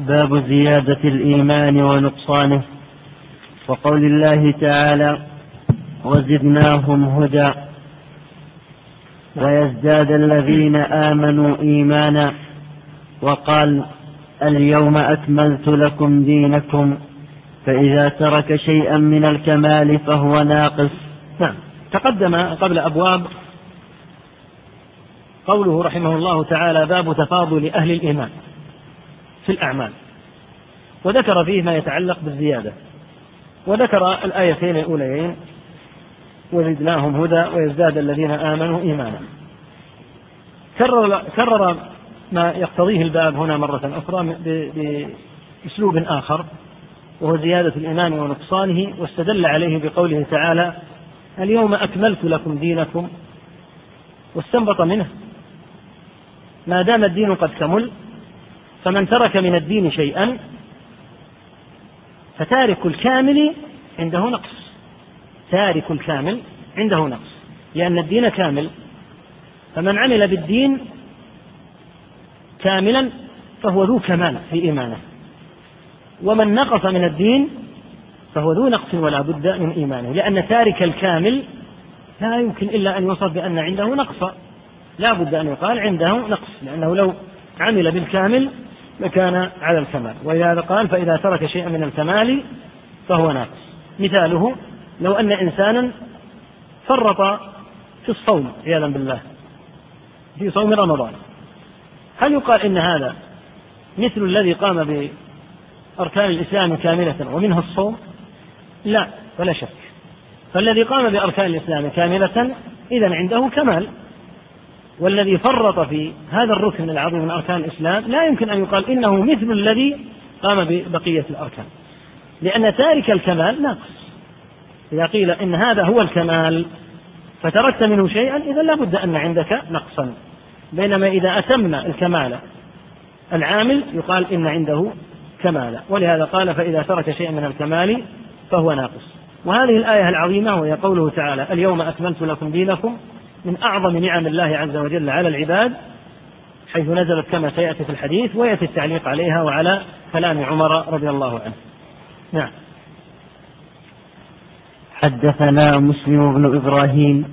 باب زيادة الإيمان ونقصانه. وقول الله تعالى وزدناهم هدى. ويزداد الذين آمنوا إيمانا. وقال اليوم أكملت لكم دينكم فإذا ترك شيئا من الكمال فهو ناقص. نعم. تقدم قبل أبواب قوله رحمه الله تعالى باب تفاضل أهل الإيمان. في الأعمال. وذكر فيه ما يتعلق بالزيادة. وذكر الآيتين الأوليين. وزدناهم هدى ويزداد الذين آمنوا إيمانا. كرر, كرر ما يقتضيه الباب هنا مرة أخرى بأسلوب آخر. وهو زيادة الإيمان ونقصانه. واستدل عليه بقوله تعالى اليوم أكملت لكم دينكم. واستنبط منه ما دام الدين قد كمل فمن ترك من الدين شيئا فتارك الكامل عنده نقص. تارك الكامل عنده نقص. لأن الدين كامل. فمن عمل بالدين كاملا فهو ذو كمال في إيمانه. ومن نقص من الدين فهو ذو نقص ولا بد من إيمانه. لأن تارك الكامل لا يمكن إلا أن يوصف بأن عنده نقصا لا بد أن يقال عنده نقص. لأنه لو عمل بالكامل لكان على الكمال. ولهذا قال فإذا ترك شيئا من الكمال فهو ناقص. مثاله لو أن إنسانا فرط في الصوم عياذا بالله في صوم رمضان. هل يقال إن هذا مثل الذي قام بأركان الإسلام كاملة ومنها الصوم؟ لا ولا شك. فالذي قام بأركان الإسلام كاملة إذا عنده كمال. والذي فرط في هذا الركن العظيم من أركان الإسلام لا يمكن أن يقال إنه مثل الذي قام ببقية الأركان. لأن تارك الكمال ناقص. إذا قيل إن هذا هو الكمال فتركت منه شيئا إذا لا بد أن عندك نقصا. بينما إذا أتمنا الكمال العامل يقال إن عنده كمالا ولهذا قال فإذا ترك شيئا من الكمال فهو ناقص. وهذه الآية العظيمة وهي قوله تعالى اليوم أكملت لكم دينكم من أعظم نعم الله عز وجل على العباد حيث نزلت كما سيأتي في الحديث ويأتي التعليق عليها وعلى كلام عمر رضي الله عنه. نعم. حدثنا مسلم بن إبراهيم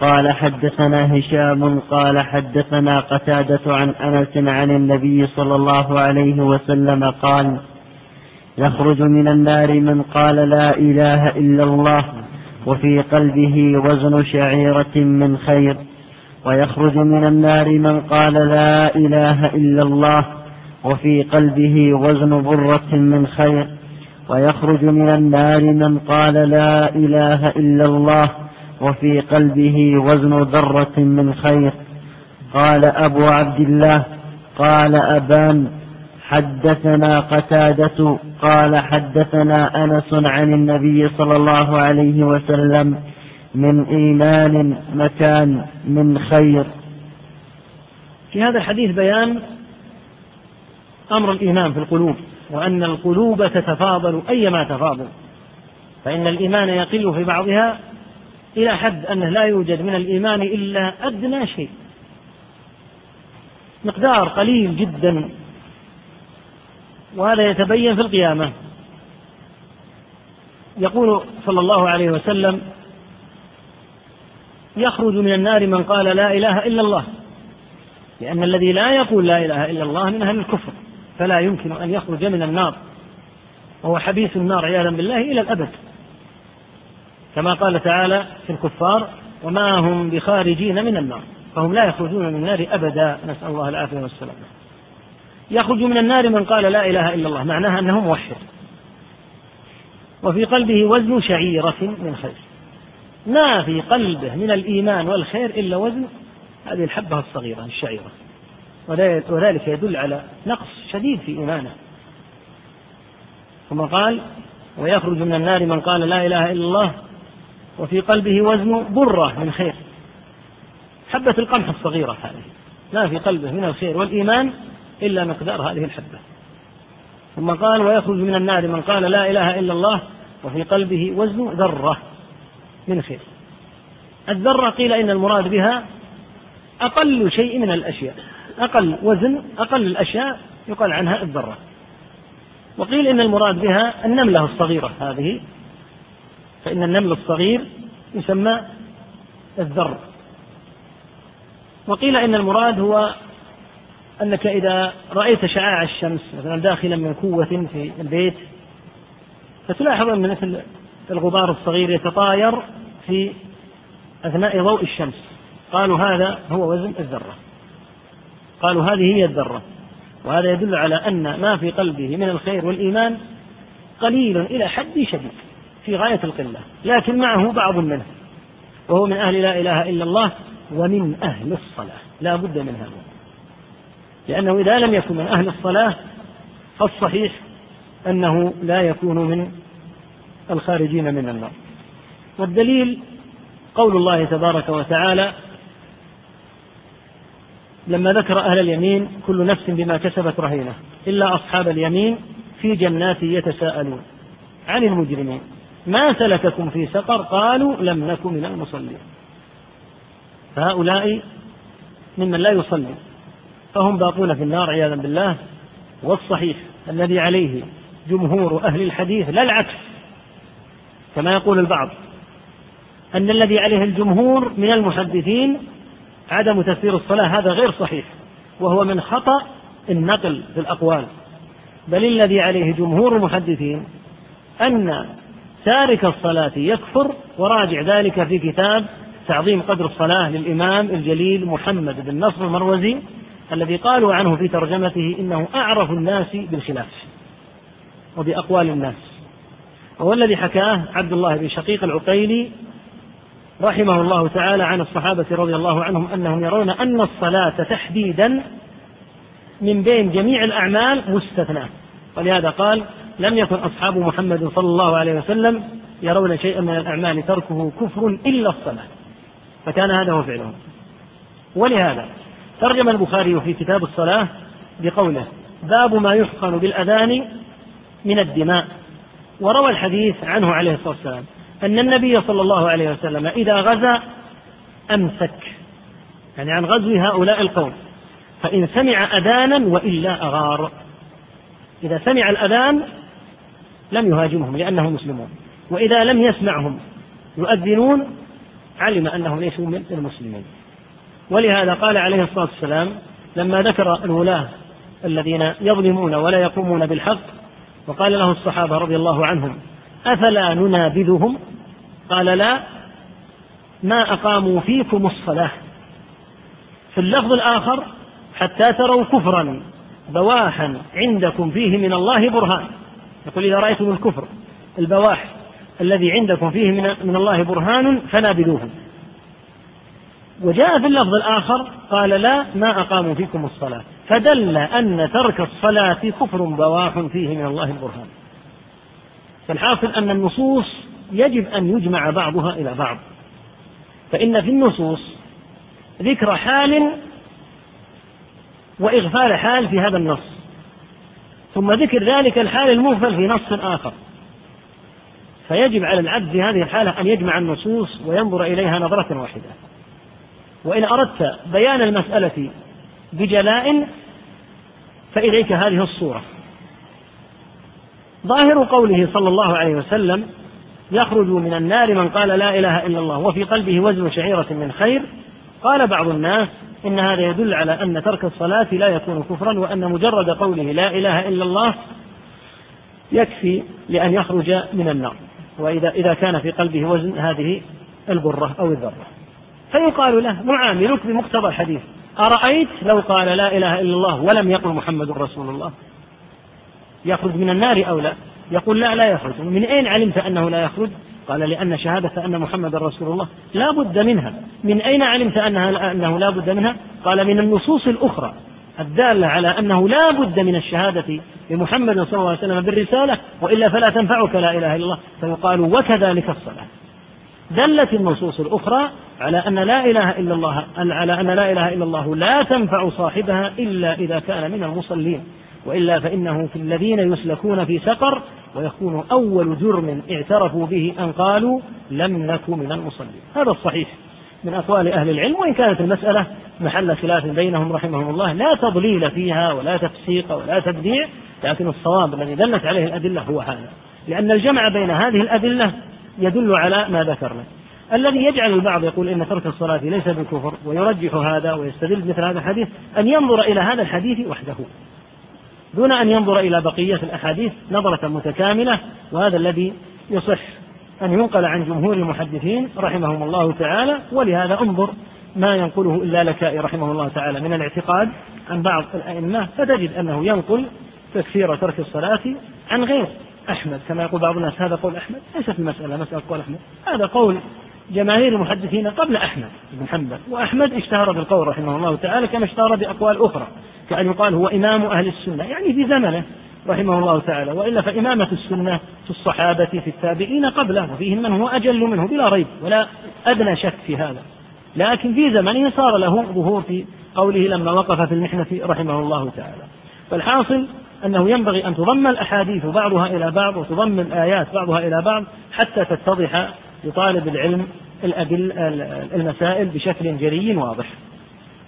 قال حدثنا هشام قال حدثنا قتادة عن أنس عن النبي صلى الله عليه وسلم قال يخرج من النار من قال لا إله إلا الله. وفي قلبه وزن شعيرة من خير ويخرج من النار من قال لا إله إلا الله وفي قلبه وزن برة من خير ويخرج من النار من قال لا إله إلا الله وفي قلبه وزن ذرة من خير. قال أبو عبد الله قال أبان حدثنا قتادة قال حدثنا أنس عن النبي صلى الله عليه وسلم من إيمان مكان من خير. في هذا الحديث بيان أمر الإيمان في القلوب وأن القلوب تتفاضل أيما تفاضل فإن الإيمان يقل في بعضها إلى حد أنه لا يوجد من الإيمان إلا أدنى شيء. مقدار قليل جدا وهذا يتبين في القيامة. يقول صلى الله عليه وسلم يخرج من النار من قال لا إله إلا الله لأن الذي لا يقول لا إله إلا الله من أهل الكفر فلا يمكن أن يخرج من النار. وهو حبيس النار عياذا بالله إلى الأبد. كما قال تعالى في الكفار وما هم بخارجين من النار فهم لا يخرجون من النار أبدا. نسأل الله العافية والسلامة. يخرج من النار من قال لا إله إلا الله معناها أنه موحد. وفي قلبه وزن شعيرة من خير. ما في قلبه من الإيمان والخير إلا وزن هذه الحبة الصغيرة الشعيرة. وذلك يدل على نقص شديد في إيمانه. ثم قال ويخرج من النار من قال لا إله إلا الله وفي قلبه وزن برة من خير. حبة القمح الصغيرة هذه. ما في قلبه من الخير والإيمان إلا مقدار هذه الحبة. ثم قال ويخرج من النار من قال لا إله إلا الله وفي قلبه وزن ذرة من خير. الذرة قيل إن المراد بها أقل شيء من الأشياء. أقل وزن أقل الأشياء يقال عنها الذرة. وقيل إن المراد بها النملة الصغيرة هذه. فإن النمل الصغير يسمى الذر. وقيل إن المراد هو أنك إذا رأيت شعاع الشمس مثلا داخلا من كوة في البيت فتلاحظ أن مثل الغبار الصغير يتطاير في أثناء ضوء الشمس. قالوا هذا هو وزن الذرة. قالوا هذه هي الذرة. وهذا يدل على أن ما في قلبه من الخير والإيمان قليل إلى حد شديد في غاية القلة. لكن معه بعض منه وهو من أهل لا إله إلا الله ومن أهل الصلاة. لا بد من هذا. لأنه إذا لم يكن من أهل الصلاة فالصحيح أنه لا يكون من الخارجين من النار. والدليل قول الله تبارك وتعالى لما ذكر أهل اليمين كل نفس بما كسبت رهينة إلا أصحاب اليمين في جنات يتساءلون. عن المجرمين ما سلككم في سقر؟ قالوا لم نكن من المصلين. فهؤلاء ممن لا يصلي. فهم باقون في النار عياذا بالله والصحيح الذي عليه جمهور أهل الحديث لا العكس كما يقول البعض أن الذي عليه الجمهور من المحدثين عدم تفسير الصلاة هذا غير صحيح وهو من خطأ النقل في الأقوال. بل الذي عليه جمهور المحدثين أن تارك الصلاة يكفر وراجع ذلك في كتاب تعظيم قدر الصلاة للإمام الجليل محمد بن نصر المروزي الذي قالوا عنه في ترجمته إنه أعرف الناس بالخلاف وبأقوال الناس. وهو الذي حكاه عبد الله بن شقيق العقيلي رحمه الله تعالى عن الصحابة رضي الله عنهم أنهم يرون أن الصلاة تحديدا من بين جميع الأعمال مستثناة ولهذا قال لم يكن أصحاب محمد صلى الله عليه وسلم يرون شيئا من الأعمال تركه كفر إلا الصلاة. فكان هذا هو فعلهم. ولهذا ترجم البخاري في كتاب الصلاة بقوله باب ما يحقن بالأذان من الدماء وروى الحديث عنه عليه الصلاة والسلام أن النبي صلى الله عليه وسلم إذا غزا أمسك يعني عن غزو هؤلاء القوم فإن سمع أذانا وإلا أغار. إذا سمع الأذان لم يهاجمهم لأنهم مسلمون وإذا لم يسمعهم يؤذنون علم أنهم ليسوا من المسلمين. ولهذا قال عليه الصلاة والسلام لما ذكر الولاة الذين يظلمون ولا يقومون بالحق وقال له الصحابة رضي الله عنهم أفلا ننابذهم؟ قال لا ما أقاموا فيكم الصلاة. في اللفظ الآخر حتى تروا كفرا بواحا عندكم فيه من الله برهان. يقول إذا رأيتم الكفر البواح الذي عندكم فيه من, من الله برهان فنابذوه وجاء في اللفظ الآخر قال لا ما أقاموا فيكم الصلاة. فدل أن ترك الصلاة كفر بواح فيه من الله البرهان. فالحاصل أن النصوص يجب أن يجمع بعضها إلى بعض. فإن في النصوص ذكر حال وإغفال حال في هذا النص. ثم ذكر ذلك الحال المغفل في نص آخر. فيجب على العبد في هذه الحالة أن يجمع النصوص وينظر إليها نظرة واحدة. وإن أردت بيان المسألة بجلاء فإليك هذه الصورة. ظاهر قوله صلى الله عليه وسلم يخرج من النار من قال لا إله إلا الله وفي قلبه وزن شعيرة من خير. قال بعض الناس إن هذا يدل على أن ترك الصلاة لا يكون كفرا وأن مجرد قوله لا إله إلا الله يكفي لأن يخرج من النار. وإذا إذا كان في قلبه وزن هذه البرة أو الذرة. فيقال له نعاملك بمقتضى الحديث. أرأيت لو قال لا إله إلا الله ولم يقل محمد رسول الله؟ يخرج من النار أو لا؟ يقول لا لا يخرج. من أين علمت أنه لا يخرج؟ قال لأن شهادة أن محمد رسول الله لا بد منها. من أين علمت أنها أنه لا بد منها؟ قال من النصوص الأخرى الدالة على أنه لا بد من الشهادة لمحمد صلى الله عليه وسلم بالرسالة وإلا فلا تنفعك لا إله إلا الله. فيقال وكذلك الصلاة. دلت النصوص الأخرى على أن لا إله إلا الله على أن لا إله إلا الله لا تنفع صاحبها إلا إذا كان من المصلين وإلا فإنه في الذين يسلكون في سقر ويكون أول جرم اعترفوا به أن قالوا لم نك من المصلين. هذا الصحيح من أقوال أهل العلم وإن كانت المسألة محل خلاف بينهم رحمهم الله لا تضليل فيها ولا تفسيق ولا تبديع لكن الصواب الذي دلت عليه الأدلة هو هذا لأن الجمع بين هذه الأدلة يدل على ما ذكرنا. الذي يجعل البعض يقول إن ترك الصلاة ليس بكفر ويرجح هذا ويستدل مثل هذا الحديث أن ينظر إلى هذا الحديث وحده. دون أن ينظر إلى بقية الأحاديث نظرة متكاملة وهذا الذي يصح أن ينقل عن جمهور المحدثين رحمهم الله تعالى. ولهذا انظر ما ينقله إلا لكائي رحمه الله تعالى. من الاعتقاد عن بعض الأئمة فتجد أنه ينقل تكفير ترك الصلاة عن غير أحمد كما يقول بعض الناس هذا قول أحمد ليست المساله مسألة قول أحمد. هذا قول جماهير المحدثين قبل أحمد بن حنبل وأحمد اشتهر بالقول رحمه الله تعالى كما اشتهر بأقوال أخرى. كأن يقال هو إمام أهل السنة يعني في زمنه رحمه الله تعالى. وإلا فإمامة السنة في الصحابة في التابعين قبله وفيهم من هو أجل منه بلا ريب ولا أدنى شك في هذا. لكن في زمنه صار له ظهور في قوله لما وقف في المحنة رحمه الله تعالى. فالحاصل أنه ينبغي أن تضم الأحاديث بعضها إلى بعض وتضم الآيات بعضها إلى بعض حتى تتضح لطالب العلم الأدل المسائل بشكل جلي واضح.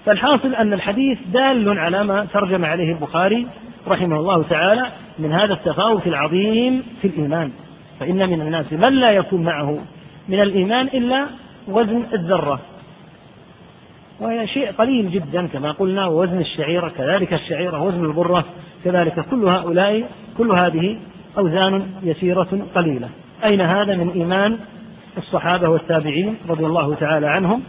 فالحاصل أن الحديث دال على ما ترجم عليه البخاري رحمه الله تعالى من هذا التفاوت العظيم في الإيمان. فإن من الناس من لا يكون معه من الإيمان إلا وزن الذرة. وهي شيء قليل جدا كما قلنا ووزن الشعيرة كذلك الشعيرة وزن البرة كذلك كل هؤلاء كل هذه أوزان يسيرة قليلة. أين هذا من إيمان الصحابة والتابعين رضي الله تعالى عنهم؟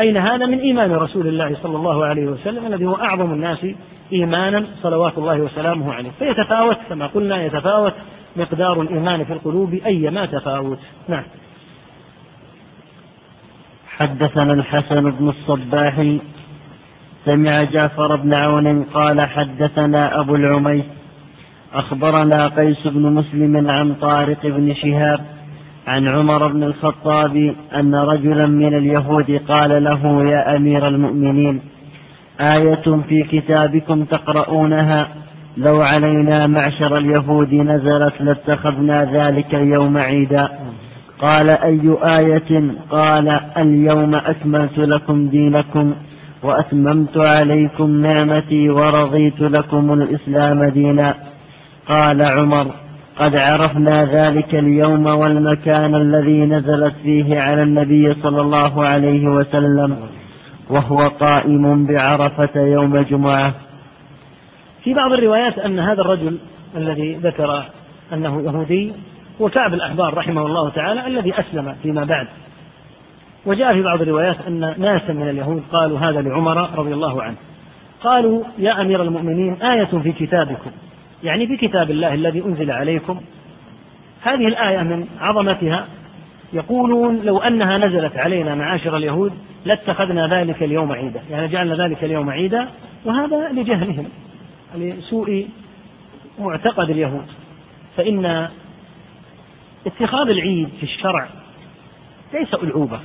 أين هذا من إيمان رسول الله صلى الله عليه وسلم الذي هو أعظم الناس إيمانا صلوات الله وسلامه عليه؟ فيتفاوت كما قلنا يتفاوت مقدار الإيمان في القلوب أيما تفاوت. نعم. حدثنا الحسن بن الصباح سمع جعفر بن عون قال حدثنا أبو العميس أخبرنا قيس بن مسلم عن طارق بن شهاب عن عمر بن الخطاب أن رجلا من اليهود قال له يا أمير المؤمنين آية في كتابكم تقرؤونها؟ لو علينا معشر اليهود نزلت لاتخذنا ذلك اليوم عيدا. قال أي آية؟ قال اليوم أكملت لكم دينكم وأتممت عليكم نعمتي ورضيت لكم الإسلام دينا. قال عمر قد عرفنا ذلك اليوم والمكان الذي نزلت فيه على النبي صلى الله عليه وسلم وهو قائم بعرفة يوم جمعة في بعض الروايات أن هذا الرجل الذي ذكر أنه يهودي هو كعب الأحبار رحمه الله تعالى الذي أسلم فيما بعد. وجاء في بعض الروايات أن ناسا من اليهود قالوا هذا لعمر رضي الله عنه. قالوا يا أمير المؤمنين آية في كتابكم يعني في كتاب الله الذي أنزل عليكم. هذه الآية من عظمتها يقولون لو أنها نزلت علينا معاشر اليهود لاتخذنا ذلك اليوم عيدا يعني جعلنا ذلك اليوم عيدا وهذا لجهلهم لسوء معتقد اليهود. فإن اتخاذ العيد في الشرع ليس ألعوبة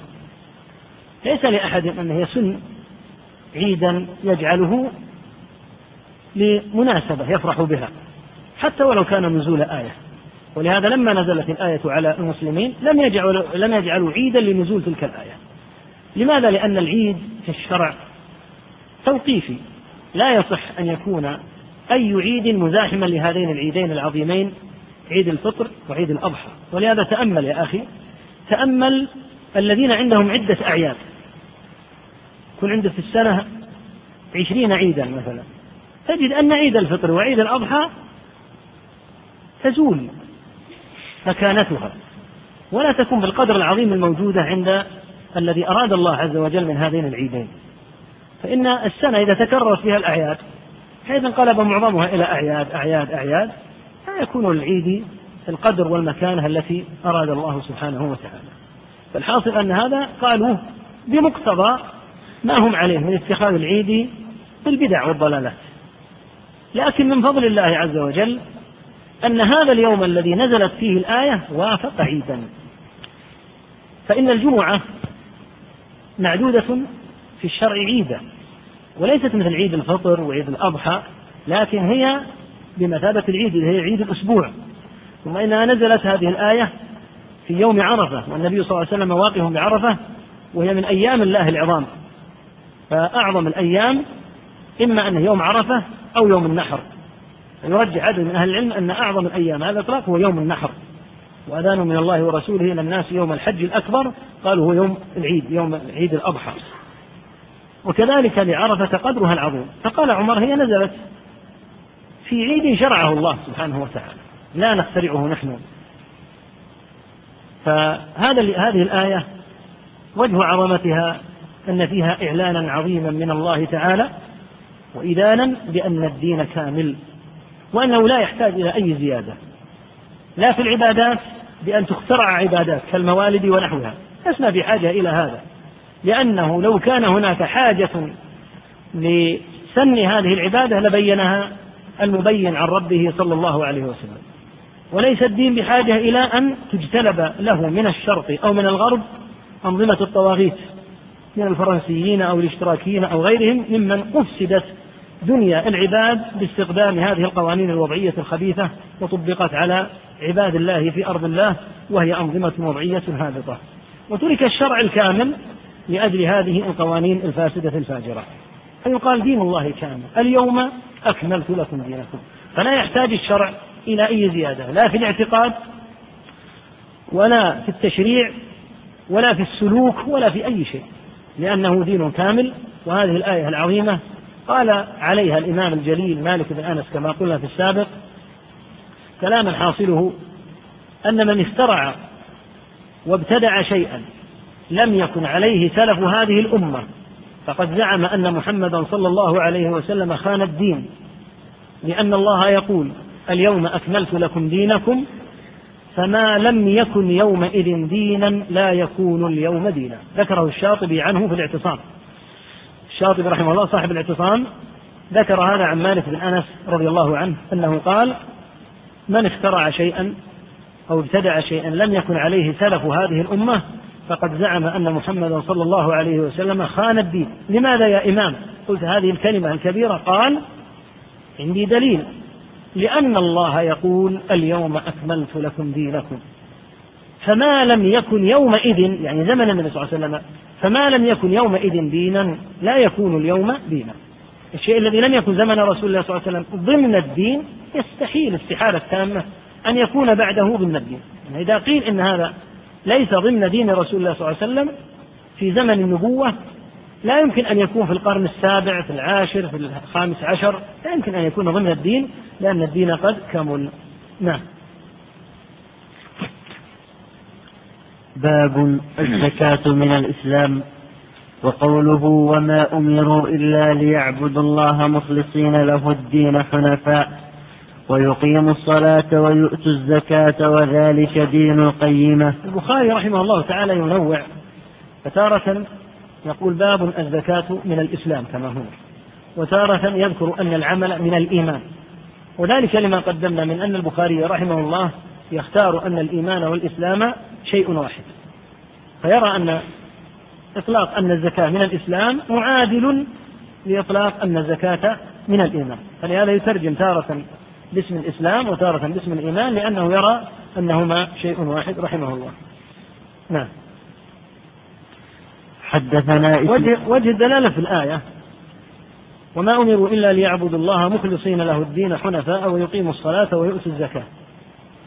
ليس لأحد أن يسن عيدا يجعله لمناسبة يفرح بها حتى ولو كان نزول آية ولهذا لما نزلت الآية على المسلمين لم يجعلوا لم يجعلوا عيدا لنزول تلك الآية. لماذا؟ لأن العيد في الشرع توقيفي لا يصح أن يكون أي عيد مزاحما لهذين العيدين العظيمين عيد الفطر وعيد الأضحى. ولهذا تأمل يا أخي تأمل الذين عندهم عدة أعياد. يكون عنده في السنة عشرين عيدا مثلا. تجد أن عيد الفطر وعيد الأضحى تزول مكانتها. ولا تكون بالقدر العظيم الموجودة عند الذي أراد الله عز وجل من هذين العيدين. فإن السنة إذا تكررت فيها الأعياد حيث انقلب معظمها إلى أعياد أعياد أعياد يكون العيد القدر والمكانة التي أراد الله سبحانه وتعالى. فالحاصل أن هذا قالوا بمقتضى ما هم عليه من اتخاذ العيد بالبدع والضلالات. لكن من فضل الله عز وجل أن هذا اليوم الذي نزلت فيه الآية وافق عيدا. فإن الجمعة معدودة في الشرع عيدا وليست مثل عيد الفطر وعيد الأضحى لكن هي بمثابة العيد اللي هي عيد الأسبوع. ثم إنها نزلت هذه الآية في يوم عرفة والنبي صلى الله عليه وسلم واقف بعرفة وهي من أيام الله العظام. فأعظم الأيام إما أنه يوم عرفة أو يوم النحر. يرجح عدد من أهل العلم أن أعظم الأيام هذا الإطلاق هو يوم النحر. وأذان من الله ورسوله إلى الناس يوم الحج الأكبر قالوا هو يوم العيد يوم عيد الأضحى. وكذلك لعرفة قدرها العظيم. فقال عمر هي نزلت في عيد شرعه الله سبحانه وتعالى. لا نخترعه نحن. فهذا هذه الآية وجه عظمتها أن فيها إعلانا عظيما من الله تعالى وإذانا بأن الدين كامل وأنه لا يحتاج إلى أي زيادة. لا في العبادات بأن تخترع عبادات كالموالد ونحوها. لسنا بحاجة إلى هذا. لأنه لو كان هناك حاجة لسن هذه العبادة لبينها المبين عن ربه صلى الله عليه وسلم. وليس الدين بحاجة إلى أن تجتلب له من الشرق أو من الغرب أنظمة الطواغيت من الفرنسيين أو الاشتراكيين أو غيرهم ممن أفسدت دنيا العباد باستخدام هذه القوانين الوضعية الخبيثة وطبقت على عباد الله في أرض الله وهي أنظمة وضعية هابطة. وترك الشرع الكامل لأجل هذه القوانين الفاسدة الفاجرة. فيقال دين الله كامل اليوم أكملت لكم دينكم فلا يحتاج الشرع إلى أي زيادة لا في الاعتقاد ولا في التشريع ولا في السلوك ولا في أي شيء لأنه دين كامل وهذه الآية العظيمة. قال عليها الإمام الجليل مالك بن أنس كما قلنا في السابق كلاما حاصله أن من اخترع وابتدع شيئا لم يكن عليه سلف هذه الأمة. فقد زعم أن محمدا صلى الله عليه وسلم خان الدين لأن الله يقول اليوم أكملت لكم دينكم فما لم يكن يومئذ دينا لا يكون اليوم دينا. ذكره الشاطبي عنه في الاعتصام. الشاطبي رحمه الله صاحب الاعتصام ذكر هذا عن مالك بن أنس رضي الله عنه أنه قال من اخترع شيئا أو ابتدع شيئا لم يكن عليه سلف هذه الأمة فقد زعم أن محمدا صلى الله عليه وسلم خان الدين. لماذا يا إمام؟ قلت هذه الكلمة الكبيرة. قال عندي دليل. لأن الله يقول اليوم أكملت لكم دينكم. فما لم يكن يومئذ يعني زمن النبي صلى الله عليه وسلم فما لم يكن يومئذ دينا لا يكون اليوم دينا. الشيء الذي لم يكن زمن رسول الله صلى الله عليه وسلم ضمن الدين يستحيل استحالة تامة أن يكون بعده ضمن الدين. يعني إذا قيل إن هذا ليس ضمن دين رسول الله صلى الله عليه وسلم في زمن النبوة. لا يمكن أن يكون في القرن السابع في العاشر في الخامس عشر. لا يمكن أن يكون ضمن الدين لأن الدين قد كمل. نعم. باب الزكاة من الإسلام. وقوله وما أمروا إلا ليعبدوا الله مخلصين له الدين حنفاء. ويقيموا الصلاة ويؤتوا الزكاة وذلك دين القيمة. البخاري رحمه الله تعالى ينوع فتارة يقول باب الزكاة من الإسلام كما هو وتارة يذكر أن العمل من الإيمان. وذلك لما قدمنا من أن البخاري رحمه الله يختار أن الإيمان والإسلام شيء واحد. فيرى أن إطلاق أن الزكاة من الإسلام معادل لإطلاق أن الزكاة من الإيمان. فلهذا يترجم تارة باسم الإسلام وتارة باسم الإيمان لأنه يرى أنهما شيء واحد رحمه الله. نعم. حدثنا وجه, وجه الدلالة في الآية. وما أمروا إلا ليعبدوا الله مخلصين له الدين حنفاء ويقيموا الصلاة ويؤتوا الزكاة.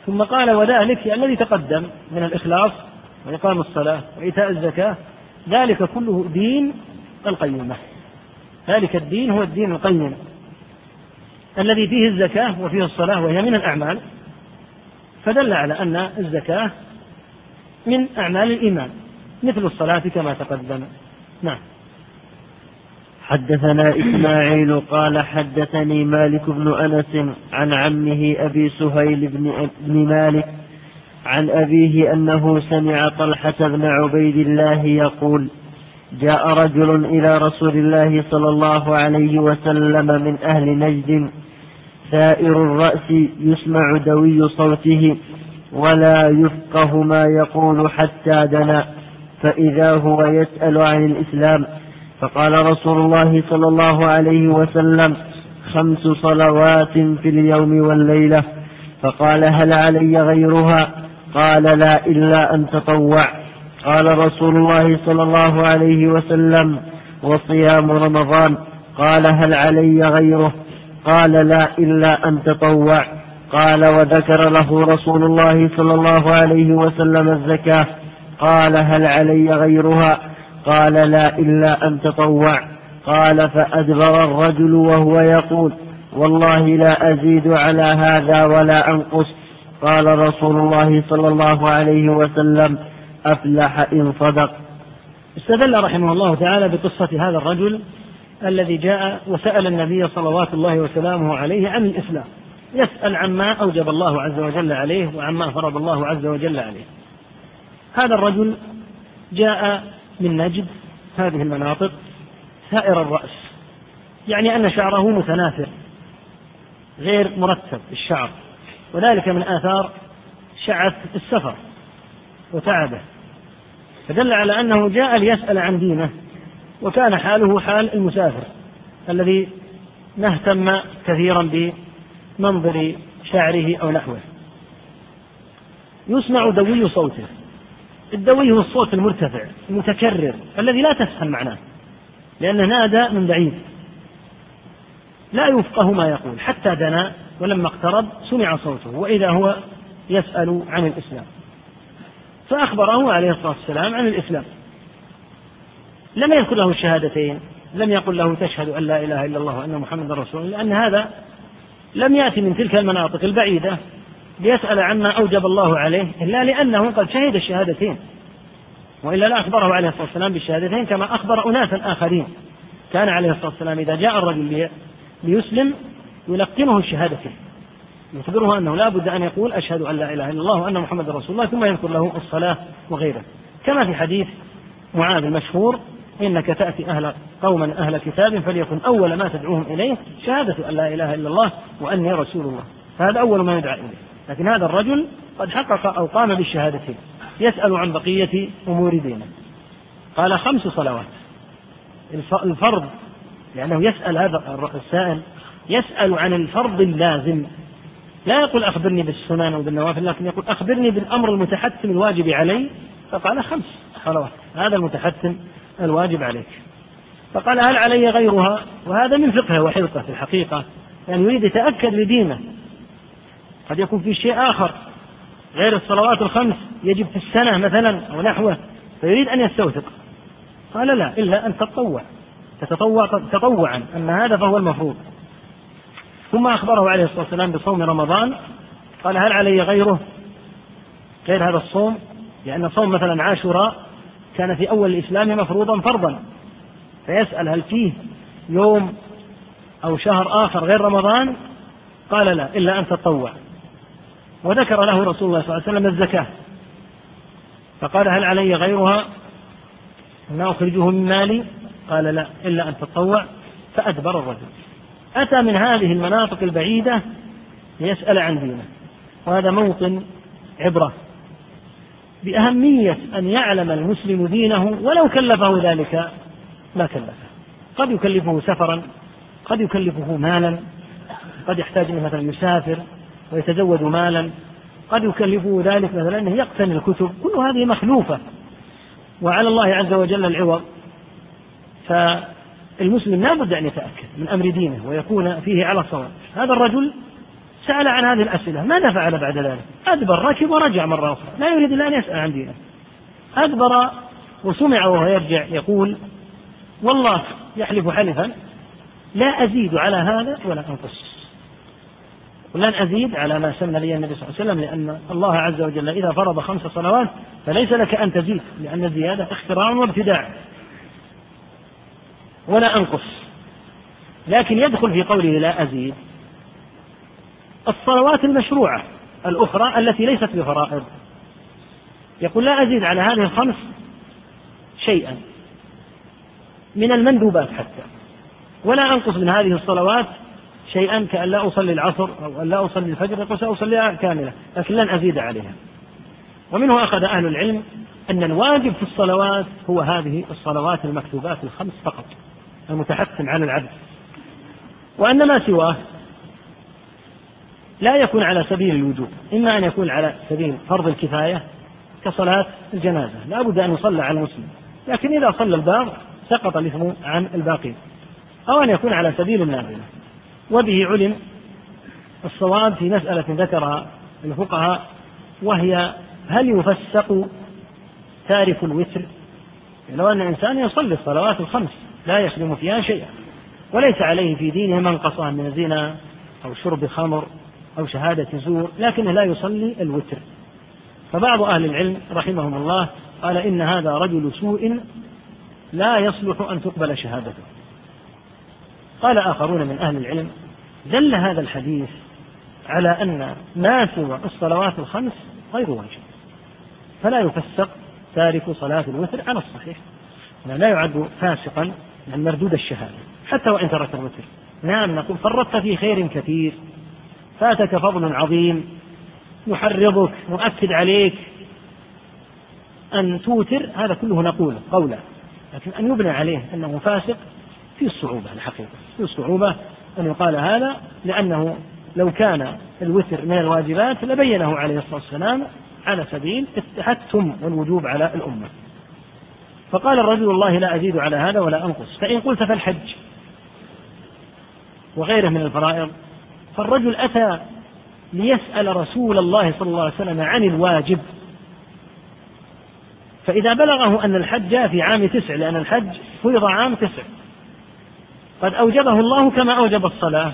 ثم قال وذلك الذي تقدم من الإخلاص وإقام الصلاة وإيتاء الزكاة ذلك كله دين القيمة. ذلك الدين هو الدين القيم. الذي فيه الزكاة وفيه الصلاة وهي من الأعمال فدل على أن الزكاة من أعمال الإيمان مثل الصلاة كما تقدم. نعم. حدثنا إسماعيل قال حدثني مالك بن أنس عن عمه أبي سهيل بن, مالك عن أبيه أنه سمع طلحة بن عبيد الله يقول جاء رجل إلى رسول الله صلى الله عليه وسلم من أهل نجد ثائر الرأس يسمع دوي صوته ولا يفقه ما يقول حتى دنا. فإذا هو يسأل عن الإسلام فقال رسول الله صلى الله عليه وسلم خمس صلوات في اليوم والليلة. فقال هل علي غيرها؟ قال لا إلا أن تطوع. قال رسول الله صلى الله عليه وسلم وصيام رمضان. قال هل علي غيره؟ قال لا إلا أن تطوع. قال وذكر له رسول الله صلى الله عليه وسلم الزكاة. قال هل علي غيرها؟ قال لا إلا أن تطوع. قال فأدبر الرجل وهو يقول والله لا أزيد على هذا ولا أنقص. قال رسول الله صلى الله عليه وسلم أفلح إن صدق. استدل رحمه الله تعالى بقصة هذا الرجل الذي جاء وسأل النبي صلوات الله وسلامه عليه عن الإسلام. يسأل عما أوجب الله عز وجل عليه وعما فرض الله عز وجل عليه. هذا الرجل جاء من نجد هذه المناطق سائر الرأس. يعني أن شعره متناثر غير مرتب الشعر. وذلك من آثار شعث السفر وتعبه. فدل على أنه جاء ليسأل عن دينه. وكان حاله حال المسافر الذي نهتم كثيرا بمنظر شعره أو نحوه. يسمع دوي صوته. الدوي هو الصوت المرتفع المتكرر الذي لا تفهم معناه لأنه نادى من بعيد. لا يفقه ما يقول حتى دنا ولما اقترب سمع صوته وإذا هو يسأل عن الإسلام. فأخبره عليه الصلاة والسلام عن الإسلام. لم يذكر له الشهادتين لم يقل له تشهد أن لا إله إلا الله وأن محمد رسول الله لأن هذا لم يأتي من تلك المناطق البعيدة ليسأل عما أوجب الله عليه إلا لأنه قد شهد الشهادتين. وإلا لا أخبره عليه الصلاة والسلام بالشهادتين كما أخبر أناسا آخرين. كان عليه الصلاة والسلام إذا جاء الرجل ليسلم يلقنه الشهادتين. يخبره أنه لا بد أن يقول أشهد أن لا إله إلا الله وأن محمد رسول الله ثم يذكر له الصلاة وغيره. كما في حديث معاذ المشهور إنك تأتي أهل قوما أهل كتاب فليكن أول ما تدعوهم إليه شهادة أن لا إله إلا الله وأني رسول الله. فهذا أول ما يدعى إليه. لكن هذا الرجل قد حقق أو قام بالشهادتين. يسأل عن بقية أمور دينه. قال خمس صلوات. الفرض لأنه يسأل هذا السائل يسأل عن الفرض اللازم. لا يقول أخبرني بالسنن وبالنوافل لكن يقول أخبرني بالأمر المتحتم الواجب علي فقال خمس صلوات هذا المتحتم الواجب عليك. فقال هل علي غيرها؟ وهذا من فقهه وحرصه في الحقيقة. يعني يريد يتأكد لدينه قد يكون في شيء آخر غير الصلوات الخمس يجب في السنة مثلا أو نحوه فيريد أن يستوثق. قال لا إلا أن تتطوع. تتطوع تطوعا أما هذا فهو المفروض. ثم أخبره عليه الصلاة والسلام بصوم رمضان. قال هل علي غيره؟ غير هذا الصوم؟ لأن صوم مثلا عاشوراء كان في أول الإسلام مفروضا فرضا. فيسأل هل فيه يوم أو شهر آخر غير رمضان؟ قال لا إلا أن تطوع. وذكر له رسول الله صلى الله عليه وسلم الزكاة. فقال هل علي غيرها؟ ما أخرجه من مالي؟ قال لا إلا أن تطوع. فأدبر الرجل. أتى من هذه المناطق البعيدة ليسأل عن دينه. وهذا موطن عبرة. بأهمية أن يعلم المسلم دينه ولو كلفه ذلك ما كلفه. قد يكلفه سفرا قد يكلفه مالا قد يحتاج انه مثلا يسافر ويتزود مالا قد يكلفه ذلك مثلا أنه يقتني الكتب. كل هذه مخلوفة. وعلى الله عز وجل العوض. فالمسلم لا بد أن يتأكد من أمر دينه ويكون فيه على الصواب. هذا الرجل سأل عن هذه الأسئلة ماذا فعل بعد ذلك؟ أدبر ركب ورجع مرة أخرى. لا يريد ان يسأل عن دينه. أدبر وسمع وهو يرجع يقول والله يحلف حلفا لا أزيد على هذا ولا أنقص. ولن أزيد على ما سن لي النبي صلى الله عليه وسلم لأن الله عز وجل إذا فرض خمس صلوات فليس لك أن تزيد لأن الزيادة اختراع وابتداع. ولا أنقص. لكن يدخل في قوله لا أزيد. الصلوات المشروعة الأخرى التي ليست بفرائض. يقول لا أزيد على هذه الخمس شيئا من المندوبات حتى. ولا أنقص من هذه الصلوات شيئا كأن لا أصلي العصر أو أن لا أصلي الفجر يقول سأصليها كاملة لكن لن أزيد عليها. ومنه أخذ أهل العلم أن الواجب في الصلوات هو هذه الصلوات المكتوبات الخمس فقط المتحتم على العبد وأن ما سواه لا يكون على سبيل الوجوب إما أن يكون على سبيل فرض الكفاية كصلاة الجنازة لا بد أن يصلى على المسلم لكن إذا صلى البعض سقط الإثم عن الباقين أو أن يكون على سبيل النافلة. وبه علم الصواب في مسألة ذكرها الفقهاء وهي هل يفسق تارك الوتر؟ لو أن إنسان يصلي الصلوات الخمس لا يخدم فيها شيئا وليس عليه في دينه منقصة من زنا أو شرب خمر أو شهادة زور لكنه لا يصلي الوتر. فبعض أهل العلم رحمهم الله قال إن هذا رجل سوء لا يصلح أن تقبل شهادته. قال آخرون من أهل العلم دل هذا الحديث على أن ما سوى الصلوات الخمس غير واجب. فلا يفسق تارك صلاة الوتر على الصحيح. لا يعد فاسقا من مردود الشهادة. حتى وإن ترك الوتر. نعم نقول فرطت في خير كثير. فاتك فضل عظيم. يحرضك مؤكد عليك. أن توتر هذا كله نقوله قولا. لكن أن يبنى عليه أنه فاسق في الصعوبة الحقيقة. في الصعوبة أن يقال هذا لأنه لو كان الوتر من الواجبات لبينه عليه الصلاة والسلام على سبيل التحتم والوجوب على الأمة. فقال الرجل والله لا أزيد على هذا ولا أنقص فإن قلت فالحج. وغيره من الفرائض. فالرجل أتى ليسأل رسول الله صلى الله عليه وسلم عن الواجب. فإذا بلغه أن الحج في عام تسع لأن الحج فرض عام تسع. قد أوجبه الله كما أوجب الصلاة.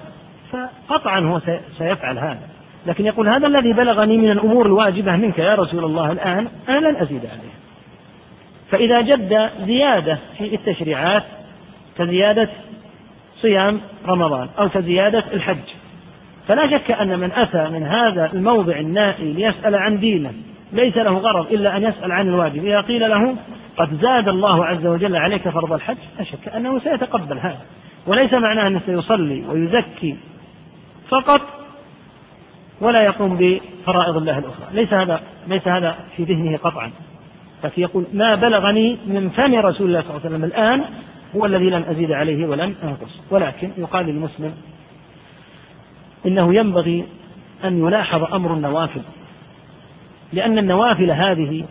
فقطعا هو سيفعل هذا. لكن يقول هذا الذي بلغني من الأمور الواجبة منك يا رسول الله الآن أنا لن أزيد عليه. فإذا جد زيادة في التشريعات كزيادة صيام رمضان أو كزيادة الحج. فلا شك أن من أتى من هذا الموضع النائي ليسأل عن دينه ليس له غرض إلا أن يسأل عن الواجب. إذا قيل له قد زاد الله عز وجل عليك فرض الحج لا شك أنه سيتقبل هذا. وليس معناه أنه سيصلي ويزكي فقط ولا يقوم بفرائض الله الأخرى. ليس هذا ليس هذا في ذهنه قطعا. لكن يقول ما بلغني من فم رسول الله صلى الله عليه وسلم الآن هو الذي لم أزيد عليه ولم أنقص. ولكن يقال للمسلم إنه ينبغي أن يلاحظ أمر النوافل لأن النوافل هذه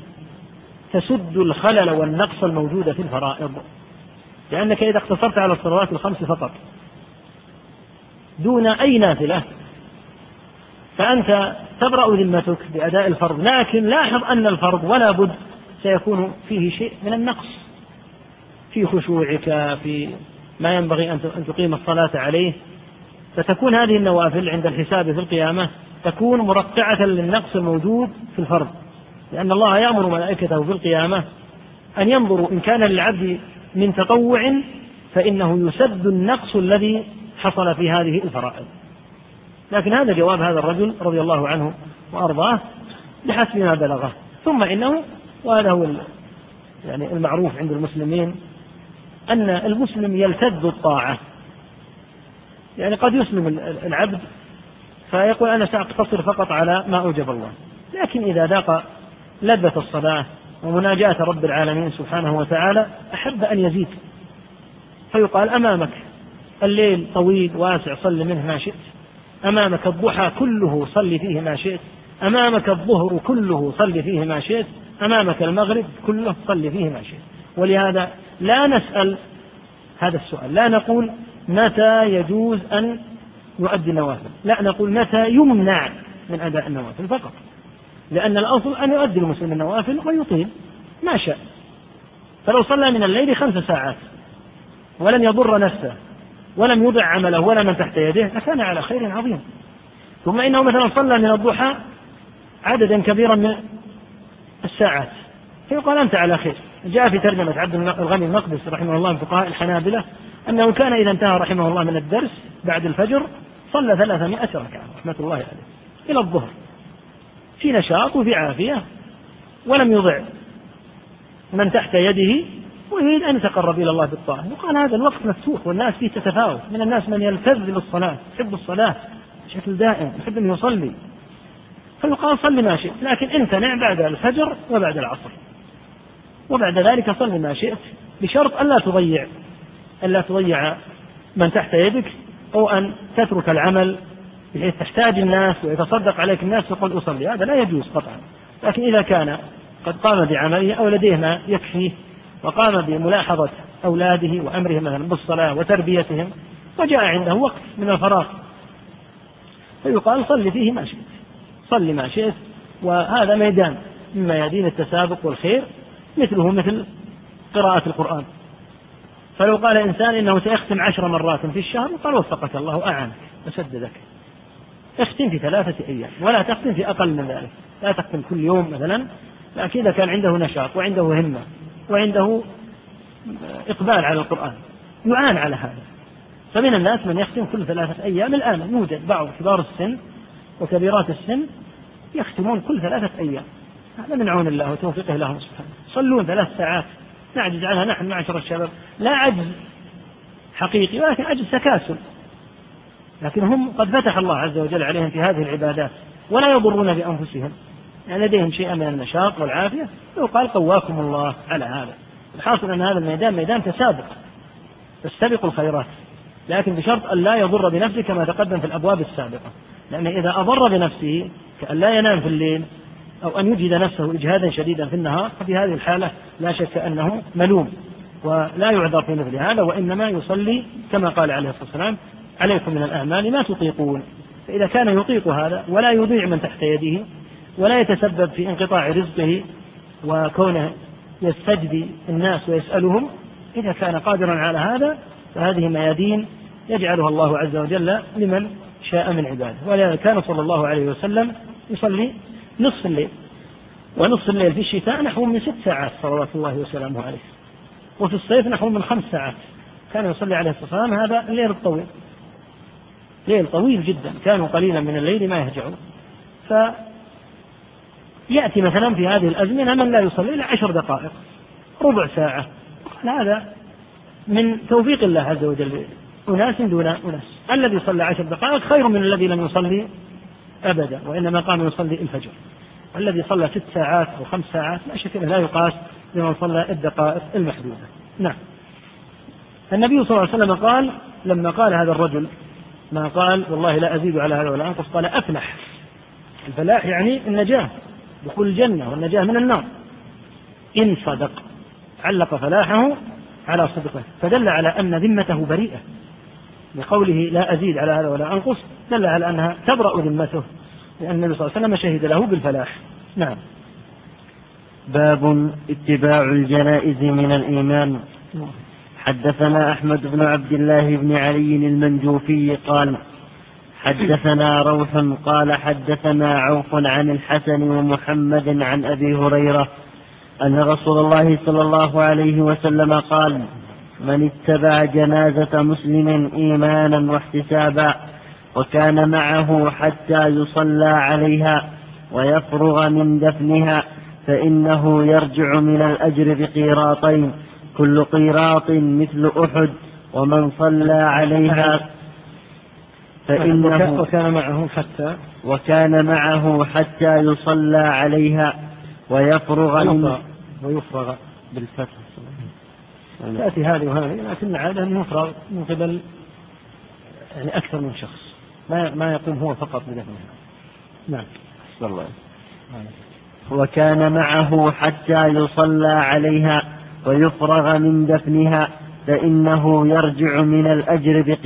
تسد الخلل والنقص الموجود في الفرائض لأنك إذا اقتصرت على الصلوات الخمس فقط. دون أي نافلة فأنت تبرأ ذمتك بأداء الفرض لكن لاحظ أن الفرض ولا بد سيكون فيه شيء من النقص في خشوعك في ما ينبغي أن تقيم الصلاة عليه. فتكون هذه النوافل عند الحساب في القيامة تكون مرقعة للنقص الموجود في الفرض لأن الله يأمر ملائكته في القيامة أن ينظروا إن كان للعبد من تطوع فإنه يسد النقص الذي حصل في هذه الفرائض. لكن هذا جواب هذا الرجل رضي الله عنه وأرضاه بحسب ما بلغه. ثم إنه وهذا هو يعني المعروف عند المسلمين أن المسلم يلتذ الطاعة يعني قد يسلم العبد فيقول أنا سأقتصر فقط على ما أوجب الله. لكن إذا ذاق لذة الصلاة ومناجاة رب العالمين سبحانه وتعالى أحب أن يزيد. فيقال أمامك الليل طويل واسع صل منه ما شئت. أمامك الضحى كله صل فيه ما شئت. أمامك الظهر كله صل فيه ما شئت. أمامك المغرب كله صل فيه ما شئت. ولهذا لا نسأل هذا السؤال لا نقول متى يجوز أن يؤدي النوافل؟ لا نقول متى يمنع من أداء النوافل فقط. لأن الأصل أن يؤدي المسلم النوافل ويطيل. ما شاء. فلو صلى من الليل خمس ساعات ولم يضر نفسه ولم يضع عمله ولا من تحت يده لكان على خير عظيم. ثم إنه مثلا صلى من الضحى عددا كبيرا من الساعات. فيقال أنت على خير. جاء في ترجمة عبد الغني المقدس رحمه الله من فقهاء الحنابلة أنه كان إذا انتهى رحمه الله من الدرس بعد الفجر صلى ثلاثمائة ركعة رحمة الله عليه إلى الظهر. في نشاط وفي عافية ولم يضع من تحت يده ويريد أن يتقرب إلى الله بالطاعة. وقال هذا الوقت مفتوح والناس فيه تتفاوت. من الناس من يلتذ بالصلاة يحب الصلاة بشكل دائم يحب أن يصلي. فيقال صل ما شئت لكن امتنع بعد الفجر وبعد العصر. وبعد ذلك صل ما شئت بشرط ألا تضيع. ألا تضيع من تحت يدك أو أن تترك العمل بحيث تحتاج الناس ويتصدق عليك الناس تقول أصلي. هذا لا يجوز قطعا. لكن إذا كان قد قام بعمله أو لديه ما يكفيه وقام بملاحظة أولاده وأمرهم مثلا بالصلاة وتربيتهم وجاء عنده وقت من الفراغ فيقال صل فيه ما شئت. صل ما شئت. وهذا ميدان من ميادين التسابق والخير مثله مثل قراءة القرآن. فلو قال إنسان إنه سيختم عشر مرات في الشهر قال وفقك الله أعانك وسددك اختم في ثلاثة أيام ولا تختم في أقل من ذلك. لا تختم كل يوم مثلا لكن إذا كان عنده نشاط وعنده همة وعنده إقبال على القرآن يعان على هذا. فمن الناس من يختم كل ثلاثة أيام الآن يوجد بعض كبار السن وكبيرات السن يختمون كل ثلاثة أيام. هذا من عون الله وتوفيقه لهم سبحانه. يصلون ثلاث ساعات نعجز عنها نحن معشر الشباب. لا عجز حقيقي ولكن عجز تكاسل. لكن هم قد فتح الله عز وجل عليهم في هذه العبادات ولا يضرون بأنفسهم. يعني لديهم شيئا من النشاط والعافية. يقال قواكم الله على هذا. الحاصل أن هذا الميدان ميدان تسابق. تستبق الخيرات. لكن بشرط أن لا يضر بنفسه كما تقدم في الأبواب السابقة. لأن إذا أضر بنفسه كأن لا ينام في الليل أو أن يجهد نفسه إجهادا شديدا في النهار ففي هذه الحالة لا شك أنه ملوم ولا يعذر في مثل هذا وإنما يصلي كما قال عليه الصلاة والسلام عليكم من الأعمال ما تطيقون فإذا كان يطيق هذا ولا يضيع من تحت يده ولا يتسبب في انقطاع رزقه وكونه يستجدي الناس ويسألهم إذا كان قادرا على هذا فهذه ميادين يجعلها الله عز وجل لمن شاء من عباده. ولذلك كان صلى الله عليه وسلم يصلي نصف الليل. ونصف الليل في الشتاء نحو من ست ساعات صلوات الله وسلامه عليه. وفي الصيف نحو من خمس ساعات. كان يصلي عليه الصلاة والسلام هذا الليل الطويل ليل طويل جدا. كانوا قليلا من الليل ما يهجعون ف يأتي مثلا في هذه الأزمنة من لا يصلي إلا عشر دقائق. ربع ساعة. هذا من توفيق الله عز وجل. أناس دون أناس. الذي صلى عشر دقائق خير من الذي لم يصلي أبدا وإنما قام يصلي الفجر. الذي صلى ست ساعات أو خمس ساعات لا شك لا يقاس بمن صلى الدقائق المحدودة. نعم. النبي صلى الله عليه وسلم قال لما قال هذا الرجل ما قال والله لا أزيد على هذا ولا أنقص قال أفلح. الفلاح يعني النجاة دخول الجنة والنجاة من النار. إن صدق. علق فلاحه على صدقه. فدل على أن ذمته بريئة. بقوله لا أزيد على هذا ولا أنقص دل على أنها تبرأ ذمته لأن النبي صلى الله عليه وسلم شهد له بالفلاح. نعم. باب اتباع الجنائز من الإيمان. حدثنا أحمد بن عبد الله بن علي المنجوفي قال حدثنا روح قال حدثنا عوف عن الحسن ومحمد عن أبي هريرة أن رسول الله صلى الله عليه وسلم قال من اتبع جنازة مسلم إيمانا واحتسابا وكان معه حتى يصلى عليها ويفرغ من دفنها فإنه يرجع من الأجر بقيراطين كل قيراط مثل أحد ومن صلى عليها فإنه وكان معه حتى وكان معه حتى يصلى عليها ويفرغ من ويفرغ بالفتح. تأتي هذه وهذه لكن عادة أن يفرغ من قبل يعني أكثر من شخص. ما ما يقوم هو فقط بدفنها نعم. الله. وكان معه حتى يصلى عليها ويفرغ من دفنها فإنه يرجع من الأجر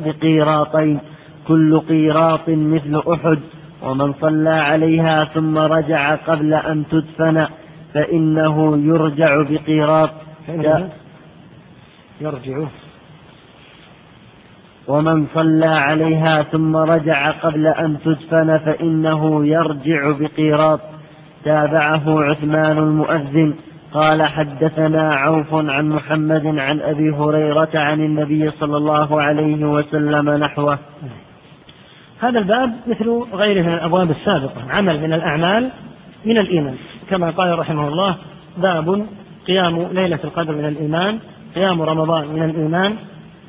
بقيراطين كل قيراط مثل أحد. ومن صلى عليها ثم رجع قبل أن تدفن فإنه يرجع بقيراط. يرجع. ومن صلى عليها ثم رجع قبل أن تدفن فإنه يرجع بقيراط. تابعه عثمان المؤذن. قال حدثنا عوف عن محمد عن أبي هريرة عن النبي صلى الله عليه وسلم نحوه. هذا الباب مثل غيره من الأبواب السابقة. عمل من الأعمال من الإيمان. كما قال رحمه الله باب قيام ليلة القدر من الإيمان قيام رمضان من الإيمان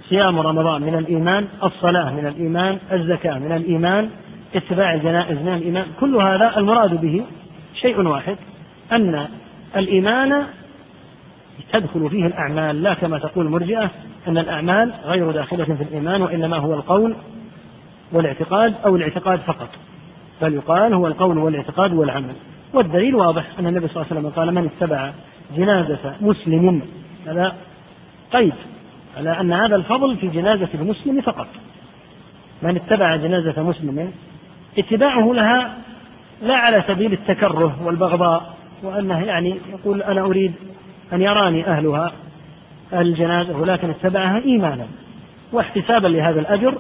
صيام رمضان من الإيمان الصلاة من الإيمان الزكاة من الإيمان اتباع الجنائز من الإيمان كل هذا المراد به شيء واحد أن الإيمان تدخل فيه الأعمال لا كما تقول المرجئة أن الأعمال غير داخلة في الإيمان وإنما هو القول والاعتقاد أو الاعتقاد فقط بل يقال هو القول والاعتقاد والعمل. والدليل واضح أن النبي صلى الله عليه وسلم قال من اتبع جنازة مسلم هذا قيد على أن هذا الفضل في جنازة المسلم فقط. من اتبع جنازة مسلم اتباعه لها لا على سبيل التكره والبغضاء وأنه يعني يقول أنا أريد أن يراني أهلها أهل الجنازة ولكن اتبعها إيمانا. واحتسابا لهذا الأجر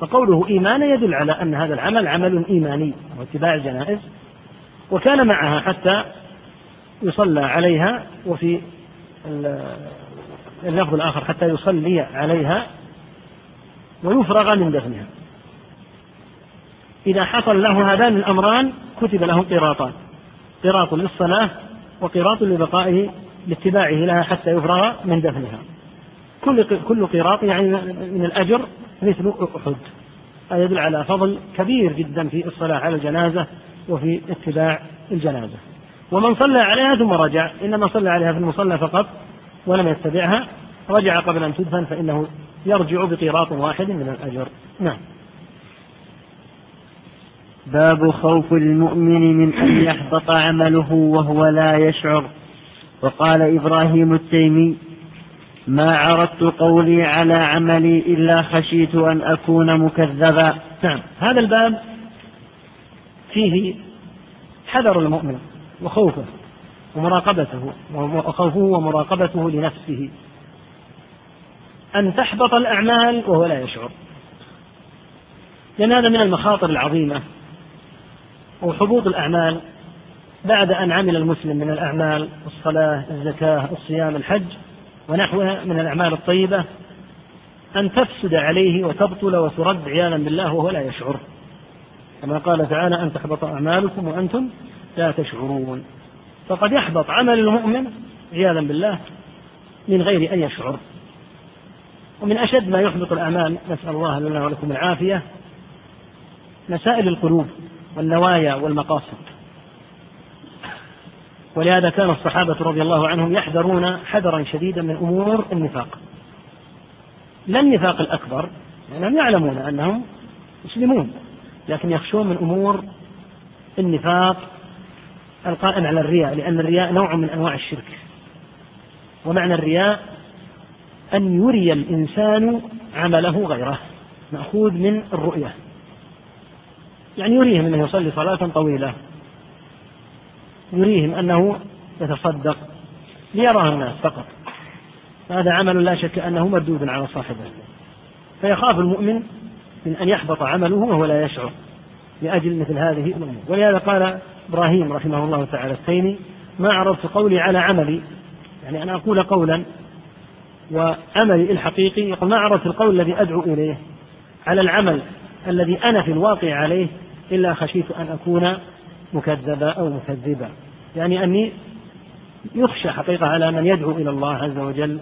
فقوله إيمانا يدل على أن هذا العمل عمل إيماني واتباع الجنائز وكان معها حتى يصلى عليها وفي اللفظ الآخر حتى يصلي عليها ويفرغ من دفنها. إذا حصل له هذان الأمران كتب له قراطان. قراط للصلاة وقراط لبقائه لاتباعه لها حتى يفرغ من دفنها. كل كل قراط يعني من الأجر مثل أحد. هذا يدل على فضل كبير جدا في الصلاة على الجنازة وفي اتباع الجنازة. ومن صلى عليها ثم رجع إنما صلى عليها في المصلى فقط ولم يتبعها رجع قبل أن تدفن فإنه يرجع بقيراط واحد من الأجر. نعم. باب خوف المؤمن من أن يحبط عمله وهو لا يشعر. وقال إبراهيم التيمي ما عرضت قولي على عملي إلا خشيت أن أكون مكذبا. نعم. هذا الباب فيه حذر المؤمن وخوفه. ومراقبته وخوفه ومراقبته لنفسه. أن تحبط الأعمال وهو لا يشعر. لأن هذا من المخاطر العظيمة وحبوط الأعمال بعد أن عمل المسلم من الأعمال الصلاة الزكاة الصيام الحج ونحوها من الأعمال الطيبة أن تفسد عليه وتبطل وترد عياذا بالله وهو لا يشعر. كما قال تعالى أن تحبط أعمالكم وأنتم لا تشعرون. فقد يحبط عمل المؤمن عياذا بالله من غير أن يشعر. ومن أشد ما يحبط الأعمال نسأل الله لنا ولكم العافية مسائل القلوب والنوايا والمقاصد. ولهذا كان الصحابة رضي الله عنهم يحذرون حذرا شديدا من أمور النفاق. لا النفاق الأكبر لأنهم يعلمون أنهم مسلمون لكن يخشون من أمور النفاق القائم على الرياء لأن الرياء نوع من أنواع الشرك. ومعنى الرياء أن يري الإنسان عمله غيره مأخوذ من الرؤية. يعني يريهم أنه يصلي صلاة طويلة يريهم أنه يتصدق ليراه الناس فقط. هذا عمل لا شك أنه مردود على صاحبه. فيخاف المؤمن من أن يحبط عمله وهو لا يشعر لأجل مثل هذه الأمور. ولهذا قال إبراهيم رحمه الله تعالى الثيمي ما عرضت قولي على عملي. يعني أنا أقول قولا وعملي الحقيقي يقول ما عرضت القول الذي أدعو إليه على العمل الذي أنا في الواقع عليه إلا خشيت أن أكون مكذبا أو مكذبا. يعني أني يخشى حقيقة على من يدعو إلى الله عز وجل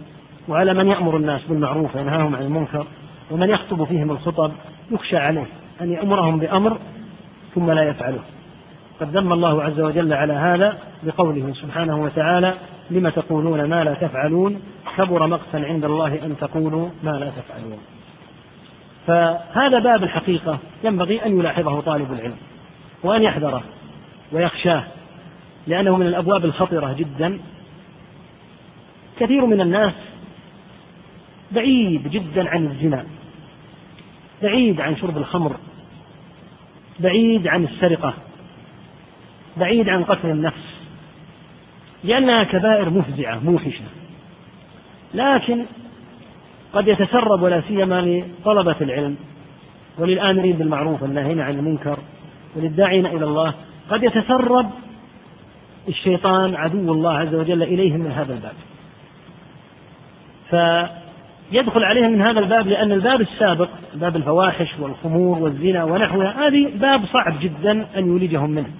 وعلى من يأمر الناس بالمعروف وينهاهم عن المنكر ومن يخطب فيهم الخطب يخشى عليه أن يأمرهم بأمر ثم لا يفعله. قد ذم الله عز وجل على هذا بقوله سبحانه وتعالى لم تقولون ما لا تفعلون؟ كبر مقتا عند الله أن تقولوا ما لا تفعلون. فهذا باب الحقيقة ينبغي أن يلاحظه طالب العلم وأن يحذره ويخشاه لأنه من الأبواب الخطرة جدا. كثير من الناس بعيد جدا عن الزنا بعيد عن شرب الخمر بعيد عن السرقة بعيد عن قتل النفس لأنها كبائر مفزعة موحشة. لكن قد يتسرب ولا سيما لطلبة العلم وللآمرين بالمعروف والناهين عن المنكر وللداعين إلى الله قد يتسرب الشيطان عدو الله عز وجل إليهم من هذا الباب. فيدخل عليهم من هذا الباب لأن الباب السابق باب الفواحش والخمور والزنا ونحوها هذه باب صعب جدا أن يولجهم منه.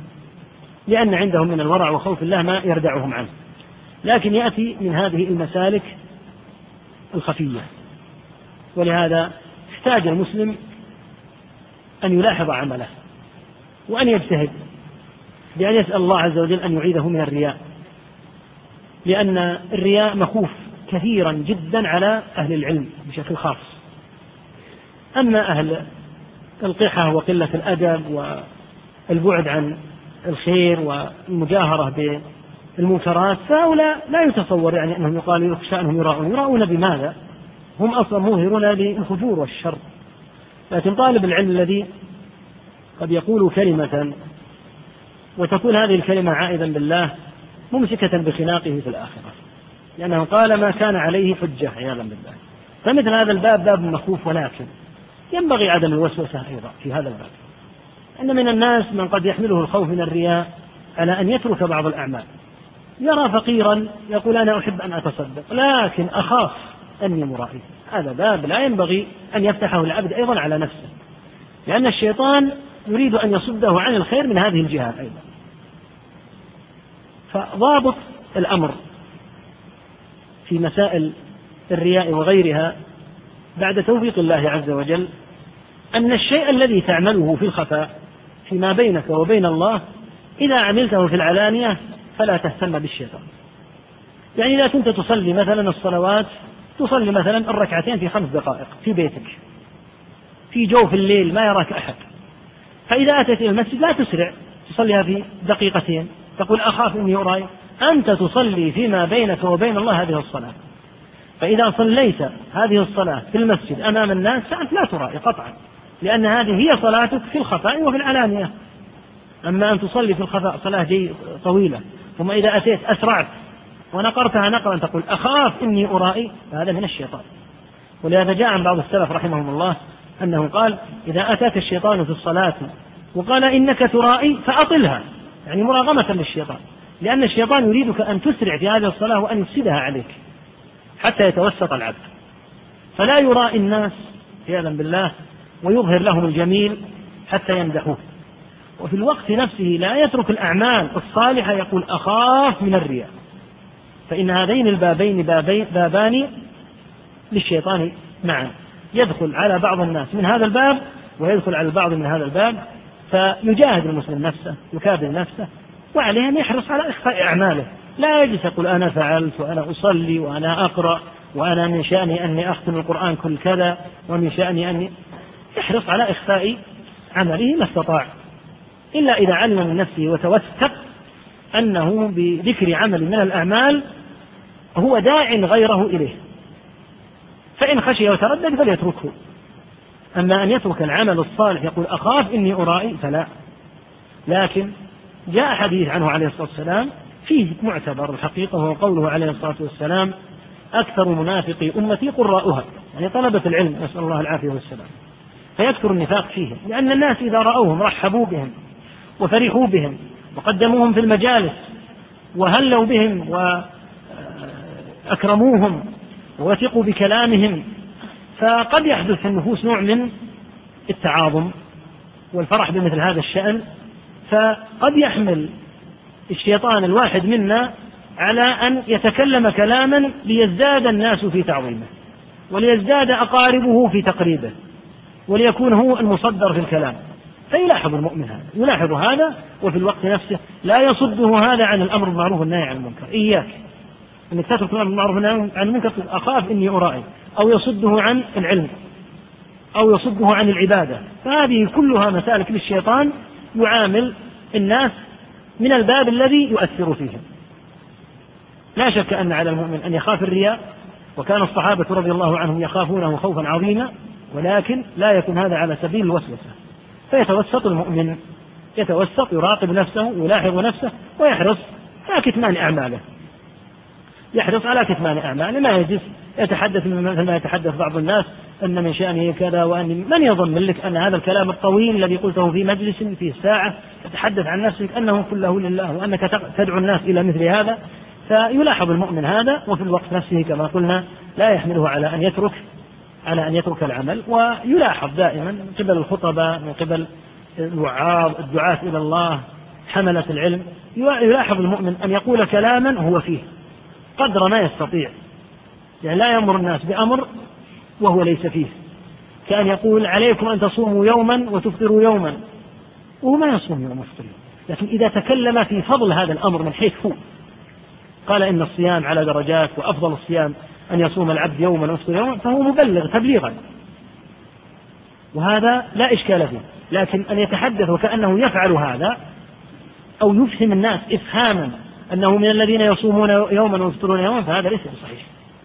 لأن عندهم من الورع وخوف الله ما يردعهم عنه. لكن يأتي من هذه المسالك الخفية. ولهذا احتاج المسلم أن يلاحظ عمله وأن يجتهد بأن يسأل الله عز وجل أن يعيده من الرياء. لأن الرياء مخوف كثيرا جدا على أهل العلم بشكل خاص. أما أهل القحة وقلة الأدب والبعد عن الخير والمجاهرة بالمنكرات فهؤلاء لا يتصور يعني أنهم يقال يخشى أنهم يراؤون. يراؤون بماذا؟ هم أصلا موهرون للفجور والشر. لكن طالب العلم الذي قد يقول كلمة وتكون هذه الكلمة عائدا بالله ممسكة بخناقه في الآخرة. لأنه قال ما كان عليه حجة عياذا بالله. فمثل هذا الباب باب مخوف ولكن ينبغي عدم الوسوسة أيضا في هذا الباب. أن من الناس من قد يحمله الخوف من الرياء على أن يترك بعض الأعمال. يرى فقيرا يقول أنا أحب أن أتصدق لكن أخاف أني مرائي. هذا باب لا ينبغي أن يفتحه العبد أيضا على نفسه لأن الشيطان يريد أن يصده عن الخير من هذه الجهات أيضا. فضابط الأمر في مسائل الرياء وغيرها بعد توفيق الله عز وجل أن الشيء الذي تعمله في الخفاء فيما بينك وبين الله إذا عملته في العلانية فلا تهتم بالشيطان. يعني إذا كنت تصلي مثلا الصلوات تصلي مثلا الركعتين في خمس دقائق في بيتك. في جوف الليل ما يراك أحد. فإذا أتيت إلى المسجد لا تسرع تصليها في دقيقتين. تقول أخاف إني أراي. أنت تصلي فيما بينك وبين الله هذه الصلاة. فإذا صليت هذه الصلاة في المسجد أمام الناس فأنت لا ترائي قطعا. لأن هذه هي صلاتك في الخفاء وفي العلانية أما أن تصلي في الخفاء صلاة جي طويلة ثم إذا أتيت أسرعت ونقرتها نقرا تقول أخاف إني أرائي فهذا من الشيطان. ولهذا جاء عن بعض السلف رحمهم الله أنه قال إذا أتاك الشيطان في الصلاة وقال إنك ترائي فأطلها. يعني مراغمة للشيطان. لأن الشيطان يريدك أن تسرع في هذه الصلاة وأن يفسدها عليك حتى يتوسط العبد. فلا يرائي الناس عياذا بالله ويظهر لهم الجميل حتى يمدحوه وفي الوقت نفسه لا يترك الأعمال الصالحة يقول أخاف من الرياء. فإن هذين البابين بابين بابان للشيطان معا. يدخل على بعض الناس من هذا الباب ويدخل على البعض من هذا الباب فيجاهد المسلم نفسه يكابر نفسه وعليه أن يحرص على إخفاء أعماله. لا يجلس يقول أنا فعلت وأنا أصلي وأنا أقرأ وأنا من شأني أني أختم القرآن كل كذا ومن شأني أني يحرص على إخفاء عمله ما استطاع. إلا إذا علم من نفسه وتوثق أنه بذكر عمل من الأعمال هو داع غيره إليه. فإن خشي وتردد فليتركه. أما أن يترك العمل الصالح يقول أخاف إني أرائي؟ فلا. لكن جاء حديث عنه عليه الصلاة والسلام فيه معتبر الحقيقة وهو قوله عليه الصلاة والسلام أكثر منافقي أمتي قراؤها يعني طلبة العلم نسأل الله العافية والسلام. فيكثر النفاق فيهم لأن الناس إذا رأوهم رحبوا بهم وفرحوا بهم وقدموهم في المجالس وهلوا بهم وأكرموهم ووثقوا بكلامهم فقد يحدث في النفوس نوع من التعاظم والفرح بمثل هذا الشأن فقد يحمل الشيطان الواحد منا على أن يتكلم كلاما ليزداد الناس في تعظيمه وليزداد أقاربه في تقريبه. وليكون هو المصدر في الكلام. فيلاحظ المؤمن هذا يلاحظ هذا وفي الوقت نفسه لا يصده هذا عن الأمر بالمعروف والنهي عن المنكر. إياك. إنك تترك الأمر بالمعروف والنهي عن المنكر أخاف إني أرائي. أو يصده عن العلم. أو يصده عن العبادة. فهذه كلها مسالك للشيطان يعامل الناس من الباب الذي يؤثر فيهم لا شك أن على المؤمن أن يخاف الرياء وكان الصحابة رضي الله عنهم يخافونه خوفا عظيما. ولكن لا يكون هذا على سبيل الوسوسة. فيتوسط المؤمن يتوسط يراقب نفسه يلاحظ نفسه ويحرص على كتمان أعماله. يحرص على كتمان أعماله. ما يجلس يتحدث مثل ما يتحدث بعض الناس أن من شأنه كذا وأن من يظن لك أن هذا الكلام الطويل الذي قلته في مجلس في ساعة تتحدث عن نفسك أنه كله لله وأنك تدعو الناس إلى مثل هذا فيلاحظ المؤمن هذا وفي الوقت نفسه كما قلنا لا يحمله على أن يترك على أن يترك العمل ويلاحظ دائما من قبل الخطباء من قبل الوعاظ الدعاة إلى الله حملة العلم يلاحظ المؤمن أن يقول كلاما هو فيه قدر ما يستطيع. يعني لا يأمر الناس بأمر وهو ليس فيه. كأن يقول عليكم أن تصوموا يوما وتفطروا يوما وهو ما يصوم يوم ويفطر لكن إذا تكلم في فضل هذا الأمر من حيث هو قال إن الصيام على درجات وأفضل الصيام أن يصوم العبد يوما ويفطر يوما فهو مبلغ تبليغا. وهذا لا إشكال فيه. لكن أن يتحدث وكأنه يفعل هذا أو يفهم الناس إفهاما أنه من الذين يصومون يوما ويفطرون يوما فهذا ليس بصحيح.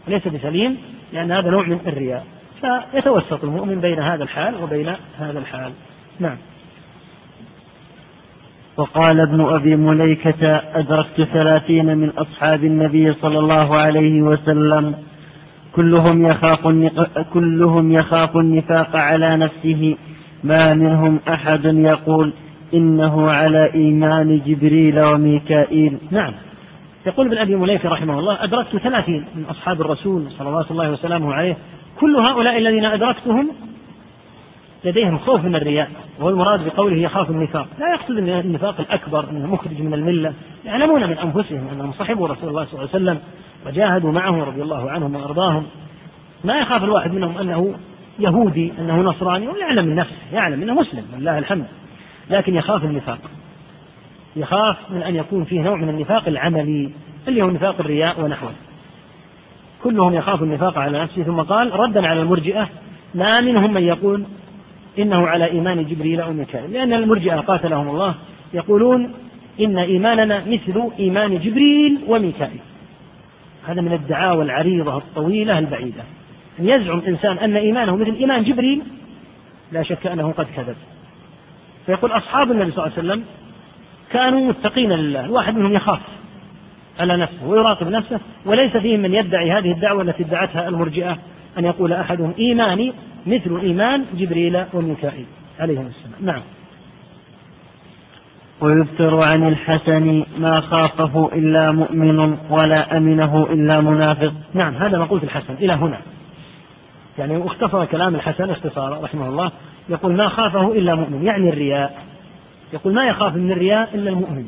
وليس بسليم لأن هذا نوع من الرياء. فيتوسط المؤمن بين هذا الحال وبين هذا الحال. نعم. وقال ابن أبي مليكة أدركت ثلاثين من أصحاب النبي صلى الله عليه وسلم كلهم يخاف كلهم يخاف النفاق على نفسه. ما منهم أحد يقول إنه على إيمان جبريل وميكائيل. نعم. يقول ابن أبي مليكة رحمه الله أدركت ثلاثين من أصحاب الرسول صلى الله وسلم عليه. كل هؤلاء الذين أدركتهم لديهم خوف من الرياء وهو المراد بقوله يخاف النفاق. لا يقصد النفاق الأكبر أنه مخرج من الملة. يعلمون من أنفسهم أنهم صحبوا رسول الله صلى الله عليه وسلم. وجاهدوا معه رضي الله عنهم وأرضاهم. ما يخاف الواحد منهم أنه يهودي أنه نصراني ويعلم من نفسه يعلم أنه مسلم لله الحمد. لكن يخاف النفاق. يخاف من أن يكون فيه نوع من النفاق العملي اللي هو نفاق الرياء ونحوه. كلهم يخاف النفاق على نفسه. ثم قال ردا على المرجئة ما منهم من يقول إنه على إيمان جبريل أو ميكائيل. لأن المرجئة قاتلهم الله يقولون إن إيماننا مثل إيمان جبريل وميكائيل. هذا من الدعاوى العريضة الطويلة البعيدة. أن يزعم إنسان أن إيمانه مثل إيمان جبريل لا شك أنه قد كذب. فيقول أصحاب النبي صلى الله عليه وسلم كانوا متقين لله الواحد منهم يخاف على نفسه ويراقب نفسه وليس فيهم من يدعي هذه الدعوة التي ادعتها المرجئة أن يقول أحدهم إيماني مثل إيمان جبريل وميكائيل عليهم السلام. نعم. ويذكر عن الحسن ما خافه إلا مؤمن ولا أمنه إلا منافق. نعم هذا ما قلت الحسن إلى هنا. يعني اختصر كلام الحسن اختصارا رحمه الله يقول ما خافه إلا مؤمن يعني الرياء. يقول ما يخاف من الرياء إلا المؤمن.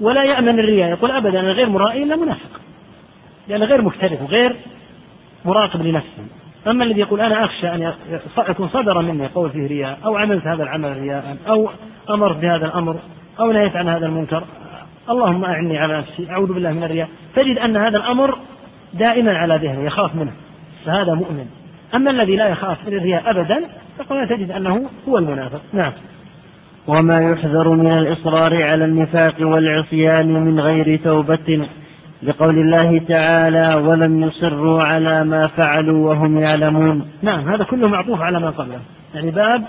ولا يأمن الرياء يقول أبدا أنا غير مرائي إلا منافق. لأنه غير مكترث وغير مراقب لنفسه. أما الذي يقول أنا أخشى أن يكون صدر مني قول فيه رياء أو عملت هذا العمل رياء أو أمرت بهذا الأمر أو نهيت عن هذا المنكر اللهم أعني على نفسي أعوذ بالله من الرياء. تجد أن هذا الأمر دائما على ذهنه يخاف منه فهذا مؤمن. أما الذي لا يخاف من الرياء أبدا فقد تجد أنه هو المنافق. نعم. وما يحذر من الإصرار على النفاق والعصيان من غير توبة. لقول الله تعالى ولم يصروا على ما فعلوا وهم يعلمون. نعم هذا كله معطوف على ما قبله. يعني باب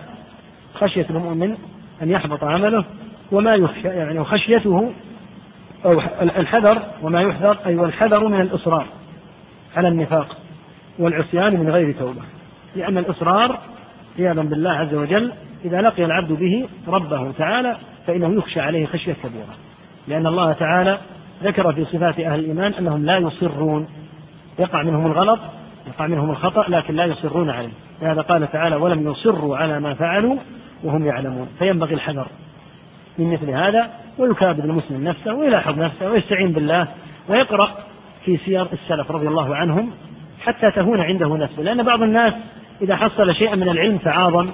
خشية المؤمن أن يحبط عمله وما يخشى يعني خشيته أو الحذر وما يحذر أي والحذر من الإصرار على النفاق والعصيان من غير توبة. لأن الإصرار عياذا بالله عز وجل إذا لقي العبد به ربه تعالى فإنه يخشى عليه خشية كبيرة. لأن الله تعالى ذكر في صفات أهل الإيمان أنهم لا يصرون. يقع منهم الغلط يقع منهم الخطأ لكن لا يصرون عليه. لهذا قال تعالى ولم يصروا على ما فعلوا وهم يعلمون. فينبغي الحذر من مثل هذا ويكابد المسلم نفسه ويلاحظ نفسه ويستعين بالله ويقرأ في سير السلف رضي الله عنهم حتى تهون عنده نفسه. لأن بعض الناس إذا حصل شيئا من العلم تعاظم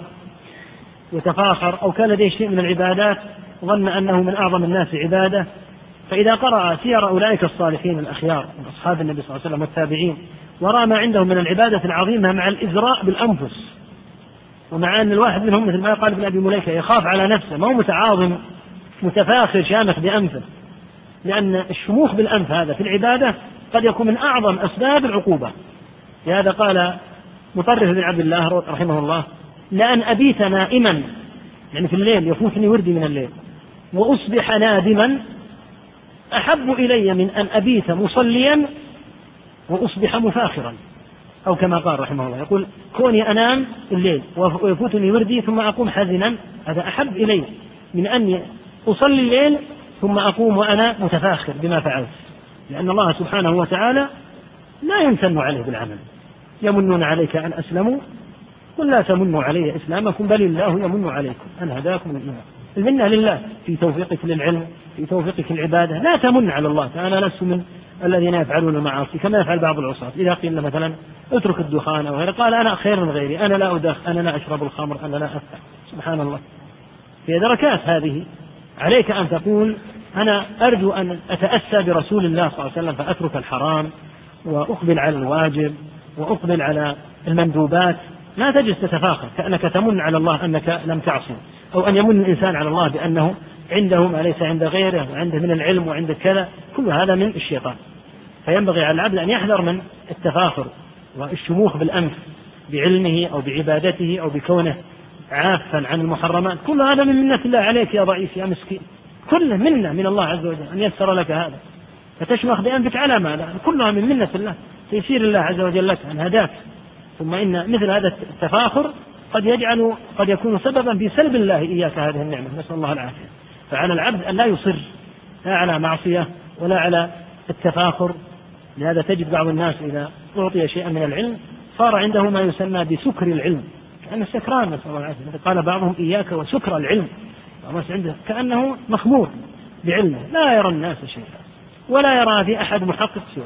وتفاخر أو كان لديه شيء من العبادات ظن أنه من أعظم الناس عبادة فإذا قرأ سير أولئك الصالحين الأخيار من أصحاب النبي صلى الله عليه وسلم والتابعين ورأى ما عندهم من العبادة العظيمة مع الإزراء بالأنفس ومع أن الواحد منهم مثل ما قال ابن أبي مليكة يخاف على نفسه ما هو متعاظم متفاخر شامخ بأنفه لأن الشموخ بالأنف هذا في العبادة قد يكون من أعظم أسباب العقوبة. لهذا قال مطرف بن عبد الله رحمه الله لأن أبيت نائما يعني في الليل يفوتني وردي من الليل وأصبح نادما أحب إلي من أن أبيت مصليا وأصبح مفاخرا. أو كما قال رحمه الله يقول كوني أنام الليل ويفوتني وردي ثم أقوم حزنا هذا أحب إلي من أن أصلي الليل ثم أقوم وأنا متفاخر بما فعلت. لأن الله سبحانه وتعالى لا يمتن عليه بالعمل. يمنون عليك أن أسلموا قل لا تمنوا علي إسلامكم بل الله يمن عليكم. أن هداكم المنة لله في توفيقك للعلم في توفيقك العبادة لا تمن على الله أنا لست من الذين يفعلون المعاصي كما يفعل بعض العصاة. إذا قيل مثلا اترك الدخان أو غيره قال أنا خير من غيري أنا لا أدخ أنا لا أشرب الخمر أنا لا أفتح سبحان الله. هي دركات هذه عليك أن تقول أنا أرجو أن أتأسى برسول الله صلى الله عليه وسلم فأترك الحرام وأقبل على الواجب وأقبل على المندوبات. لا تجلس تتفاخر كأنك تمن على الله أنك لم تعصي أو أن يمن الإنسان على الله بأنه عنده ما ليس عند غيره؟ وعنده من العلم وعنده كذا. كل هذا من الشيطان. فينبغي على العبد أن يحذر من التفاخر والشموخ بالأنف بعلمه أو بعبادته أو بكونه عافا عن المحرمات. كل هذا من منة الله عليك يا ضعيف يا مسكين. كله منة من الله عز وجل أن يسر لك هذا. فتشمخ بأنفك على ماذا كلها من منة الله تيسير الله عز وجل لك أن هداك. ثم إن مثل هذا التفاخر قد يجعل قد يكون سببا في سلب الله إياك هذه النعمة. نسأل الله العافية. فعلى العبد أن لا يصر لا على معصية ولا على التفاخر. لهذا تجد بعض الناس إذا أعطي شيئا من العلم صار عنده ما يسمى بسكر العلم كأنه سكران نسأل الله العافية. قال بعضهم إياك وسكر العلم الناس عنده كأنه مخمور بعلمه لا يرى الناس شيئا ولا يرى في أحد محقق سواه.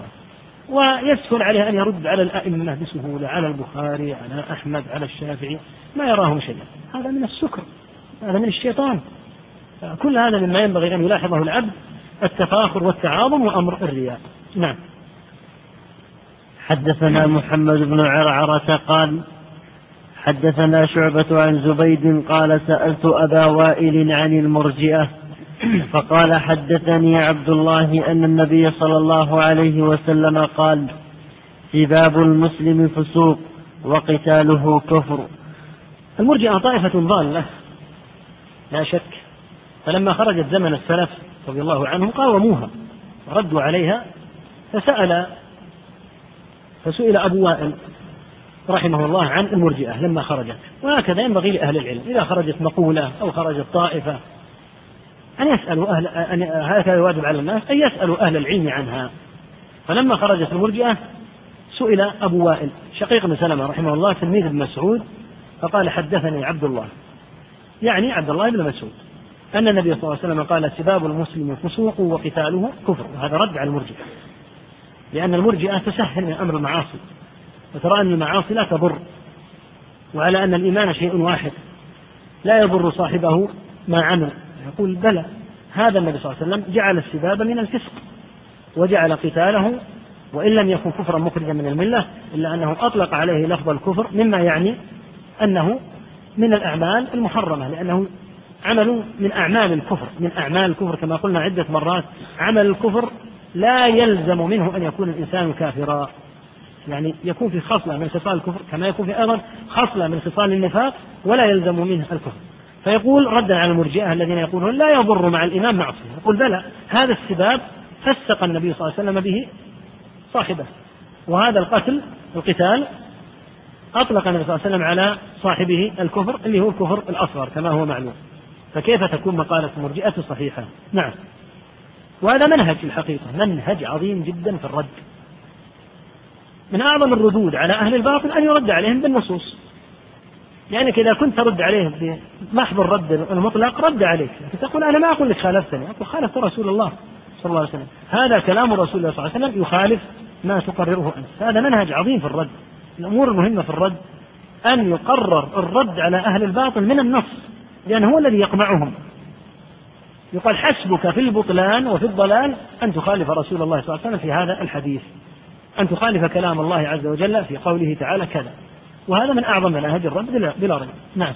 ويسهل عليه أن يرد على الأئمة بسهولة على البخاري على أحمد على الشافعي ما يراهم شيئا. هذا من السكر هذا من الشيطان. كل هذا مما ينبغي أن يلاحظه العبد التفاخر والتعاظم وأمر الرياء. نعم. حدثنا محمد بن عرعرة قال حدثنا شعبة عن زبيد قال سألت أبا وائل عن المرجئة فقال حدثني عبد الله أن النبي صلى الله عليه وسلم قال سباب المسلم فسوق وقتاله كفر. المرجئة طائفة ضالة لا شك. فلما خرجت زمن السلف رضي الله عنهم قاوموها وردوا عليها فسأل فسئل أبو وائل رحمه الله عن المرجئة لما خرجت. وهكذا ينبغي لأهل العلم إذا خرجت مقولة أو خرجت طائفة أن يسألوا أهل أن هكذا يواجب على الناس أن يسألوا أهل العلم عنها. فلما خرجت المرجئة سئل أبو وائل شقيق بن سلمة رحمه الله تلميذ ابن مسعود فقال حدثني عبد الله. يعني عبد الله بن مسعود. أن النبي صلى الله عليه وسلم قال سباب المسلم فسوق وقتاله كفر. وهذا رد على المرجئة. لأن المرجئة تسهل من أمر المعاصي. وترى أن المعاصي لا تضر. وعلى أن الإيمان شيء واحد. لا يضر صاحبه ما عمل. يقول بلى. هذا النبي صلى الله عليه وسلم جعل السباب من الفسق. وجعل قتاله. وإن لم يكن كفرا مخرجا من الملة إلا أنه أطلق عليه لفظ الكفر مما يعني أنه من الأعمال المحرمة لأنه عمل من أعمال الكفر من أعمال الكفر كما قلنا عدة مرات. عمل الكفر لا يلزم منه أن يكون الإنسان كافرا. يعني يكون في خصلة من خصال الكفر كما يكون في أيضا خصلة من خصال النفاق ولا يلزم منه الكفر. فيقول ردا على المرجئة الذين يقولون لا يضر مع الإمام معصية. يقول بلى هذا السباب فسق النبي صلى الله عليه وسلم به صاحبه. وهذا القتل القتال أطلق النبي صلى الله عليه وسلم على صاحبه الكفر اللي هو الكفر الأصغر كما هو معلوم. فكيف تكون مقالة المرجئة صحيحة؟ نعم. وهذا منهج في الحقيقة منهج عظيم جدا في الرد. من أعظم الردود على أهل الباطل أن يرد عليهم بالنصوص. لأنك إذا كنت ترد عليه بمحض الرد المطلق رد عليك. تقول أنا ما أقول لك خالفتني أقول خالفت رسول الله صلى الله عليه وسلم. هذا كلام رسول الله صلى الله عليه وسلم يخالف ما تقرره أنت. هذا منهج عظيم في الرد الأمور المهمة في الرد أن يقرر الرد على أهل الباطل من النص. لأن هو الذي يقمعهم. يقال حسبك في البطلان وفي الضلال أن تخالف رسول الله صلى الله عليه وسلم في هذا الحديث. أن تخالف كلام الله عز وجل في قوله تعالى كذا. وهذا من أعظم مناهج الرد بلا ريب. نعم.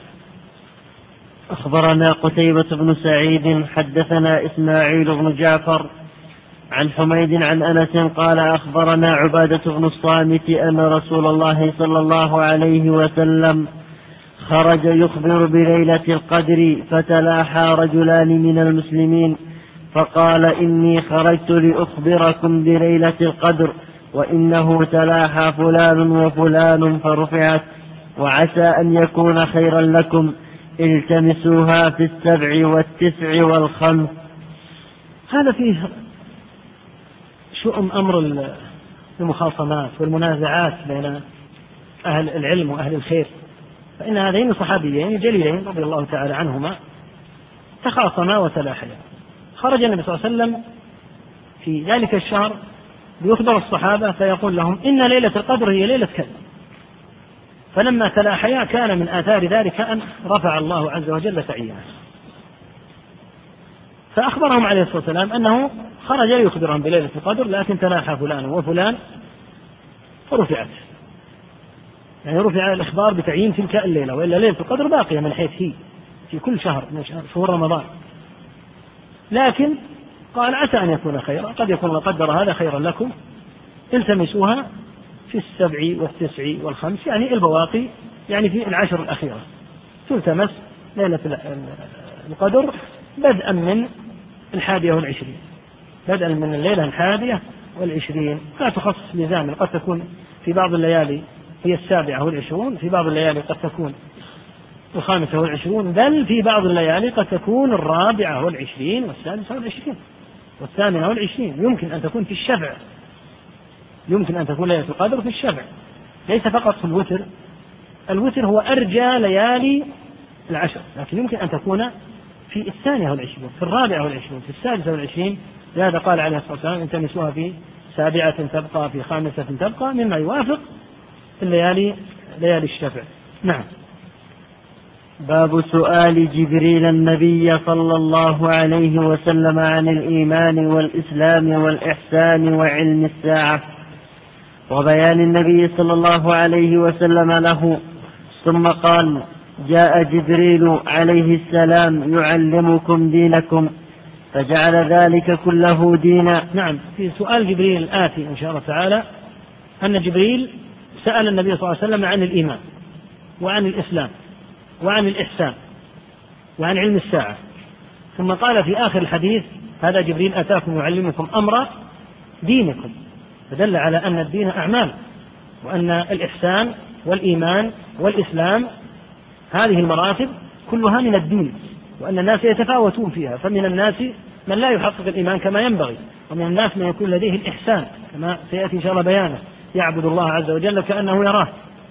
أخبرنا قتيبة بن سعيد حدثنا إسماعيل بن جعفر عن حميد عن أنس قال أخبرنا عبادة بن الصامت أن رسول الله صلى الله عليه وسلم خرج يخبر بليلة القدر فتلاحى رجلان من المسلمين فقال إني خرجت لأخبركم بليلة القدر وإنه تلاحى فلان وفلان فرفعت وعسى أن يكون خيرا لكم التمسوها في السبع والتسع والخمس. هذا فيه شؤم أمر المخاصمات والمنازعات بين أهل العلم وأهل الخير. فإن هذين الصحابيين جليلين رضي الله تعالى عنهما تخاصما وتلاحيا. خرج النبي صلى الله عليه وسلم في ذلك الشهر ليخبر الصحابة فيقول لهم إن ليلة القدر هي ليلة كذا فلما تلاحيا كان من آثار ذلك أن رفع الله عز وجل سعيها فأخبرهم عليه الصلاة والسلام أنه خرج ليخبرهم بليلة القدر لكن تناحى فلان وفلان فرفعت. يعني رفع الإخبار بتعيين تلك الليلة وإلا ليلة القدر باقية من حيث هي في كل شهر من شهور رمضان. لكن قال عسى أن يكون خيرا قد يكون الله قدر هذا خيرا لكم. التمسوها في السبع والتسع والخمس يعني البواقي يعني في العشر الأخيرة. تلتمس ليلة القدر بدءا من الحادية والعشرين. بدءا من الليلة الحادية والعشرين. لا تخصص لزاما قد تكون في بعض الليالي هي السابعة والعشرون في بعض الليالي قد تكون الخامسة والعشرون بل في بعض الليالي قد تكون الرابعة والعشرين والسادسة والعشرين والثامنة والعشرين. يمكن أن تكون في الشفع. يمكن أن تكون ليلة القدر في الشفع. ليس فقط في الوتر. الوتر هو أرجى ليالي العشر لكن يمكن أن تكون في الثانية والعشرين في الرابعة والعشرين في السادسة والعشرين. لهذا قال عليه الصلاة والسلام التمسوها في سابعة تبقى في خامسة تبقى مما يوافق الليالي ليالي الشفع. نعم. باب سؤال جبريل النبي صلى الله عليه وسلم عن الإيمان والإسلام والإحسان وعلم الساعة وبيان النبي صلى الله عليه وسلم له. ثم قال جاء جبريل عليه السلام يعلمكم دينكم فجعل ذلك كله دينا. نعم. في سؤال جبريل الآتي إن شاء الله تعالى أن جبريل سأل النبي صلى الله عليه وسلم عن الإيمان وعن الإسلام وعن الإحسان وعن علم الساعة. ثم قال في آخر الحديث هذا جبريل أتاكم يعلمكم أمر دينكم. فدل على أن الدين أعمال وأن الإحسان والإيمان والإسلام هذه المراتب كلها من الدين وأن الناس يتفاوتون فيها. فمن الناس من لا يحقق الإيمان كما ينبغي ومن الناس من يكون لديه الإحسان كما سيأتي إن شاء الله بيانه. يعبد الله عز وجل كأنه يراه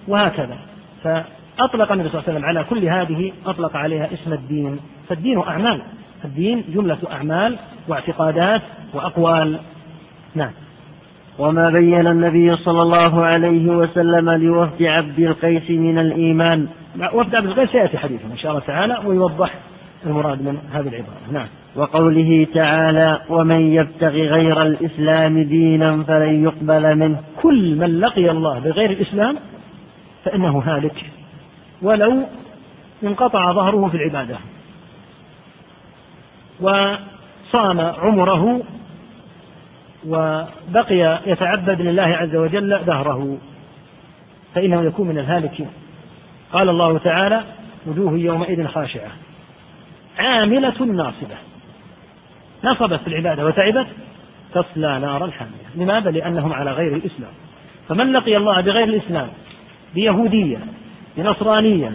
وهكذا. فأطلق النبي صلى الله عليه وسلم على كل هذه أطلق عليها اسم الدين. فالدين أعمال. الدين جملة أعمال واعتقادات وأقوال. نعم. وما بين النبي صلى الله عليه وسلم لوفد عبد القيس من الإيمان. وفد عبد القيس سيأتي حديثه إن شاء الله تعالى ويوضح المراد من هذه العبارة. نعم. وقوله تعالى ومن يبتغي غير الإسلام دينا فلن يقبل منه كل من لقي الله بغير الإسلام فإنه هالك ولو انقطع ظهره في العبادة وصام عمره وبقي يتعبد لله عز وجل دهره فإنه يكون من الهالكين. قال الله تعالى وجوه يومئذ خاشعة عاملة ناصبة نصبت في العبادة وتعبت تصلى نارا حامية. لماذا؟ لأنهم على غير الإسلام. فمن لقي الله بغير الإسلام؟ بيهودية بنصرانية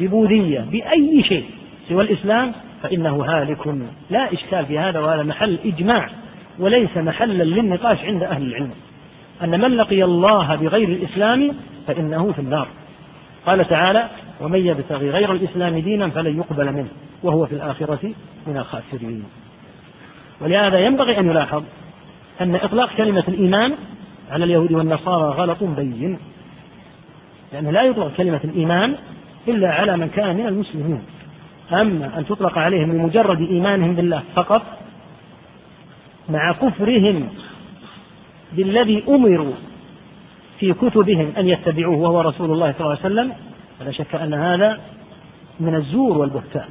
ببوذية بأي شيء سوى الإسلام فإنه هالك. لا إشكال في هذا وهذا محل إجماع وليس محلا للنقاش عند أهل العلم. أن من لقي الله بغير الإسلام فإنه في النار. قال تعالى ومن يبتغي غير الإسلام دينا فلن يقبل منه وهو في الآخرة من الخاسرين. ولهذا ينبغي أن يلاحظ أن إطلاق كلمة الإيمان على اليهود والنصارى غلط بين. لأنه لا يطلق كلمة الإيمان إلا على من كان من المسلمين. أما أن تطلق عليهم بمجرد إيمانهم بالله فقط مع كفرهم بالذي أمروا في كتبهم أن يتبعوه وهو رسول الله صلى الله عليه وسلم فلا شك أن هذا من الزور والبهتان.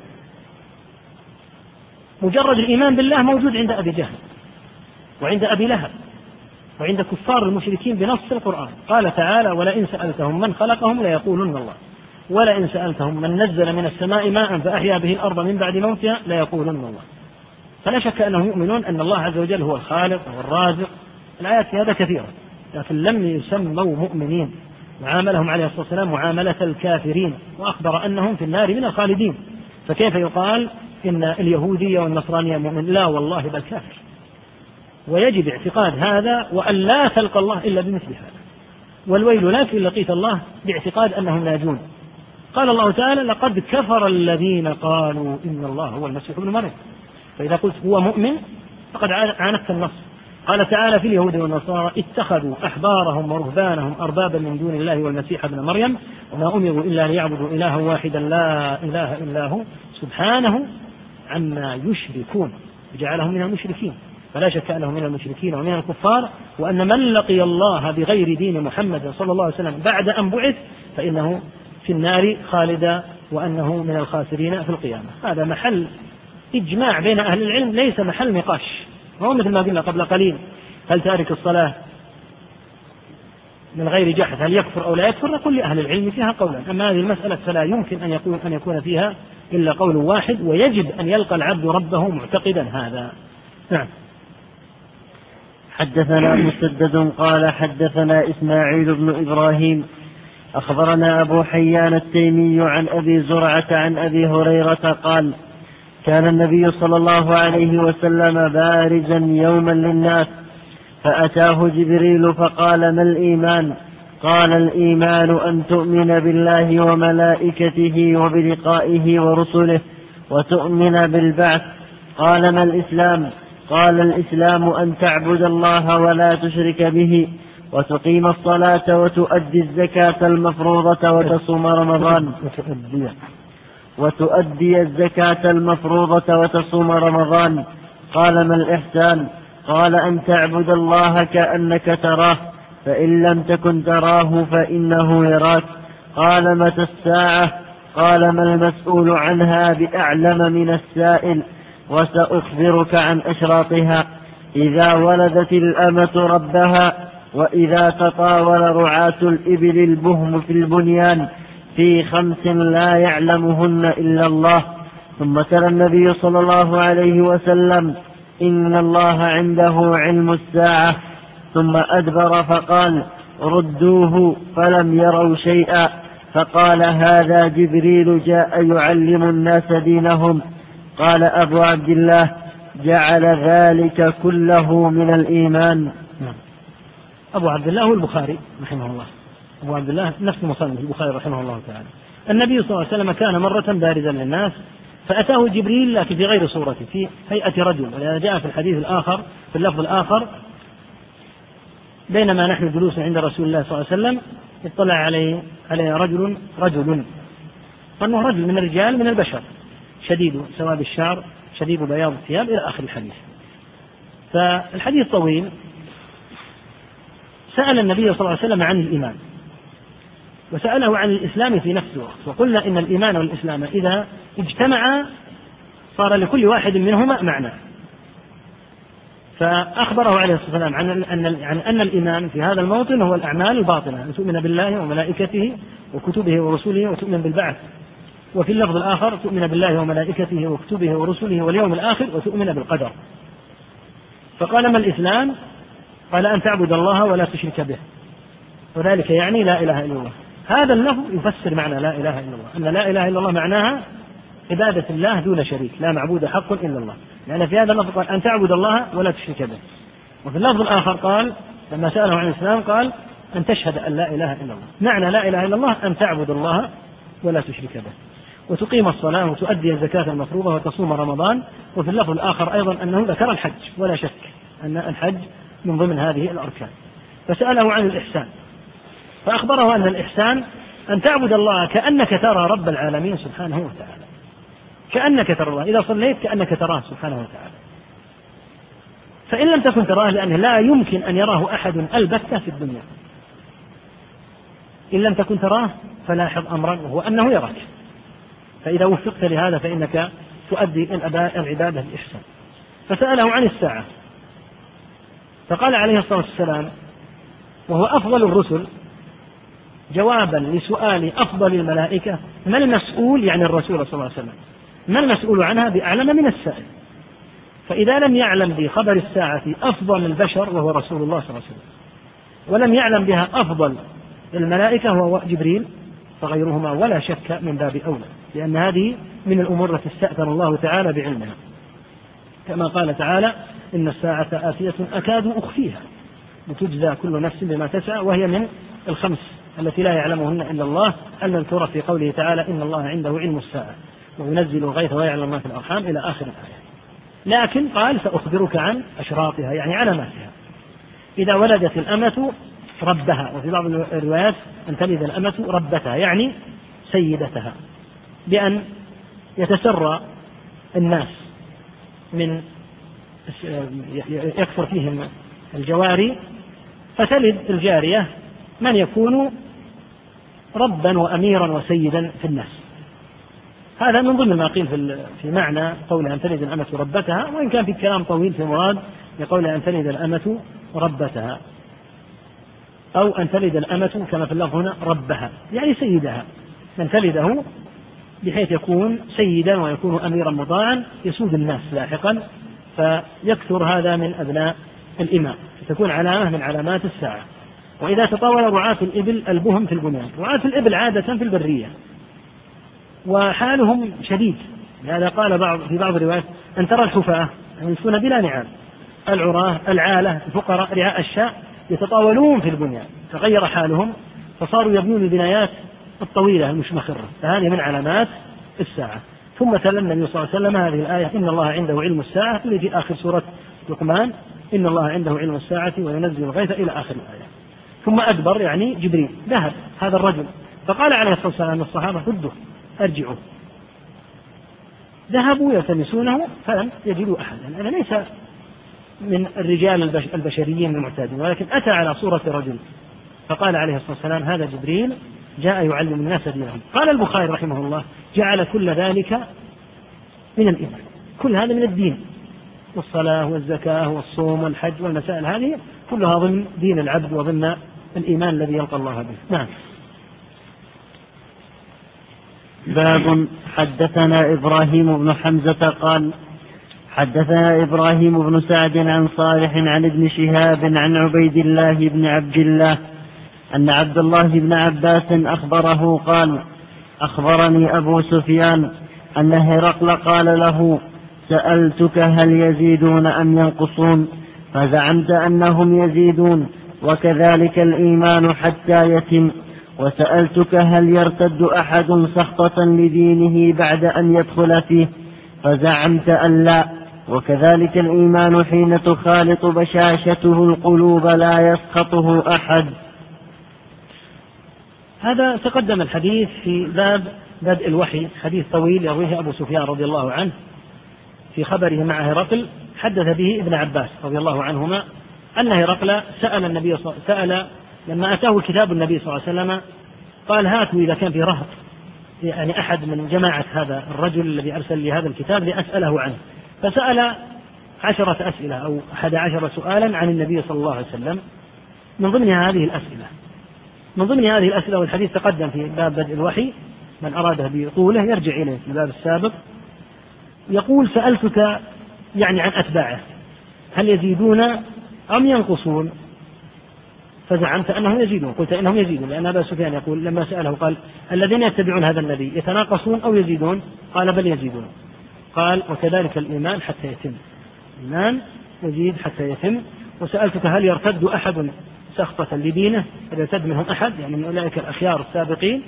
مجرد الإيمان بالله موجود عند أبي جهل وعند أبي لهب وعند كفار المشركين بنص القرآن. قال تعالى ولئن سألتهم من خلقهم ليقولن الله. ولئن سألتهم من نزل من السماء ماء فأحيا به الأرض من بعد موتها ليقولن الله. فلا شك أنهم يؤمنون أن الله عز وجل هو الخالق والرازق الآيات في هذا كثيرة لكن لم يسموا مؤمنين. وعاملهم عليه الصلاة والسلام معاملة الكافرين وأخبر أنهم في النار من الخالدين. فكيف يقال إن اليهودية والنصرانية مؤمن. لا والله بل كافر. ويجب اعتقاد هذا وأن لا تلقى الله إلا بمثل هذا. والويل لك إن لقيت الله باعتقاد أنهم ناجون قال الله تعالى لقد كفر الذين قالوا إن الله هو المسيح ابن مريم فإذا قلت هو مؤمن فقد عاندت النص. قال تعالى في اليهود والنصارى اتخذوا أحبارهم ورهبانهم أربابا من دون الله والمسيح ابن مريم وما أمروا إلا ليعبدوا إلها واحدا لا إله إلا هو سبحانه عما يشركون وجعلهم من المشركين. فلا شك أنه من المشركين ومن الكفار وأن من لقي الله بغير دين محمد صلى الله عليه وسلم بعد أن بعث فإنه في النار خالدا وأنه من الخاسرين في القيامة. هذا محل إجماع بين أهل العلم ليس محل نقاش. هو مثل ما قلنا قبل قليل هل تارك الصلاة من غير جحد هل يكفر أو لا يكفر؟ نقول لأهل العلم فيها قولا. أما هذه المسألة فلا يمكن أن يكون أن يكون فيها إلا قول واحد ويجب أن يلقى العبد ربه معتقدا هذا. نعم. حدثنا مسدد قال حدثنا إسماعيل بن إبراهيم أخبرنا أبو حيان التيمي عن أبي زرعة عن أبي هريرة قال كان النبي صلى الله عليه وسلم بارزا يوما للناس فأتاه جبريل فقال ما الإيمان؟ قال الإيمان أن تؤمن بالله وملائكته وبلقائه ورسله وتؤمن بالبعث. قال ما الإسلام؟ قال الإسلام أن تعبد الله ولا تشرك به وتقيم الصلاة وتؤدي الزكاة المفروضة وتصوم رمضان. وتؤدي الزكاة المفروضة وتصوم رمضان. قال ما الإحسان؟ قال أن تعبد الله كأنك تراه. فإن لم تكن تراه فإنه يراك. قال متى الساعة؟ قال ما المسؤول عنها بأعلم من السائل. وسأخبرك عن أشراطها. إذا ولدت الأمة ربها وإذا تطاول رعاة الإبل البهم في البنيان في خمس لا يعلمهن إلا الله. ثم تلا النبي صلى الله عليه وسلم إن الله عنده علم الساعة. ثم أدبر فقال ردوه فلم يروا شيئا فقال هذا جبريل جاء يعلم الناس دينهم قال أبو عبد الله جعل ذلك كله من الإيمان أبو عبد الله البخاري رحمه الله. أبو عبد الله نفس مصنف البخاري رحمه الله تعالى. النبي صلى الله عليه وسلم كان مرة بارزا للناس فأتاه جبريل لكن في غير صورته في هيئة رجل. جاء في الحديث الآخر في اللفظ الآخر بينما نحن جلوس عند رسول الله صلى الله عليه وسلم اطلع عليه عليه رجل رجل. فإنه رجل من الرجال من البشر. شديد سواد الشعر شديد بياض الثياب إلى آخر الحديث. فالحديث طويل. سأل النبي صلى الله عليه وسلم عن الإيمان. وسأله عن الإسلام في نفس الوقت وقلنا إن الإيمان والإسلام إذا اجتمعا صار لكل واحد منهما معنى. فأخبره عليه الصلاة والسلام عن أن أن الإيمان في هذا الموطن هو الأعمال الباطنة أن تؤمن بالله وملائكته وكتبه ورسله وتؤمن بالبعث. وفي اللفظ الآخر تؤمن بالله وملائكته وكتبه ورسله واليوم الآخر وتؤمن بالقدر. فقال ما الإسلام؟ قال أن تعبد الله ولا تشرك به. وذلك يعني لا إله إلا الله. هذا اللفظ يفسر معنى لا إله إلا الله. أن لا إله إلا الله معناها عبادة الله دون شريك لا معبود حق إلا الله. لأن في هذا اللفظ قال أن تعبد الله ولا تشرك به. وفي اللفظ الآخر قال لما سأله عن الإسلام قال أن تشهد أن لا إله إلا الله. معنى لا إله إلا الله أن تعبد الله ولا تشرك به. وتقيم الصلاة وتؤدي الزكاة المفروضة وتصوم رمضان. وفي اللفظ الآخر أيضا أنه ذكر الحج ولا شك أن الحج من ضمن هذه الأركان. فسأله عن الإحسان. فأخبره أن الإحسان أن تعبد الله كأنك ترى رب العالمين سبحانه وتعالى. كأنك ترى الله. إذا صليت كأنك تراه سبحانه وتعالى. فإن لم تكن تراه لأنه لا يمكن أن يراه أحد البتة في الدنيا. إن لم تكن تراه فلاحظ أمرا وهو أنه يراك. فإذا وفقت لهذا فإنك تؤدي العبادة الإحسان فسأله عن الساعة. فقال عليه الصلاة والسلام وهو أفضل الرسل جوابا لسؤال أفضل الملائكة ما المسؤول يعني الرسول صلى الله عليه وسلم؟ ما المسؤول عنها؟ بأعلم من السائل. فإذا لم يعلم بخبر الساعة أفضل البشر وهو رسول الله صلى الله عليه وسلم ولم يعلم بها أفضل الملائكة وهو جبريل فغيرهما ولا شك من باب أولى لأن هذه من الأمور التي استأثر الله تعالى بعلمها. كما قال تعالى إن الساعة آتية أكاد أخفيها لتجزى كل نفس بما تسعى وهي من الخمس التي لا يعلمهن إلا الله. المذكورة في قوله تعالى إن الله عنده علم الساعة. وينزل الغيث ويعلم ما في الأرحام إلى آخر الآية. لكن قال سأخبرك عن أشراطها يعني علاماتها. إذا ولدت الأمة ربها وفي بعض الروايات أن تلد الأمة ربتها يعني سيدتها بأن يتسرى الناس من يكثر فيهم الجواري فتلد الجارية من يكون ربا وأميرا وسيدا في الناس. هذا من ضمن ما قيل في في معنى قول أن تلد الأمة ربتها وإن كان في كلام طويل في مراد لقول أن تلد الأمة ربتها. أو أن تلد الأمة كما في اللفظ هنا ربها يعني سيدها. من تلده بحيث يكون سيدا ويكون أميرا مطاعا يسود الناس لاحقا فيكثر هذا من أبناء الإمام فتكون علامة من علامات الساعة. وإذا تطاول رعاة الإبل البهم في البنيان رعاة الإبل عادة في البرية. وحالهم شديد. لهذا قال بعض في بعض الروايات أن ترى الحفاة يمشون بلا نعال. العراة العالة الفقراء رعاء الشاء يتطاولون في البنيان. تغير حالهم فصاروا يبنون البنايات الطويلة المشمخرة. فهذه من علامات الساعة. ثم تلا النبي صلى الله عليه وسلم هذه الآية إن الله عنده علم الساعة اللي في آخر سورة لقمان إن الله عنده علم الساعة وينزل الغيث إلى آخر الآية. ثم أدبر يعني جبريل ذهب هذا الرجل. فقال عليه الصلاة والسلام للصحابة ردوا. أرجعوا. ذهبوا يلتمسونه فلم يجدوا أحدا. هذا ليس من الرجال البشريين المعتادين ولكن أتى على صورة رجل. فقال عليه الصلاة والسلام هذا جبريل جاء يعلم الناس دينهم. قال البخاري رحمه الله جعل كل ذلك من الإيمان. كل هذا من الدين. والصلاة والزكاة والصوم والحج والمسائل هذه كلها ضمن دين العبد وضمن الإيمان الذي يلقى الله به. نعم. باب حدثنا إبراهيم بن حمزة قال حدثنا إبراهيم بن سعد عن صالح عن ابن شهاب عن عبيد الله بن عبد الله أن عبد الله بن عباس أخبره قال أخبرني أبو سفيان أن هرقل قال له سألتك هل يزيدون أم ينقصون فزعمت أنهم يزيدون وكذلك الإيمان حتى يتم وسألتك هل يرتد أحد سخطة لدينه بعد أن يدخل فيه؟ فزعمت أن لا. وكذلك الإيمان حين تخالط بشاشته القلوب لا يسخطه أحد. هذا تقدم الحديث في باب بدء الوحي. حديث طويل يرويه أبو سفيان رضي الله عنه في خبره مع هرقل. حدث به ابن عباس رضي الله عنهما أن هرقل سأل النبي سأل لما أتاه كتاب النبي صلى الله عليه وسلم قال هاتوا إذا كان في رهط يعني أحد من جماعة هذا الرجل الذي أرسل لي هذا الكتاب لأسأله عنه. فسأل عشرة أسئلة أو أحد عشر سؤالا عن النبي صلى الله عليه وسلم. من ضمنها هذه الأسئلة من ضمن هذه الأسئلة والحديث تقدم في باب بدء الوحي من أراد بطوله يرجع إليه في الباب السابق. يقول سألتك يعني عن أتباعه هل يزيدون أم ينقصون؟ فزعمت أنهم يزيدون. قلت إنهم يزيدون لأن أبا سفيان يقول لما سأله قال الذين يتبعون هذا النبي يتناقصون أو يزيدون؟ قال بل يزيدون. قال وكذلك الإيمان حتى يتم. الإيمان يزيد حتى يتم. وسألتك هل يرتد أحد سخطة لدينه؟ هل يرتد منهم أحد؟ يعني من أولئك الأخيار السابقين.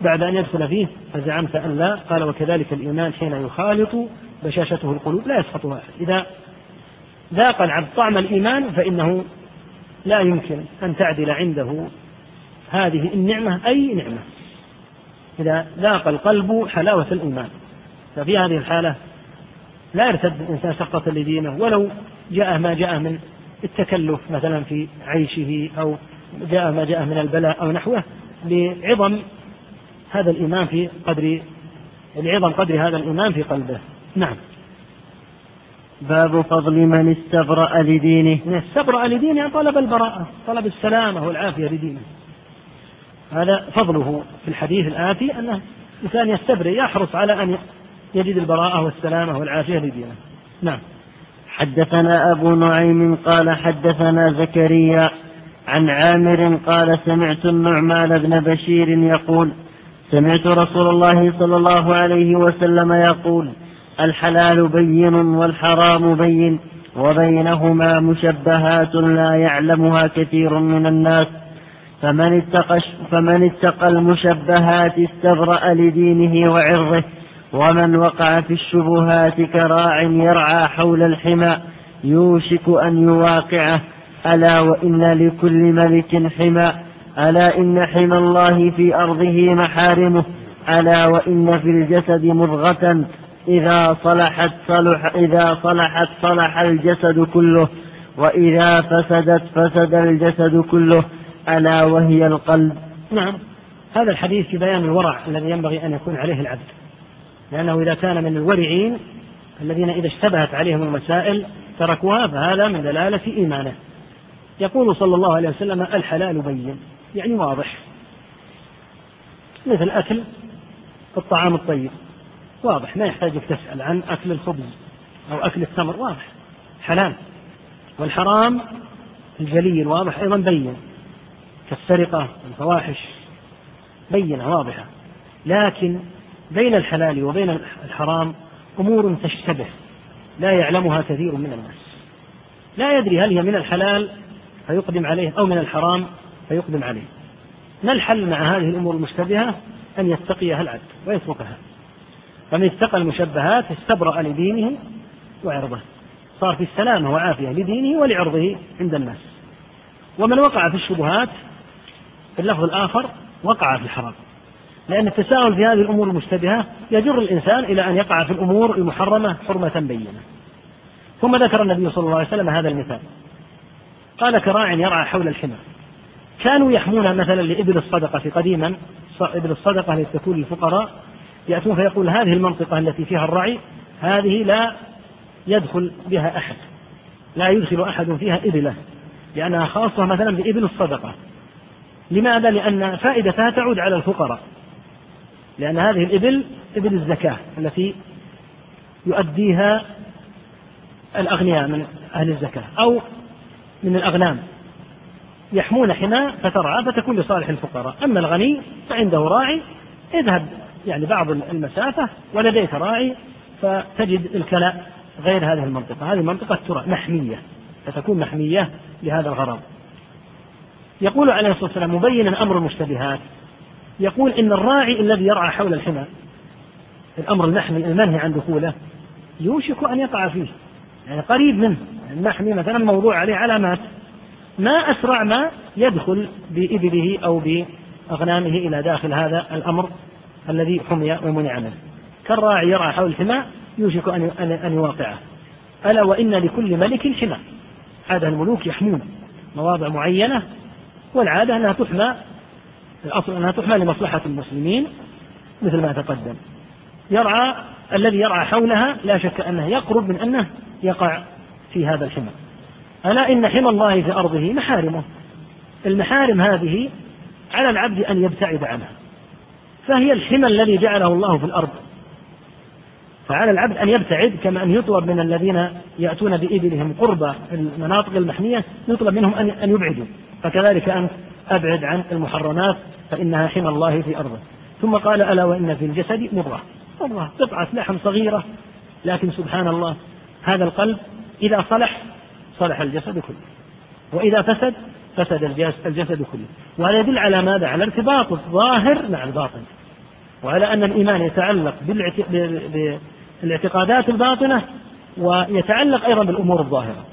بعد أن يدخل فيه فزعمت أن لا. قال وكذلك الإيمان حين يخالط بشاشته القلوب لا يسقطها أحد. إذا ذاق العبد طعم الإيمان فإنه لا يمكن أن تعدل عنده هذه النعمة أي نعمة. إذا ذاق القلب حلاوة الإيمان. ففي هذه الحالة لا يرتد الإنسان سقطة لدينه ولو جاء ما جاء من التكلف مثلا في عيشه أو جاء ما جاء من البلاء أو نحوه لعظم هذا الإيمان في قدر لعظم قدر هذا الإيمان في قلبه. نعم. باب فضل من استبرأ لدينه. استبرأ لدينه طلب البراءة طلب السلامة والعافية لدينه. هذا فضله في الحديث الآتي أنه الإنسان يستبرئ يحرص على أن يجد البراءة والسلامة والعافية لدينه. نعم. حدثنا أبو نعيم قال حدثنا زكريا عن عامر قال سمعت النعمان بن بشير يقول سمعت رسول الله صلى الله عليه وسلم يقول الحلال بين والحرام بين وبينهما مشبهات لا يعلمها كثير من الناس. فمن اتقى فمن اتقى المشبهات استبرأ لدينه وعرضه ومن وقع في الشبهات كراع يرعى حول الحمى يوشك أن يواقعه. ألا وإن لكل ملك حمى ألا إن حمى الله في أرضه محارمه ألا وإن في الجسد مضغة. إذا صلحت صلح إذا صلحت صلح الجسد كله وإذا فسدت فسد الجسد كله ألا وهي القلب. نعم. هذا الحديث في بيان الورع الذي ينبغي أن يكون عليه العبد. لأنه إذا كان من الورعين الذين إذا اشتبهت عليهم المسائل تركوها فهذا من دلالة إيمانه. يقول صلى الله عليه وسلم الحلال بين. يعني واضح. مثل أكل الطعام الطيب. واضح ما يحتاجك تسأل عن أكل الخبز أو أكل التمر واضح. حلال. والحرام الجلي الواضح أيضا بين. كالسرقة والفواحش بينة واضحة. لكن بين الحلال وبين الحرام أمور تشتبه لا يعلمها كثير من الناس. لا يدري هل هي من الحلال فيقدم عليه أو من الحرام فيقدم عليه. ما الحل مع هذه الأمور المشتبهة؟ أن يتقيها العبد ويتركها. فمن اتقى المشبهات استبرأ لدينه وعرضه. صار في السلامة وعافية لدينه ولعرضه عند الناس. ومن وقع في الشبهات في اللفظ الآخر وقع في الحرام. لأن التساهل في هذه الأمور المشتبهة يجر الإنسان إلى أن يقع في الأمور المحرمة حرمة بينة. ثم ذكر النبي صلى الله عليه وسلم هذا المثال. قال كراع يرعى حول الحمى كانوا يحمون مثلا لإبل الصدقة قديما إبل الصدقة التي تكون للفقراء يأتون فيقول هذه المنطقة التي فيها الرعي هذه لا يدخل بها أحد. لا يدخل أحد فيها إبلة لأنها خاصة مثلا بإبل الصدقة. لماذا؟ لأن فائدتها تعود على الفقراء. لأن هذه الإبل إبل الزكاة التي يؤديها الأغنياء من أهل الزكاة أو من الأغنام. يحمون حمى فترعى فتكون لصالح الفقراء. أما الغني فعنده راعي اذهب يعني بعض المسافة ولديك راعي فتجد الكلاء غير هذه المنطقة. هذه المنطقة ترى محمية فتكون محمية لهذا الغرض. يقول عليه الصلاة والسلام مبينا أمر المشتبهات. يقول إن الراعي الذي يرعى حول الحمى الأمر المحمي المنهي عن دخوله يوشك أن يقع فيه يعني قريب منه. المحمي مثلا موضوع عليه علامات. ما أسرع ما يدخل بإبله أو بأغنامه إلى داخل هذا الأمر؟ الذي حمي ومنع منه كالراعي يرعى حول الحمى يوشك أن أن يواقعه. ألا وإن لكل ملك حمى. هذا الملوك يحمون مواضع معينة والعادة أنها تحمى الأصل أنها تحمى لمصلحة المسلمين مثل ما تقدم. يرعى الذي يرعى حولها لا شك أنه يقرب من أنه يقع في هذا الحمى. ألا إن حمى الله في أرضه محارمه. المحارم هذه على العبد أن يبتعد عنها. فهي الحمى الذي جعله الله في الأرض. فعلى العبد أن يبتعد كما أن يطلب من الذين يأتون بإبلهم قرب المناطق المحمية يطلب منهم أن يبعدوا. فكذلك أنت أبعد عن المحرمات فإنها حمى الله في أرضه. ثم قال ألا وإن في الجسد مضغة مضغة قطعة لحم صغيرة. لكن سبحان الله هذا القلب إذا صلح صلح الجسد كله. وإذا فسد فسد الجسد كله. وهذا يدل على ماذا؟ على ارتباط الظاهر مع الباطن. وعلى أن الإيمان يتعلق بالاعتقادات الباطنة ويتعلق أيضا بالأمور الظاهرة.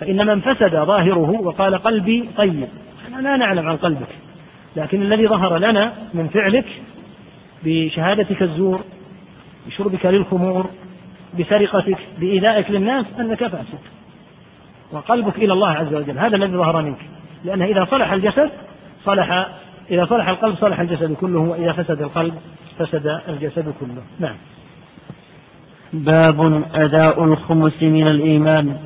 فإن من فسد ظاهره وقال قلبي طيب إحنا لا نعلم عن قلبك لكن الذي ظهر لنا من فعلك بشهادتك الزور بشربك للخمور بسرقتك بإيذائك للناس أنك فاسد. وقلبك إلى الله عز وجل هذا الذي ظهر منك. لأنه إذا صلح الجسد صلح إذا صلح القلب صلح الجسد كله وإذا فسد القلب فسد الجسد كله. نعم. باب أداء الخمس من الإيمان.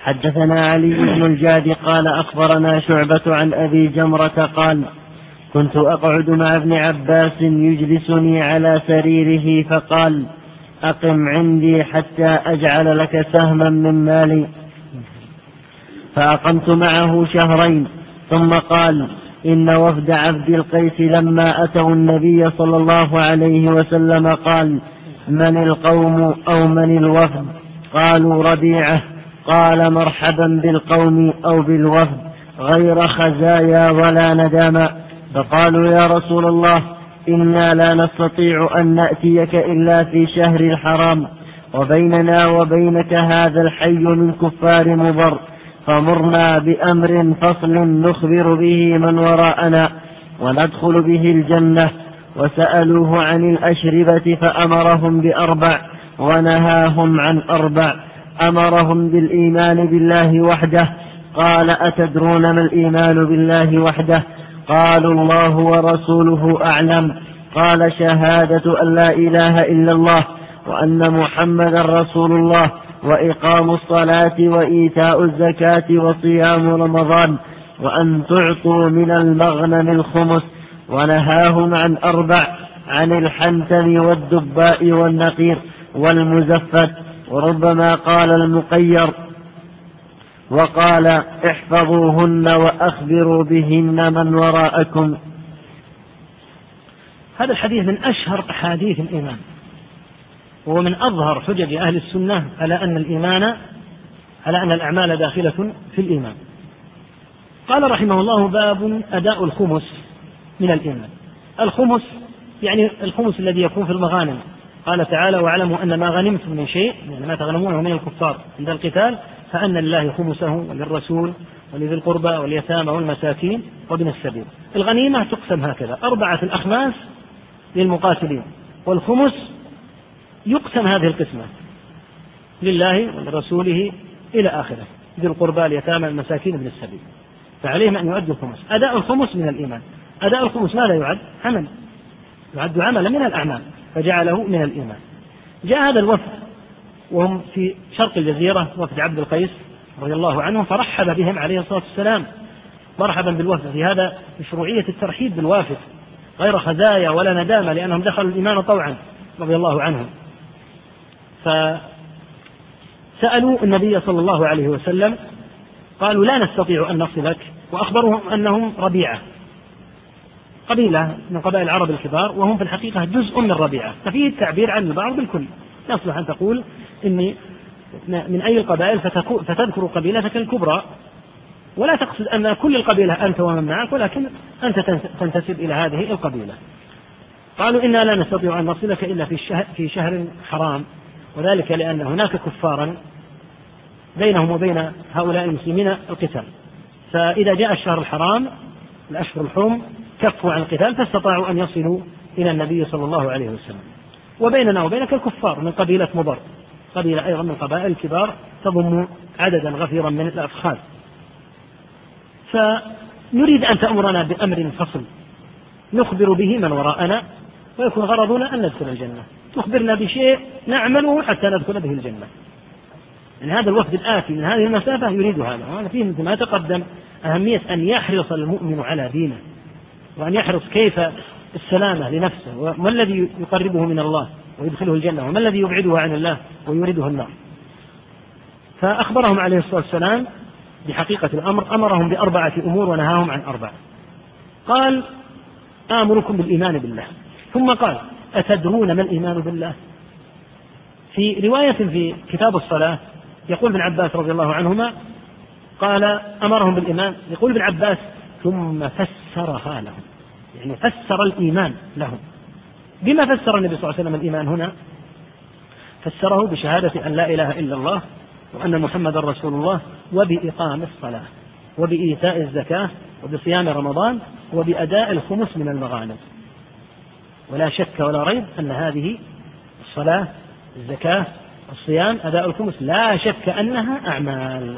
حدثنا علي بن الجاد قال أخبرنا شعبة عن أبي جمرة قال كنت أقعد مع ابن عباس يجلسني على سريره فقال أقم عندي حتى أجعل لك سهما من مالي فأقمت معه شهرين ثم قال إن وفد عبد القيس لما أتوا النبي صلى الله عليه وسلم قال من القوم أو من الوفد؟ قالوا ربيعة. قال مرحبا بالقوم أو بالوفد غير خزايا ولا نداما فقالوا يا رسول الله إنا لا نستطيع أن نأتيك إلا في شهر الحرام وبيننا وبينك هذا الحي من كفار مضر. فمرنا بأمر فصل نخبر به من وراءنا وندخل به الجنة وسألوه عن الأشربة فأمرهم بأربع ونهاهم عن أربع أمرهم بالإيمان بالله وحده قال أتدرون ما الإيمان بالله وحده قالوا الله ورسوله أعلم قال شهادة أن لا إله إلا الله وأن محمدا رسول الله وإقام الصلاة وإيتاء الزكاة وصيام رمضان وأن تعطوا من المغنم الخمس ونهاهم عن أربع عن الحنتم والدباء والنقير والمزفت وربما قال المقير وقال احفظوهن وأخبروا بهن من وراءكم. هذا الحديث من أشهر أحاديث الإيمان. وهو من أظهر حجج أهل السنة على أن الإيمان على أن الأعمال داخلة في الإيمان. قال رحمه الله باب أداء الخمس من الإيمان. الخمس يعني الخمس الذي يكون في المغانم. قال تعالى واعلموا أن ما غنمتم من شيء يعني ما تغنمونه من الكفار عند القتال فأن لله خمسه وللرسول ولذي القربى واليتامى والمساكين وابن السبيل. الغنيمة تقسم هكذا أربعة الأخماس للمقاتلين والخمس يقسم هذه القسمة لله ولرسوله إلى آخره. ذي القربى اليتامى المساكين ابن السبيل. فعليهم أن يؤدوا الخمس. أداء الخمس من الإيمان. أداء الخمس ماذا يعد؟ عمل. يعد عملا من الأعمال. فجعله من الإيمان. جاء هذا الوفد. وهم في شرق الجزيرة وفد عبد القيس رضي الله عنهم فرحب بهم عليه الصلاة والسلام. مرحبا بالوفد. في هذا مشروعية الترحيب بالوافد. غير خزايا ولا ندامة لأنهم دخلوا الإيمان طوعا رضي الله عنهم. فسألوا النبي صلى الله عليه وسلم قالوا لا نستطيع أن نصلك وأخبرهم أنهم ربيعة. قبيلة من قبائل العرب الكبار وهم في الحقيقة جزء من ربيعة. ففيه التعبير عن البعض بالكل. يصلح أن تقول إني من أي القبائل فتذكر قبيلتك الكبرى. ولا تقصد أن كل القبيلة أنت ومن معك ولكن أنت تنتسب إلى هذه القبيلة. قالوا إنا لا نستطيع أن نصلك إلا في الشهر في شهر حرام. وذلك لأن هناك كفارا بينهم وبين هؤلاء المسلمين القتال. فإذا جاء الشهر الحرام الأشهر الحرم كفوا عن القتال فاستطاعوا أن يصلوا إلى النبي صلى الله عليه وسلم. وبيننا وبينك الكفار من قبيلة مضر. قبيلة أيضا من قبائل الكبار تضم عددا غفيرا من الأفخاذ فنريد أن تأمرنا بأمر فصل. نخبر به من وراءنا ويكون غرضنا أن ندخل الجنة. تخبرنا بشيء نعمله حتى ندخل به الجنة. يعني هذا الوفد الآتي من هذه المسافة يريد هذا. وهذا فيه مثل ما تقدم أهمية أن يحرص المؤمن على دينه وأن يحرص كيف السلامة لنفسه وما الذي يقربه من الله ويدخله الجنة وما الذي يبعده عن الله ويورده النار. فأخبرهم عليه الصلاة والسلام بحقيقة الأمر أمرهم بأربعة أمور ونهاهم عن أربعة. قال آمركم بالإيمان بالله. ثم قال أتدرون ما الإيمان بالله؟ في رواية في كتاب الصلاة يقول ابن عباس رضي الله عنهما قال أمرهم بالإيمان. يقول ابن عباس ثم فسرها لهم. يعني فسر الإيمان لهم. بما فسر النبي صلى الله عليه وسلم الإيمان هنا؟ فسره بشهادة أن لا إله إلا الله وأن محمدا رسول الله وبإقام الصلاة وبإيتاء الزكاة وبصيام رمضان وبأداء الخمس من المغانم. ولا شك ولا ريب أن هذه الصلاة الزكاة الصيام أداء الخمس لا شك أنها أعمال.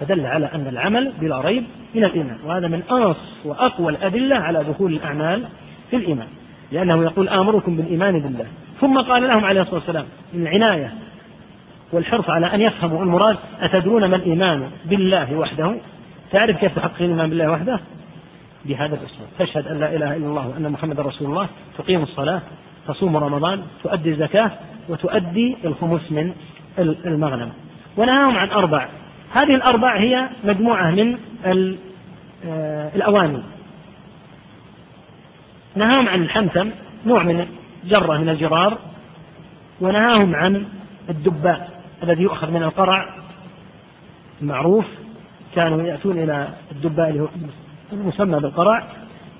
فدل على أن العمل بلا ريب من الإيمان. وهذا من أنص وأقوى الأدلة على دخول الأعمال في الإيمان. لأنه يقول آمركم بالإيمان بالله. ثم قال لهم عليه الصلاة والسلام من العناية والحرص على أن يفهموا المراد أتدرون ما الإيمان بالله وحده؟ تعرف كيف تحقق الإيمان بالله وحده؟ بهذا الأسلوب تشهد أن لا إله إلا الله وأن محمد رسول الله تقيم الصلاة تصوم رمضان تؤدي الزكاة وتؤدي الخمس من المغنم. ونهاهم عن أربع. هذه الأربع هي مجموعة من آه، الأواني. نهاهم عن الحمثم نوع من جرة من الجرار ونهاهم عن الدباء الذي يؤخذ من القرع. المعروف كانوا يأتون إلى الدباء اللي هو المسمى بالقرع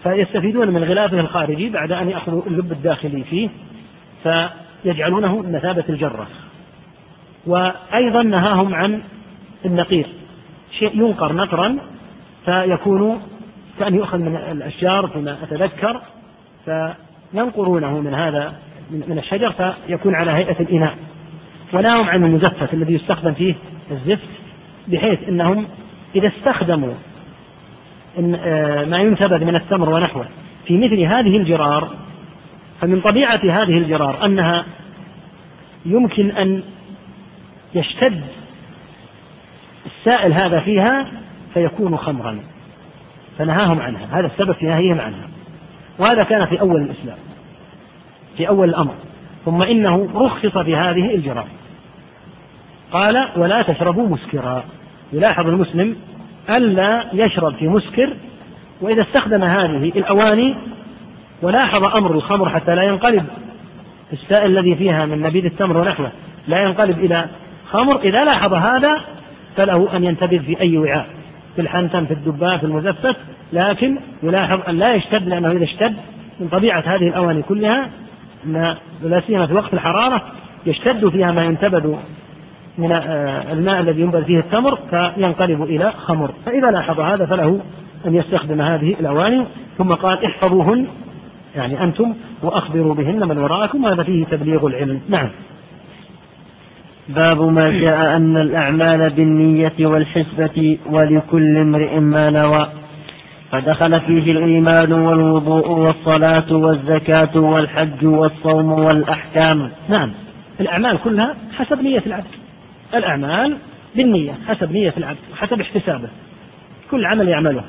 فيستفيدون من غلافه الخارجي بعد أن يأخذوا اللب الداخلي فيه فيجعلونه مثابة الجرة. وأيضا نهاهم عن النقير. شيء ينقر نقرا فيكون كأن يؤخذ من الأشجار فيما أتذكر فينقرونه من هذا من الشجر فيكون على هيئة الإناء. ونهاهم عن المزفت الذي يستخدم فيه الزفت بحيث أنهم إذا استخدموا ما ينتبذ من التمر ونحوه. في مثل هذه الجرار فمن طبيعة هذه الجرار أنها يمكن أن يشتد السائل هذا فيها فيكون خمرا. فنهاهم عنها. هذا السبب في نهيهم عنها. وهذا كان في أول الإسلام. في أول الأمر. ثم إنه رخص في هذه الجرار. قال ولا تشربوا مسكرا. يلاحظ المسلم ألا يشرب في مسكر وإذا استخدم هذه الأواني ولاحظ أمر الخمر حتى لا ينقلب. السائل الذي فيها من نبيذ التمر ونحوه لا ينقلب إلى خمر إذا لاحظ هذا فله أن ينتبذ في أي وعاء في الحنتم في الدباء في المزفت لكن يلاحظ أن لا يشتد لأنه إذا اشتد من طبيعة هذه الأواني كلها أن لا سيما في وقت الحرارة يشتد فيها ما ينتبذ من آه، الماء الذي ينبذ فيه التمر فينقلب إلى خمر. فإذا لاحظ هذا فله أن يستخدم هذه الأواني. ثم قال احفظوهن يعني أنتم وأخبروا بهن من وراءكم. هذا فيه تبليغ العلم. نعم. باب ما جاء أن الأعمال بالنية والحسبة ولكل امرئ ما نوى. فدخل فيه الإيمان والوضوء والصلاة والزكاة والحج والصوم والأحكام. نعم. الأعمال كلها حسب نية العبد. الأعمال بالنية حسب نية العبد حسب احتسابه. كل عمل يعمله.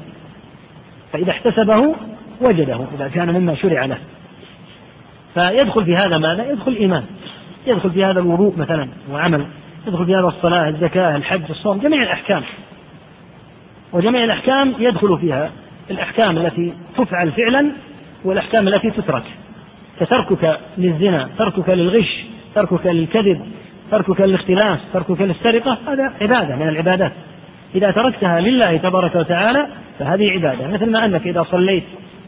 فإذا احتسبه وجده إذا كان مما شرع له. فيدخل في هذا ماذا؟ يدخل الإيمان. يدخل في هذا الوضوء مثلا وعمل. يدخل في هذا الصلاة الزكاة الحج الصوم جميع الأحكام. وجميع الأحكام يدخل فيها. الأحكام التي تفعل فعلا والأحكام التي تترك. كتركك للزنا تركك للغش تركك للكذب تركك للاختلاس تركك للسرقة هذا عبادة من العبادات. إذا تركتها لله تبارك وتعالى فهذه عبادة. مثل ما أنك إذا صليت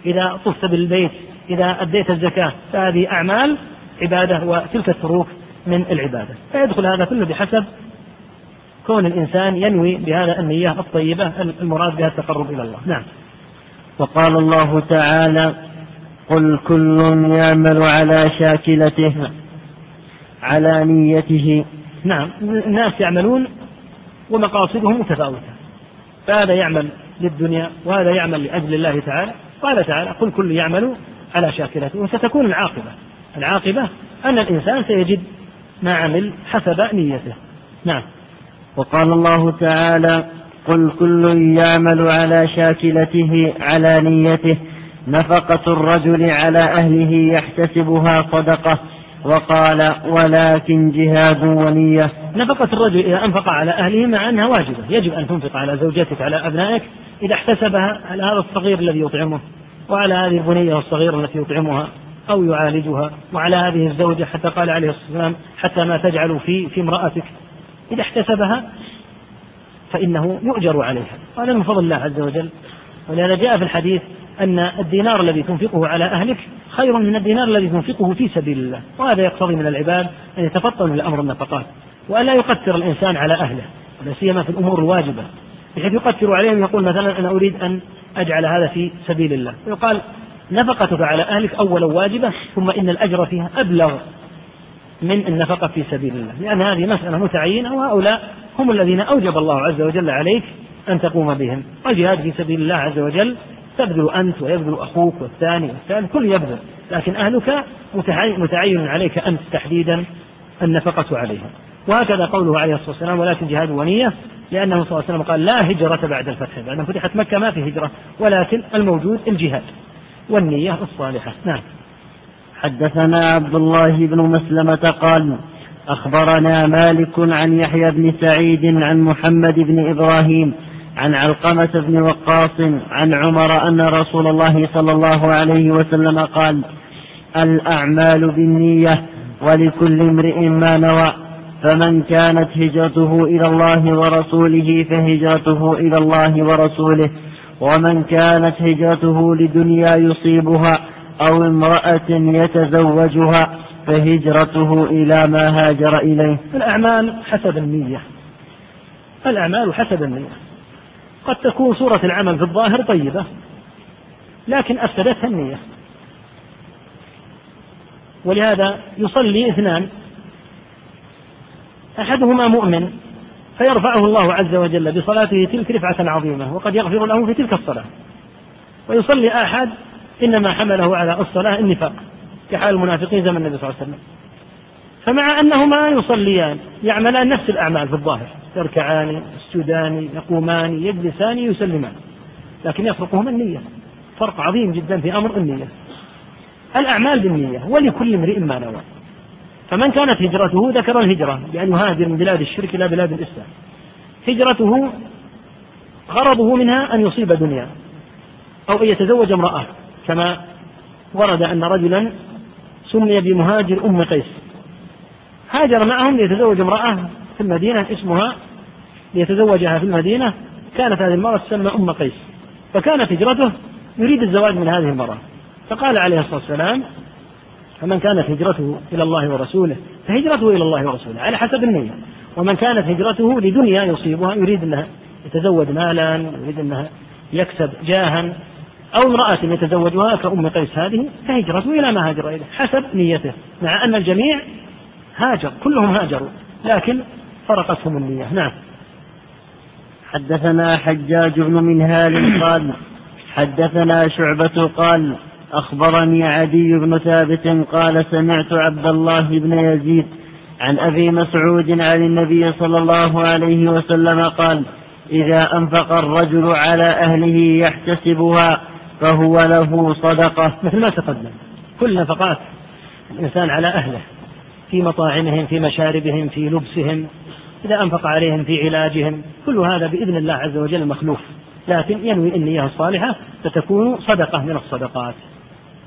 إذا طفت بالبيت إذا أديت الزكاة فهذه أعمال عبادة وتلك التروك من العبادة. فيدخل هذا كله بحسب كون الإنسان ينوي بهذا النية الطيبة المراد بها التقرب إلى الله. نعم. وقال الله تعالى قل كل يعمل على شاكلته على نيته. نعم. الناس يعملون ومقاصدهم متفاوتة. فهذا يعمل للدنيا وهذا يعمل لأجل الله تعالى. قال تعالى قل كل يعمل على شاكلته. وستكون العاقبة. العاقبة أن الإنسان سيجد ما عمل حسب نيته. نعم. وقال الله تعالى قل كل يعمل على شاكلته على نيته. نفقة الرجل على أهله يحتسبها صدقة. وقال ولكن جهاد ونية. نفقة الرجل إذا أنفق على أهله مع أنها واجبة. يجب أن تنفق على زوجتك على أبنائك إذا احتسبها على هذا الصغير الذي يطعمه وعلى هذه البنية الصغيرة التي يطعمها أو يعالجها وعلى هذه الزوجة حتى قال عليه الصلاة والسلام حتى ما تجعل في في امرأتك. إذا احتسبها فإنه يؤجر عليها. هذا من فضل الله عز وجل. ولهذا جاء في الحديث أن الدينار الذي تنفقه على أهلك خير من الدينار الذي تنفقه في سبيل الله وهذا يقتضي من العباد أن يتفطنوا لأمر النفقات وألا يقتر الإنسان على أهله ولا سيما في الأمور الواجبة بحيث يقتر عليهم يقول مثلا أنا أريد أن أجعل هذا في سبيل الله ويقال نفقتك على أهلك أولا واجبة ثم إن الأجر فيها أبلغ من النفقة في سبيل الله لأن هذه مسألة متعينة وهؤلاء هم الذين أوجب الله عز وجل عليك أن تقوم بهم والجهاد في سبيل الله عز وجل تبذل أنت ويبذل أخوك والثاني والثالث كل يبذل. لكن أهلك متعين عليك أنت تحديدا النفقة عليها وهكذا قوله عليه الصلاة والسلام ولكن جهاد ونية لأنه صلى الله عليه وسلم قال لا هجرة بعد الفتح بعد فتحت مكة ما في هجرة ولكن الموجود الجهاد والنية الصالحة. نعم. حدثنا عبد الله بن مسلمة قال أخبرنا مالك عن يحيى بن سعيد عن محمد بن إبراهيم عن علقمة بن وقاص عن عمر أن رسول الله صلى الله عليه وسلم قال الأعمال بالنية ولكل امرئ ما نوى فمن كانت هجرته إلى الله ورسوله فهجرته إلى الله ورسوله ومن كانت هجرته لدنيا يصيبها أو امرأة يتزوجها فهجرته إلى ما هاجر إليه. الأعمال حسب النية. الأعمال حسب النية. قد تكون صورة العمل في الظاهر طيبة لكن أفسدتها النية. ولهذا يصلي اثنان. أحدهما مؤمن فيرفعه الله عز وجل بصلاته تلك رفعة عظيمة وقد يغفر له في تلك الصلاة. ويصلي أحد إنما حمله على الصلاة النفاق كحال المنافقين زمن النبي صلى الله عليه وسلم. فمع أنهما يصليان يعملان نفس الأعمال في الظاهر يركعان يسجدان يقومان يجلسان يسلمان لكن يفرقهما النية فرق عظيم جدا في أمر النية. الأعمال بالنية ولكل امرئ ما نوى. فمن كانت هجرته ذكر الهجرة بأن يهاجر من بلاد الشرك إلى بلاد الإسلام. هجرته غرضه منها أن يصيب دنيا أو أن يتزوج امرأة كما ورد أن رجلا سمي بمهاجر أم قيس. هاجر معهم ليتزوج امرأة في المدينة اسمها ليتزوجها في المدينة. كانت هذه المرأة تسمى أم قيس. فكانت هجرته يريد الزواج من هذه المرأة. فقال عليه الصلاة والسلام فمن كانت هجرته إلى الله ورسوله فهجرته إلى الله ورسوله على حسب النية. ومن كانت هجرته لدنيا يصيبها يريد أنها يتزوج مالا يريد أنها يكسب جاها. أو امرأة يتزوجها كأم قيس هذه فهجرته إلى ما هاجر إليه حسب نيته. مع أن الجميع هاجر كلهم هاجروا لكن فرقتهم النية. نعم. حدثنا حجاج بن منهال قال حدثنا شعبة قال أخبرني عدي بن ثابت قال سمعت عبد الله بن يزيد عن أبي مسعود عن النبي صلى الله عليه وسلم قال إذا أنفق الرجل على أهله يحتسبها فهو له صدقة. مثل ما تقدم كل نفقات الإنسان على أهله. في مطاعمهم في مشاربهم في لبسهم إذا أنفق عليهم في علاجهم كل هذا بإذن الله عز وجل مخلوف. لكن ينوي النية الصالحة فتكون صدقة من الصدقات.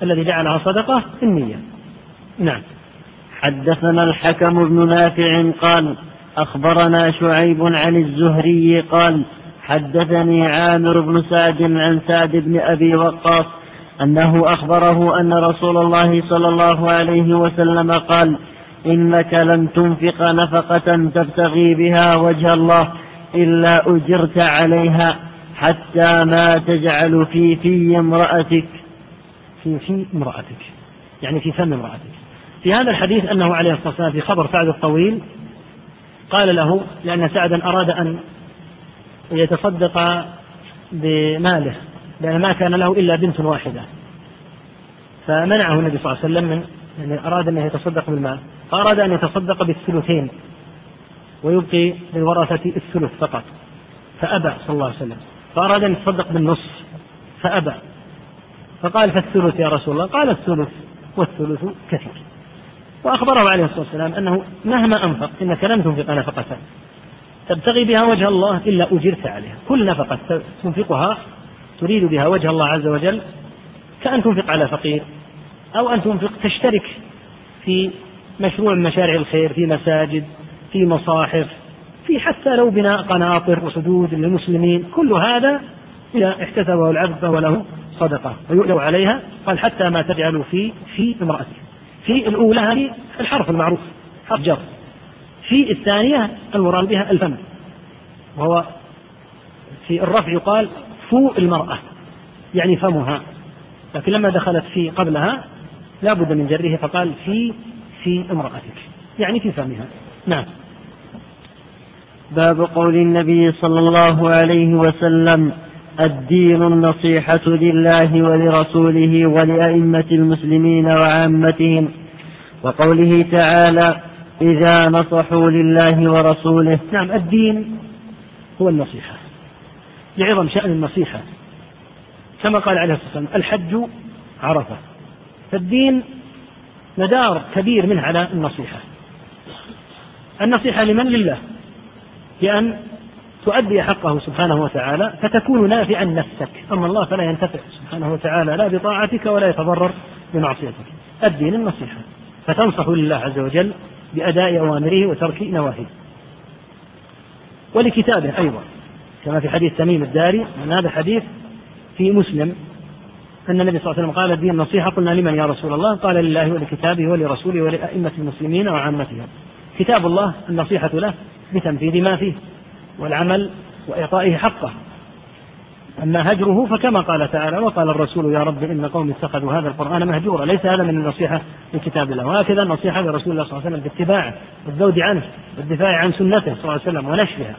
الذي جعلها صدقة النية. نعم. حدثنا الحكم بن نافع قال أخبرنا شعيب عن الزهري قال حدثني عامر بن سعد عن سعد بن أبي وقاص أنه أخبره أن رسول الله صلى الله عليه وسلم قال إنك لن تنفق نفقة تبتغي بها وجه الله إلا أجرت عليها حتى ما تجعل في في امرأتك. في في امرأتك. يعني في فم امرأتك. في هذا الحديث أنه عليه الصلاة والسلام في خبر سعد الطويل قال له لأن سعدا أراد أن يتصدق بماله لأن ما كان له إلا بنت واحدة. فمنعه النبي صلى الله عليه وسلم من يعني أراد أن يتصدق بالمال. فأراد أن يتصدق بالثلثين ويبقي للورثة الثلث فقط. فأبى صلى الله عليه وسلم. فأراد أن يتصدق بالنصف. فأبى. فقال فالثلث يا رسول الله؟ قال الثلث والثلث كثير. وأخبره عليه الصلاة والسلام أنه مهما أنفق إنك لن تنفق نفقة. تبتغي بها وجه الله إلا أجرت عليها. كل نفقة تنفقها تريد بها وجه الله عز وجل كأن تنفق على فقير أو أن تنفق تشترك في مشروع من مشاريع الخير في مساجد في مصاحف في حتى لو بناء قناطر وحدود للمسلمين. كل هذا إذا احتسبه العبد فهو له صدقة ويؤجر عليها. قال حتى ما تجعل في في امرأته في الأولى هذه الحرف المعروف حرف جر. في الثانية المراد بها الفم. وهو في الرفع يقال فوء المرأة يعني فمها. لكن لما دخلت في قبلها لا بد من جره فقال في في امرأتك. يعني في فمها. نعم. باب قول النبي صلى الله عليه وسلم الدين النصيحة لله ولرسوله ولأئمة المسلمين وعامتهم. وقوله تعالى إذا نصحوا لله ورسوله. نعم الدين هو النصيحة. لعظم شأن النصيحة كما قال عليه الصلاة والسلام الحج عرفة. فالدين مدار كبير منه على النصيحة. النصيحة لمن؟ لله. بأن تؤدي حقه سبحانه وتعالى فتكون نافعا نفسك. أما الله فلا ينتفع سبحانه وتعالى لا بطاعتك ولا يتضرر بمعصيتك. الدين النصيحة فتنصح لله عز وجل بأداء أوامره وترك نواهيه. ولكتابه أيضا. كما في حديث تميم الداري أن هذا حديث في مسلم. أن النبي صلى الله عليه وسلم قال الدين النصيحة قلنا لمن يا رسول الله؟ قال لله ولكتابه ولرسوله ولأئمة المسلمين وعامتهم. كتاب الله النصيحة له بتنفيذ ما فيه والعمل وإعطائه حقه. أما هجره فكما قال تعالى وقال الرسول يا رب إن قوم اتخذوا هذا القرآن مهجورا ليس هذا من النصيحة لكتاب الله وهكذا النصيحة لرسول الله صلى الله عليه وسلم باتباعه والذود عنه والدفاع عن سنته صلى الله عليه وسلم ونشرها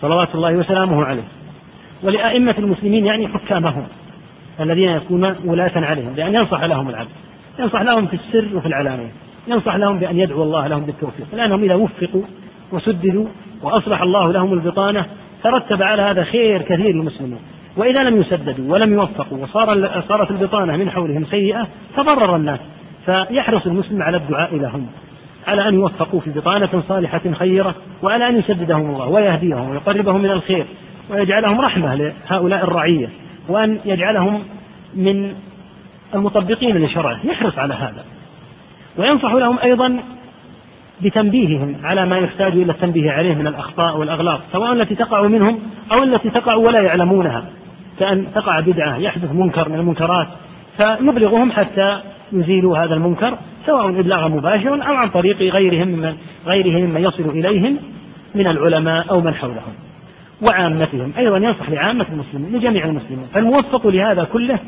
صلوات الله وسلامه عليه. ولأئمة المسلمين يعني حكامهم. الذين يكونون ولاة عليهم بأن ينصح لهم العبد ينصح لهم في السر وفي العلانية ينصح لهم بأن يدعو الله لهم بالتوفيق لأنهم إذا وفقوا وسددوا وأصلح الله لهم البطانة ترتب على هذا خير كثير للمسلمين. وإذا لم يسددوا ولم يوفقوا وصار صارت البطانة من حولهم سيئة تضرر الناس فيحرص المسلم على الدعاء لهم على أن يوفقوا في بطانة صالحة خيرة وعلى أن يسددهم الله ويهديهم ويقربهم من الخير ويجعلهم رحمة لهؤلاء الرعية. وأن يجعلهم من المطبقين لشرعه يحرص على هذا. وينصح لهم أيضا بتنبيههم على ما يحتاج إلى التنبيه عليه من الأخطاء والأغلاط سواء التي تقع منهم أو التي تقع ولا يعلمونها. كأن تقع بدعة يحدث منكر من المنكرات فيبلغهم حتى يزيلوا هذا المنكر سواء إبلاغا مباشرا أو عن طريق غيرهم من غيرهم ممن يصل إليهم من العلماء أو من حولهم. وعامتهم أيضا ينصح لعامة المسلمين لجميع المسلمين. فالموفق لهذا كله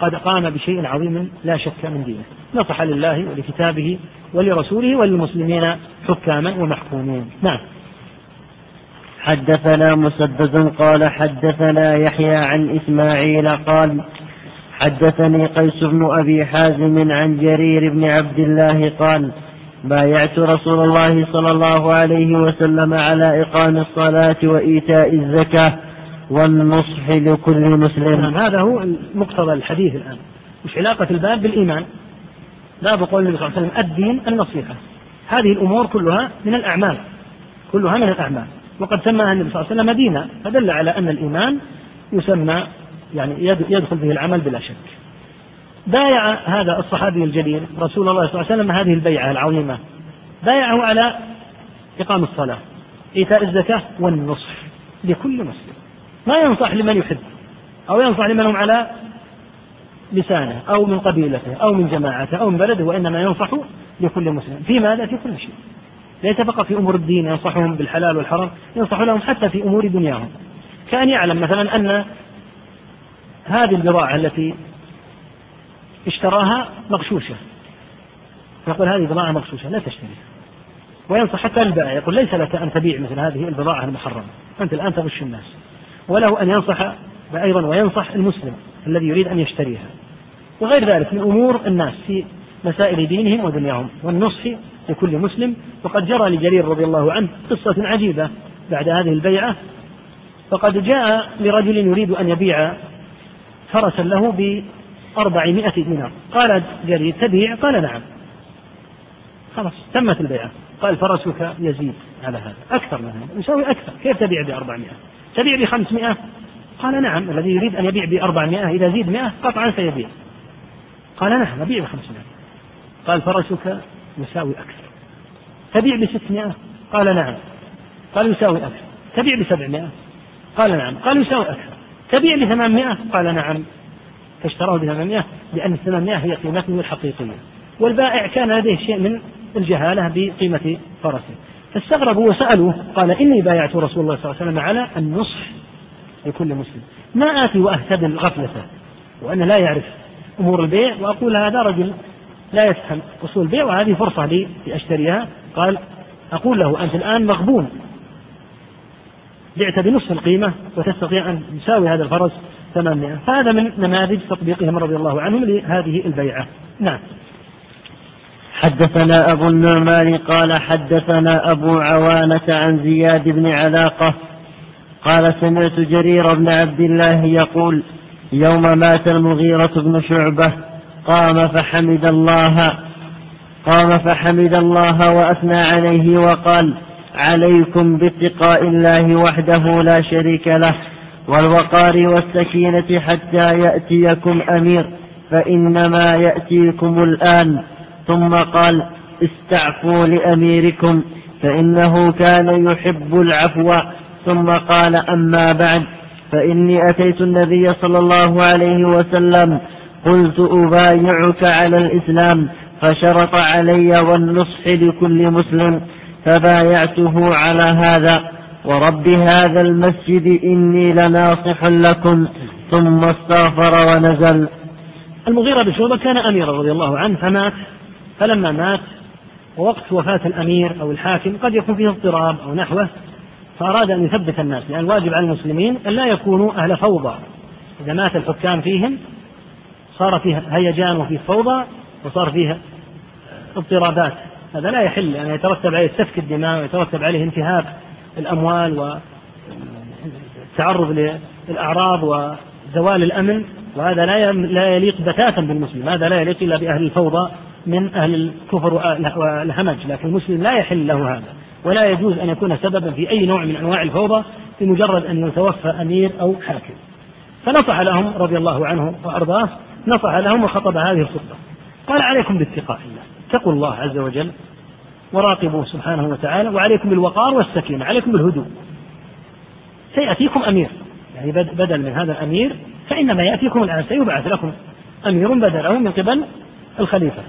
قد قام بشيء عظيم لا شك من دينه. نصح لله ولكتابه ولرسوله وللمسلمين حكاما ومحكومين. نعم. حدثنا مسدد قال حدثنا يحيى عن إسماعيل قال حدثني قيس بن أبي حازم عن جرير بن عبد الله قال بايعت رسول الله صلى الله عليه وسلم على إقام الصلاة وإيتاء الزكاة والنصح لكل مسلم. نعم هذا هو مقتضى الحديث الآن. مش علاقة الباب بالإيمان. لا بقول النبي صلى الله عليه وسلم الدين النصيحة. هذه الأمور كلها من الأعمال. كلها من الأعمال. وقد سماها النبي صلى الله عليه وسلم دينا. فدل على أن الإيمان يسمى يعني يدخل به العمل بلا شك. بايع هذا الصحابي الجليل رسول الله صلى الله عليه وسلم هذه البيعة العظيمة. بايعه على إقام الصلاة إيتاء الزكاة والنصح لكل مسلم. ما ينصح لمن يحب أو ينصح لمن هم على لسانه أو من قبيلته أو من جماعته أو من بلده وإنما ينصح لكل مسلم. في ماذا؟ في كل شيء. ليس فقط في أمور الدين ينصحهم بالحلال والحرام ينصح لهم حتى في أمور دنياهم. كأن يعلم مثلا أن هذه البضاعة التي اشتراها مغشوشة. يقول هذه بضاعة مغشوشة لا تشتريها. وينصح حتى البائع يقول ليس لك أن تبيع مثل هذه البضاعة المحرمة. أنت الآن تغش الناس. وله أن ينصح أيضا وينصح المسلم الذي يريد أن يشتريها. وغير ذلك من أمور الناس في مسائل دينهم ودنياهم. والنصح لكل مسلم. وقد جرى لجرير رضي الله عنه قصة عجيبة بعد هذه البيعة. فقد جاء لرجل يريد أن يبيع فرسا له بأربعمائة دينار. قال جرير تبيع؟ قال نعم. خلاص تمت البيعة. قال فرسك يزيد على هذا. أكثر من هذا. نسوي أكثر. كيف تبيع بأربعمائة؟ تبيع بخمسمائة؟ قال نعم. الذي يريد أن يبيع بأربعمائة إذا زيد مئة قطعا سيبيع. قال نعم أبيع بخمسمائة. قال فرسك يساوي أكثر. تبيع بستمائة؟ قال نعم. قال يساوي أكثر. تبيع بسبعمائة؟ قال نعم. قال يساوي أكثر. تبيع بثمانمائة؟ قال نعم. فاشتراه بثمانمائة لأن الثمانمائة هي قيمته الحقيقية. والبائع كان لديه شيء من الجهالة بقيمة فرسه. فاستغربوا وسألوه قال إني بايعت رسول الله صلى الله عليه وسلم على النصح لكل مسلم. ما آتي وأهتدم غفلته وأنا لا يعرف أمور البيع وأقول هذا رجل لا يفهم أصول البيع وهذه فرصة لي لأشتريها. قال أقول له أنت الآن مغبون. بعت بنصف القيمة وتستطيع أن تساوي هذا الفرس 800 فهذا من نماذج تطبيقهم رضي الله عنهم لهذه البيعة. نعم. حدثنا أبو النعمان قال حدثنا أبو عوانة عن زياد بن علاقة قال سمعت جرير بن عبد الله يقول يوم مات المغيرة بن شعبة قام فحمد الله قام فحمد الله وأثنى عليه وقال عليكم باتقاء الله وحده لا شريك له. والوقار والسكينة حتى يأتيكم أمير فإنما يأتيكم الآن. ثم قال استعفوا لأميركم فإنه كان يحب العفو. ثم قال أما بعد فإني أتيت النبي صلى الله عليه وسلم قلت أبايعك على الإسلام فشرط علي والنصح لكل مسلم فبايعته على هذا. ورب هذا المسجد إني لناصح لكم. ثم استغفر ونزل. المغيرة بن شعبة كان أميرا رضي الله عنه فمات. فلما مات ووقت وفاة الأمير أو الحاكم قد يكون فيه اضطراب أو نحوه فأراد أن يثبت الناس لأن الواجب على المسلمين أن لا يكونوا أهل فوضى. إذا مات الحكام فيهم صار فيه هيجان وفيه فوضى وصار فيه اضطرابات. هذا لا يحل أن يترتب عليه سفك الدماء ويترتب عليه انتهاك. الأموال والتعرض للأعراض وزوال الأمن وهذا لا لا يليق بتاتا بالمسلم هذا لا يليق إلا بأهل الفوضى من أهل الكفر والهمج لكن المسلم لا يحل له هذا ولا يجوز أن يكون سببا في أي نوع من أنواع الفوضى بمجرد أن يتوفى أمير أو حاكم. فنصح لهم رضي الله عنه وأرضاه نصح لهم وخطب هذه الخطبة. قال عليكم باتقاء الله اتقوا الله عز وجل وراقبوه سبحانه وتعالى وعليكم بالوقار والسكينة عليكم بالهدوء. سيأتيكم أمير. يعني بدل من هذا الأمير فإنما يأتيكم الآن سيبعث لكم أمير بدله من قبل الخليفة.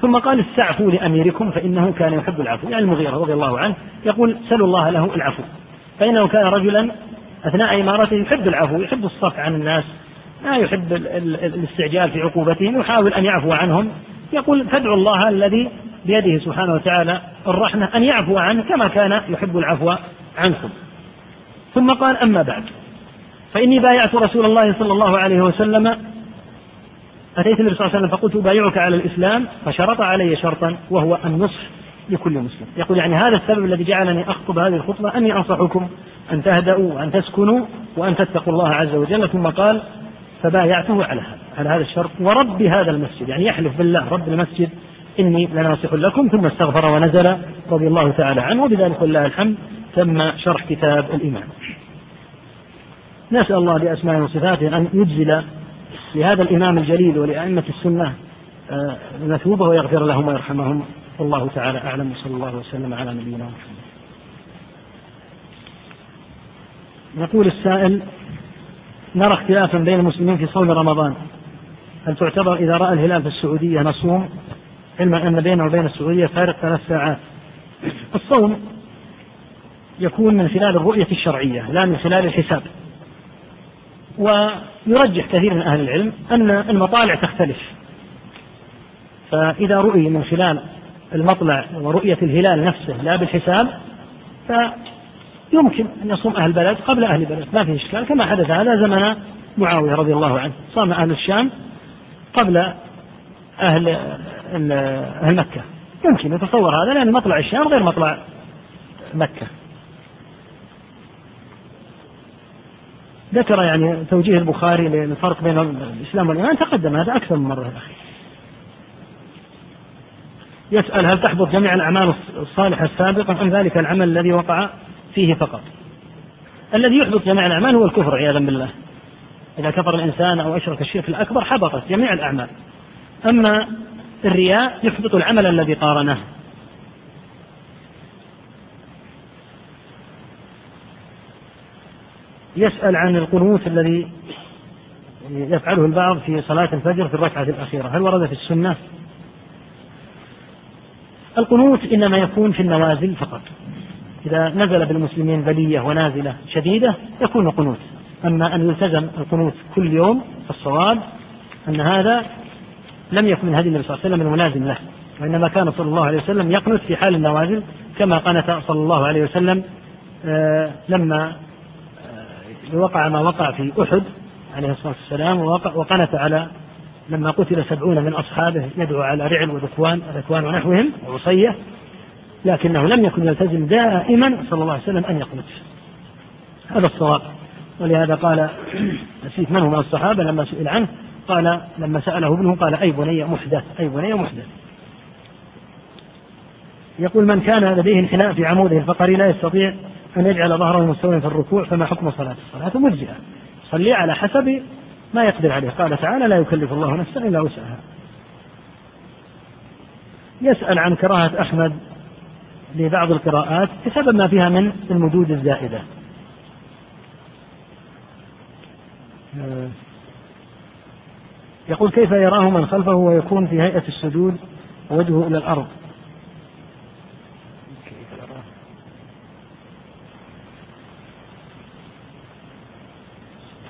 ثم قال استعفوا لأميركم فإنه كان يحب العفو. يعني المغيرة رضي الله عنه يقول سلوا الله له العفو. فإنه كان رجلا أثناء إمارته يحب العفو يحب الصف عن الناس لا يحب الاستعجال في عقوبتهم يحاول أن يعفو عنهم. يقول فادعوا الله الذي بيده سبحانه وتعالى الرحمة أن يعفو عنه كما كان يحب العفو عنكم. ثم قال أما بعد فإني بايعت رسول الله صلى الله عليه وسلم. أتيت النبي صلى الله عليه وسلم فقلت أبايعك على الإسلام فشرط علي شرطا وهو النصح لكل مسلم. يقول يعني هذا السبب الذي جعلني أخطب هذه الخطبة أني أنصحكم أن تهدأوا وأن تسكنوا وأن تتقوا الله عز وجل. ثم قال فبايعته على هذا على هذا الشرط. ورب هذا المسجد يعني يحلف بالله رب المسجد إني لناصح لكم. ثم استغفر ونزل رضي الله تعالى عنه. وبذلك ولله الحمد. تم شرح كتاب الإيمان. نسأل الله بأسمائه وصفاته أن يجزل لهذا الإمام الجليل ولأئمة السنة آه، مثوبة ويغفر لهم ويرحمهم. والله تعالى أعلم. وصلى الله وسلم على نبينا محمد. يقول السائل نرى اختلافا بين المسلمين في صوم رمضان. هل تعتبر إذا رأى الهلال في السعودية نصوم؟ علما أن بينه وبين السعودية فارق ثلاث ساعات. الصوم يكون من خلال الرؤية الشرعية لا من خلال الحساب. ويرجح كثير من أهل العلم أن المطالع تختلف. فإذا رؤي من خلال المطلع ورؤية الهلال نفسه لا بالحساب فيمكن أن يصوم أهل البلد قبل أهل البلد ما في إشكال. كما حدث هذا زمن معاوية رضي الله عنه صام أهل الشام قبل أهل أهل مكة. يمكن يتصور هذا لأن مطلع الشام غير مطلع مكة. ذكر يعني توجيه البخاري للفرق بين الإسلام والإيمان تقدم هذا أكثر من مرة أخي يسأل هل تحبط جميع الأعمال الصالحة السابقة أم ذلك العمل الذي وقع فيه فقط. الذي يحبط جميع الأعمال هو الكفر عياذا بالله. إذا كفر الإنسان أو أشرك الشرك الأكبر حبطت جميع الأعمال. أما الرياء يحبط العمل الذي قارنه. يسأل عن القنوت الذي يفعله البعض في صلاة الفجر في الركعة الأخيرة. هل ورد في السنة؟ القنوت إنما يكون في النوازل فقط. إذا نزل بالمسلمين بلية ونازلة شديدة يكون قنوت. أما أن يلتزم القنوت كل يوم فالصواب أن هذا لم يكن من هدي النبي صلى الله عليه وسلم الملازم له. وإنما كان صلى الله عليه وسلم يقنت في حال النوازل كما قنت صلى الله عليه وسلم آه، لما وقع ما وقع في أحد عليه الصلاة والسلام وقنت على لما قتل سبعون من أصحابه يدعو على رعل وذكوان ذكوان ونحوهم وعصية لكنه لم يكن يلتزم دائما صلى الله عليه وسلم أن يقنت هذا الصواب. ولهذا قال نسيت من هو من الصحابة لما سئل عنه. قال لما سأله ابنه قال أي بني محدث أي بني محدث. يقول من كان لديه انحناء في عموده الفقري لا يستطيع أن يجعل ظهره مستويا في الركوع فما حكم صلاة؟ الصلاة مجزئة. صلي على حسب ما يقدر عليه. قال تعالى لا يكلف الله نفسا إلا وسعها. يسأل عن كراهة أحمد لبعض القراءات بسبب ما فيها من المدود الزائدة. يقول كيف يراه من خلفه ويكون في هيئة السجود ووجهه إلى الأرض؟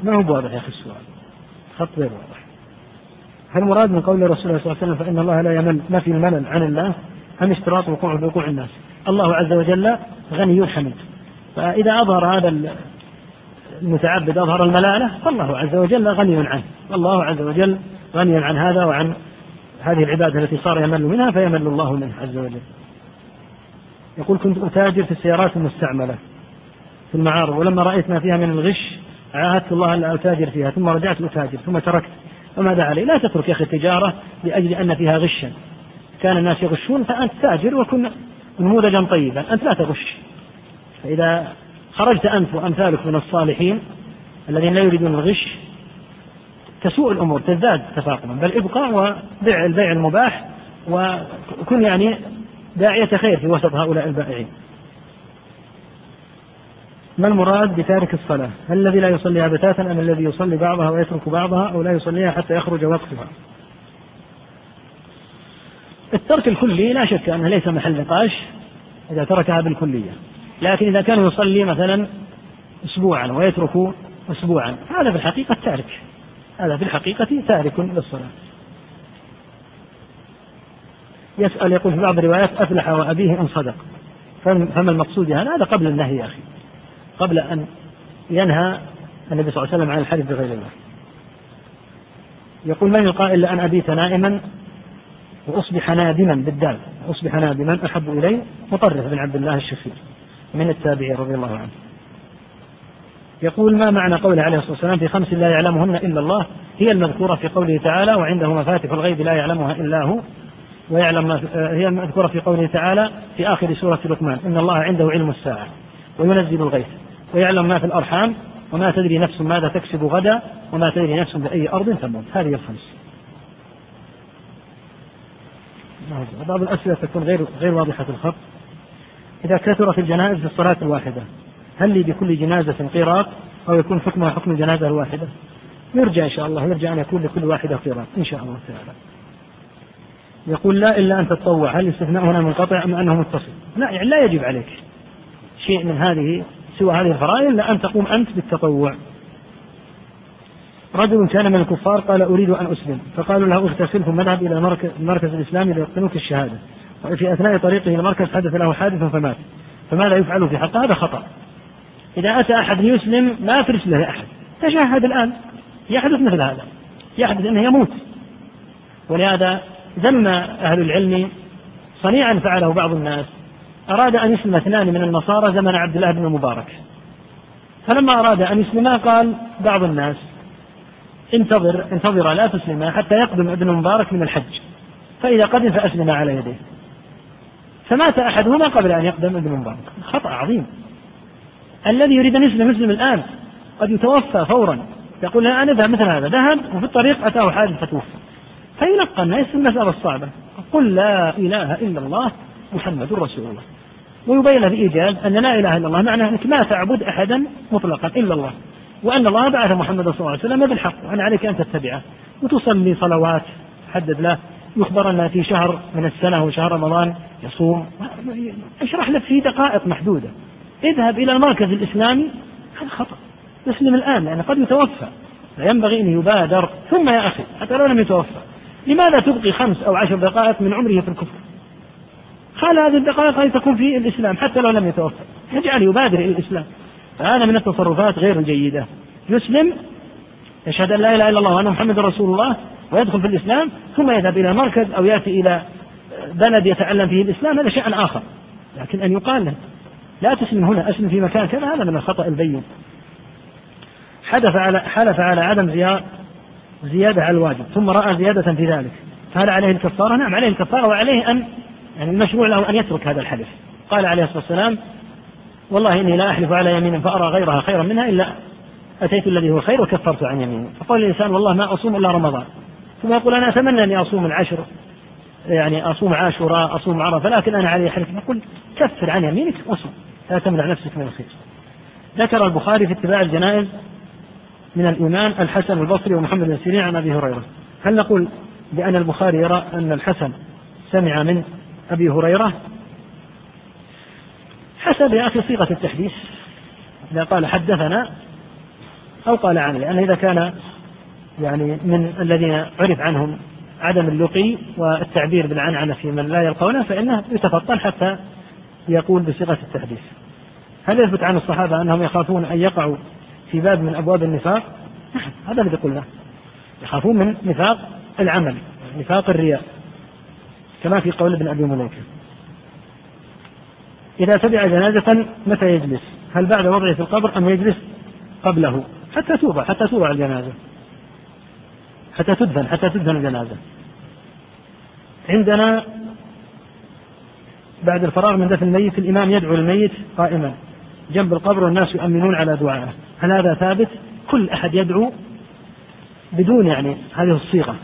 ما هو واضح يا أخي السؤال؟ خط غير واضح. هل المراد من قول رسول الله صلى الله عليه وسلم فإن الله لا يمل؟ ما في الملل عن الله؟ أم اشتراط وقوع بوقوع الناس؟ الله عز وجل غني حميد. فإذا أظهر هذا المتعبد أظهر الملالة فالله عز وجل غني عنه. والله عز وجل غني عن هذا وعن هذه العبادة التي صار يمل منها فيمل الله منه عز وجل. يقول كنت أتاجر في السيارات المستعملة في المعارض ولما رأيت ما فيها من الغش عاهدت الله ألا أتاجر فيها ثم رجعت أتاجر ثم تركت. فماذا علي؟ لا تترك يا أخي التجارة لأجل أن فيها غشا. كان الناس يغشون فأنت تاجر وكن نموذجا طيبا أنت لا تغش فإذا خرجت أنت وأمثالك من الصالحين الذين لا يريدون الغش تسوء الأمور تزداد تفاقما بل ابقى وبيع البيع المباح وكن يعني داعية خير في وسط هؤلاء البائعين ما المراد بتارك الصلاة؟ هل الذي لا يصليها بتاتا أم الذي يصلي بعضها ويترك بعضها أو لا يصليها حتى يخرج وقتها؟ الترك الكلي لا شك أنه ليس محل نقاش إذا تركها بالكلية. لكن إذا كان يصلي مثلا أسبوعا ويترك أسبوعا هذا في الحقيقة تارك. هذا في الحقيقة تارك للصلاة. يسأل يقول في بعض الروايات أفلح وأبيه إن صدق. فما المقصود هذا هذا قبل النهي يا أخي. قبل أن ينهى النبي صلى الله عليه وسلم عن الحلف بغير الله. يقول من القائل لأن أبيت نائما وأصبح نادما بالدال أصبح نادما أحب إلي مطرف بن عبد الله الشخير من التابعين رضي الله عنه. يقول ما معنى قوله عليه الصلاة والسلام في خمس لا يعلمهن إلا الله؟ هي المذكورة في قوله تعالى وعنده مفاتح الغيب لا يعلمها إلا هو ويعلم ما هي المذكورة في قوله تعالى في آخر سورة لقمان إن الله عنده علم الساعة وينزل الغيث ويعلم ما في الأرحام وما تدري نفس ماذا تكسب غدا وما تدري نفس بأي أرض تموت هذه الخمس. بعض الأسئلة تكون غير غير واضحة الخط إذا كثرت الجنائز في الصلاة الواحدة هل لي بكل جنازة قيراط أو يكون حكمها حكم الجنازة الواحدة؟ يرجى إن شاء الله يرجى أن يكون لكل واحدة قيراط إن شاء الله تعالى. يقول لا إلا أن تتطوع هل الاستثناء هنا منقطع أم أنه متصل؟ لا يعني لا يجب عليك شيء من هذه سوى هذه الفرائض إلا أن تقوم أنت بالتطوع. رجل كان من الكفار قال أريد أن أسلم. فقالوا له اغتسل ثم اذهب إلى المركز الإسلامي ليقتنوك الشهادة. وفي أثناء طريقه إلى المركز حدث له حادث فمات. فماذا يفعل في حقه؟ هذا خطأ. إذا أتى أحد يسلم ما ترسل له أحد. تشهد الآن. يحدث مثل هذا. يحدث أنه يموت. ولهذا ذم أهل العلم صنيعا فعله بعض الناس. أراد أن يسلم اثنان من النصارى زمن عبد الله بن المبارك. فلما أراد أن يسلما قال بعض الناس انتظر انتظر لا تسلما حتى يقدم ابن المبارك من الحج. فإذا قدم فأسلم على يديه. فمات أحدهما قبل أن يقدم ابن المبارك خطأ عظيم. الذي يريد أن يسلم يسلم الآن. قد يتوفى فورا. يقول أنا ذهب مثل هذا. ذهب وفي الطريق أتاه حادث فتوفى. فيلقى الناس المسألة الصعبة. قل لا إله إلا الله محمد رسول الله. ويبين بإيجاز أن لا إله إلا الله معناه أنك ما تعبد أحدا مطلقا إلا الله. وأن الله بعث محمد صلى الله عليه وسلم بالحق وأن عليك أن تتبعه. وتصلي صلوات حدد له. يخبر أن في شهر من السنة وشهر رمضان يصوم. اشرح لك في دقائق محدودة. اذهب إلى المركز الإسلامي. هذا خطأ. اسلم الآن لأن قد يتوفى. فينبغي أن يبادر. ثم يا أخي حتى لو لم يتوفى لماذا تبقي خمس أو عشر دقائق من عمره في الكفر؟ خال هذه الدقائق أن تكون في الإسلام حتى لو لم يتوفى. يجعل يبادر إلى الإسلام. فهذا من التصرفات غير الجيدة يسلم يشهد أن لا إله إلا الله وأن محمد رسول الله ويدخل في الإسلام ثم يذهب إلى مركز أو يأتي إلى بلد يتعلم فيه الإسلام هذا شيء آخر. لكن أن يقال له لا تسلم هنا أسلم في مكان كذا هذا من الخطأ البين. حدث على حلف على عدم زيادة على الواجب ثم رأى زيادة في ذلك. فهل عليه الكفارة؟ نعم عليه الكفارة وعليه أن يعني المشروع له أن يترك هذا الحلف. قال عليه الصلاة والسلام والله إني لا أحلف على يمين فأرى غيرها خيرا منها إلا أتيت الذي هو خير وكفرت عن يميني فقال الإنسان والله ما أصوم إلا رمضان. ثم يقول أنا أتمنى أني أصوم العشر يعني أصوم عاشوراء أصوم عرفة لكن أنا علي حلف. نقول كفر عن يمينك وصوم لا تمنع نفسك من الخير. ذكر البخاري في اتباع الجنائز من الإيمان الحسن البصري ومحمد بن سيرين عن أبي هريرة. هل نقول بأن البخاري يرى أن الحسن سمع من أبي هريرة؟ حسب يا أخي صيغة التحديث. إذا قال حدثنا أو قال عنه لأن إذا كان يعني من الذين عرف عنهم عدم اللقي والتعبير بالعنعنة في من لا يلقونه فإنه يتفطن حتى يقول بصيغة التحديث. هل يثبت عن الصحابة أنهم يخافون أن يقعوا في باب من أبواب النفاق؟ نعم هذا الذي قلنا. يخافون من نفاق العمل نفاق الرياء كما في قول ابن أبي مليكة. إذا تبع جنازة متى يجلس؟ هل بعد وضعه في القبر أم يجلس قبله؟ حتى توضع حتى توضع الجنازة. حتى تدفن حتى تدفن الجنازة. عندنا بعد الفراغ من دفن الميت الإمام يدعو الميت قائما. جنب القبر والناس يؤمنون على دعائه هل هذا ثابت؟ كل أحد يدعو بدون يعني هذه الصيغة.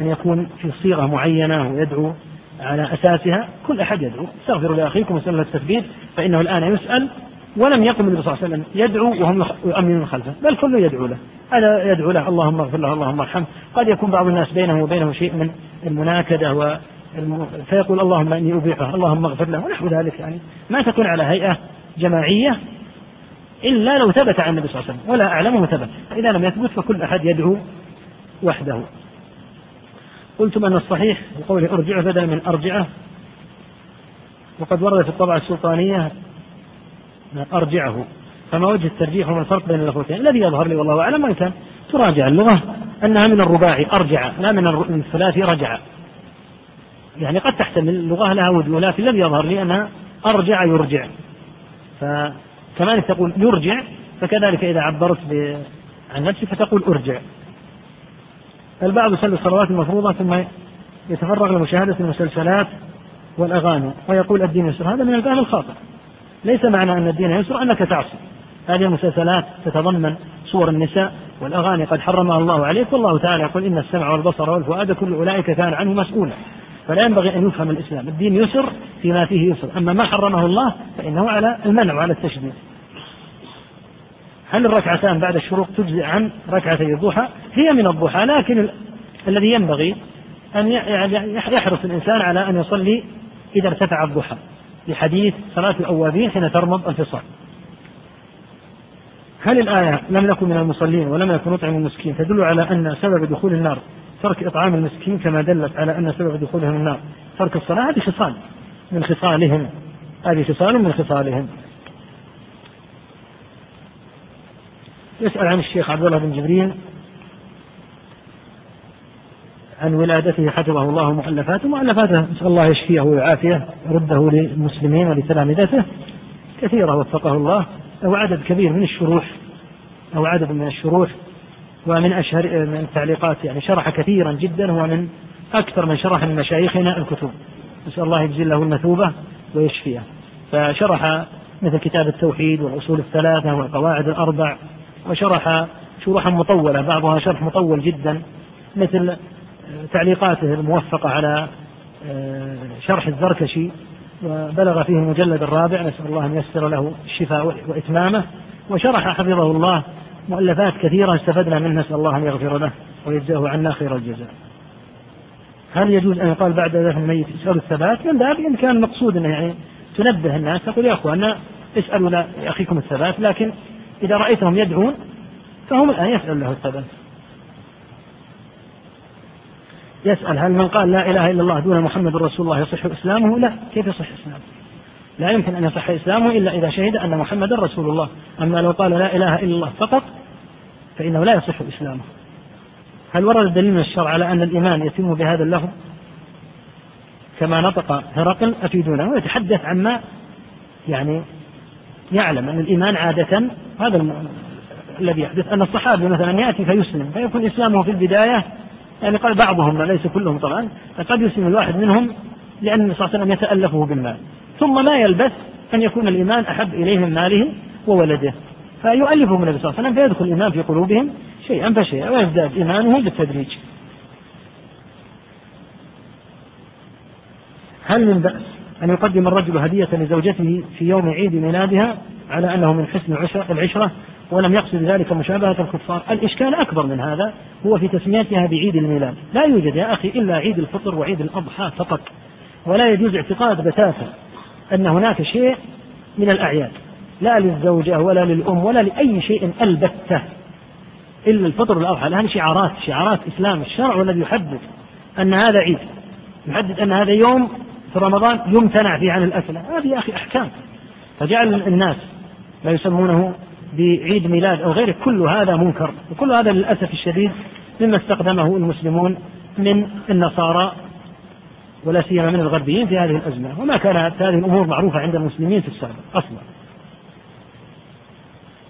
أن يكون في صيغة معينة ويدعو على أساسها كل أحد يدعو. استغفروا لأخيكم وسألوا التثبيت فإنه الآن يسأل ولم يقم النبي صلى الله عليه وسلم يدعو وهم يؤمنون خلفه بل كله يدعو له. هذا يدعو له؟ اللهم اغفر له اللهم ارحمه. قد يكون بعض الناس بينه وبينه شيء من المناكدة و فيقول اللهم إني أبيحه اللهم اغفر له ونحو ذلك يعني. ما تكون على هيئة جماعية إلا لو ثبت عن النبي صلى الله عليه وسلم ولا أعلمه ثبت. إذا لم يثبت فكل أحد يدعو وحده. قلتم أن الصحيح بقوله ارجعه بدلا من أرجعة. وقد ورد في الطبعة السلطانية أرجعه. فما وجه الترجيح وما الفرق بين اللغتين الذي يظهر لي والله أعلم وإن كان تراجع اللغة أنها من الرباعي أرجع لا من الثلاثي رجع. يعني قد تحتمل اللغة لها وجه لكن الذي يظهر لي أنها أرجع يرجع. فكما تقول يرجع فكذلك إذا عبرت عن نفسك فتقول أرجع. البعض يصلي الصلوات المفروضة ثم يتفرغ لمشاهدة المسلسلات والأغاني ويقول الدين يسر. هذا من الفهم الخاطئ. ليس معنى أن الدين يسر أنك تعصي. هذه المسلسلات تتضمن صور النساء والأغاني قد حرمها الله عليك والله تعالى يقول إن السمع والبصر والفؤاد كل أولئك كان عنه مسؤولا. فلا ينبغي أن يفهم الإسلام. الدين يسر فيما فيه يسر. أما ما حرمه الله فإنه على المنع وعلى التشديد. هل الركعتان بعد الشروق تجزئ عن ركعتي الضحى؟ هي من الضحى لكن ال... الذي ينبغي أن يحرص الإنسان على أن يصلي إذا ارتفع الضحى لحديث صلاة الأوابين حين ترمض الفصال. هل الآية لم نكن من المصلين ولم نكن نطعم المسكين تدل على أن سبب دخول النار ترك إطعام المسكين كما دلت على أن سبب دخولهم النار؟ ترك الصلاة هذه خصال من خصالهم هذه خصال من خصالهم. يسأل عن الشيخ عبد الله بن جبريل عن ولادته حفظه الله مؤلفاته مؤلفاته نسأل الله يشفيه ويعافيه يرده للمسلمين ولتلامذته. كثيرة وفقه الله. له عدد كبير من الشروح أو عدد من الشروح ومن أشهر من التعليقات يعني شرح كثيرا جدا هو من أكثر من شرح من مشايخنا الكتب. نسأل الله يجزي له المثوبة ويشفيه. فشرح مثل كتاب التوحيد والأصول الثلاثة والقواعد الأربع وشرح شروحا مطولة بعضها شرح مطول جدا مثل تعليقاته الموفقة على آه، شرح الزركشي وبلغ فيه المجلد الرابع نسأل الله أن ييسر له الشفاء وإتمامه وشرح حفظه الله مؤلفات كثيرة استفدنا منها نسأل الله أن يغفر له ويجزاه عنا خير الجزاء. هل يجوز أن يقال بعد دفن الميت اسألوا الثبات؟ من باب إن كان مقصود أنه يعني تنبه الناس تقول يا أخوانا اسألوا لأخيكم الثبات لكن إذا رأيتهم يدعون فهم الآن يسأل له الثبات يسأل هل من قال لا إله إلا الله دون محمد رسول الله يصح إسلامه؟ لا. كيف يصح إسلامه؟ لا يمكن أن يصح إسلامه إلا إذا شهد أن محمدا رسول الله. أما لو قال لا إله إلا الله فقط فإنه لا يصح إسلامه. هل ورد الدليل من الشرع على أن الإيمان يتم بهذا اللفظ؟ كما نطق هرقل أفيدونا ويتحدث عما يعني يعلم أن الإيمان عادة هذا الذي يحدث. أن الصحابي مثلا يأتي فيسلم فيكون إسلامه في البداية يعني قال بعضهم ليس كلهم طبعا قد يسلم الواحد منهم لأن النبي صلى الله عليه وسلم يتألفه بالمال. ثم ما يلبث أن يكون الإيمان أحب إليه من ماله وولده. فيؤلفهم النبي صلى الله عليه وسلم فيدخل الإيمان في قلوبهم شيئا فشيئا ويزداد إيمانهم بالتدريج. هل من بأس أن يقدم الرجل هدية لزوجته في يوم عيد ميلادها على أنه من حسن العشرة ولم يقصد ذلك مشابهة الكفار. الإشكال أكبر من هذا هو في تسميتها بعيد الميلاد. لا يوجد يا أخي إلا عيد الفطر وعيد الأضحى فقط ولا يجوز اعتقاد بتاتا أن هناك شيء من الأعياد لا للزوجة ولا للأم ولا لأي شيء ألبتة إلا الفطر والأضحى الآن شعارات شعارات إسلام الشرع والذي يحدد أن هذا عيد يحدد أن هذا يوم في رمضان يمتنع فيه عن الأكل هذه يا أخي أحكام. فجعل الناس ما يسمونه بعيد ميلاد أو غيره. كل هذا منكر. وكل هذا للأسف الشديد مما استخدمه المسلمون من النصارى ولا سيما من الغربيين في هذه الأزمة. وما كانت هذه الأمور معروفة عند المسلمين في السابق أصلا.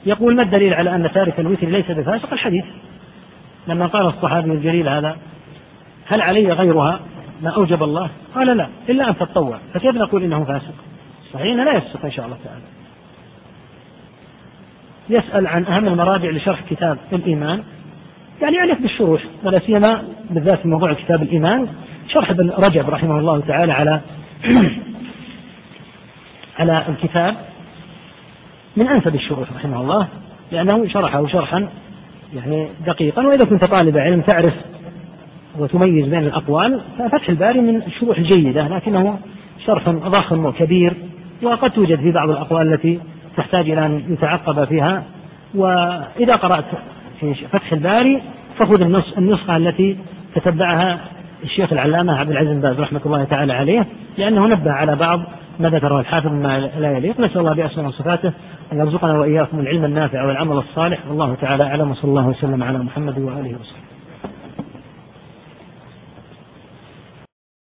يقول ما الدليل على أن تارك الوتر ليس بفاسق؟ الحديث. لما قال الصحابي الجليل هذا هل علي غيرها؟ ما أوجب الله؟ قال لا إلا أن تتطوع. فكيف نقول إنه فاسق؟ صحيح لا يفسق إن شاء الله تعالى. يسأل عن أهم المراجع لشرح كتاب الإيمان. يعني يعرف بالشروح ولا سيما بالذات في موضوع كتاب الإيمان. شرح ابن رجب رحمه الله تعالى على على الكتاب. من أنسب الشروح رحمه الله لأنه شرحه شرحا يعني دقيقا وإذا كنت طالب علم تعرف وتميز بين الأقوال ففتح الباري من الشروح الجيدة لكنه شرح ضخم وكبير وقد توجد في بعض الأقوال التي تحتاج إلى أن يتعقب فيها. وإذا قرأت في فتح الباري فخذ النسخة التي تتبعها الشيخ العلامة عبد العزيز بن باز رحمة الله تعالى عليه لأنه نبه على بعض ما ذكره الحافظ ما لا يليق. نسأل الله بأسماء وصفاته أن يرزقنا وإياكم العلم النافع والعمل الصالح. والله تعالى أعلم وصلى الله وسلم على محمد وآله وصحبه.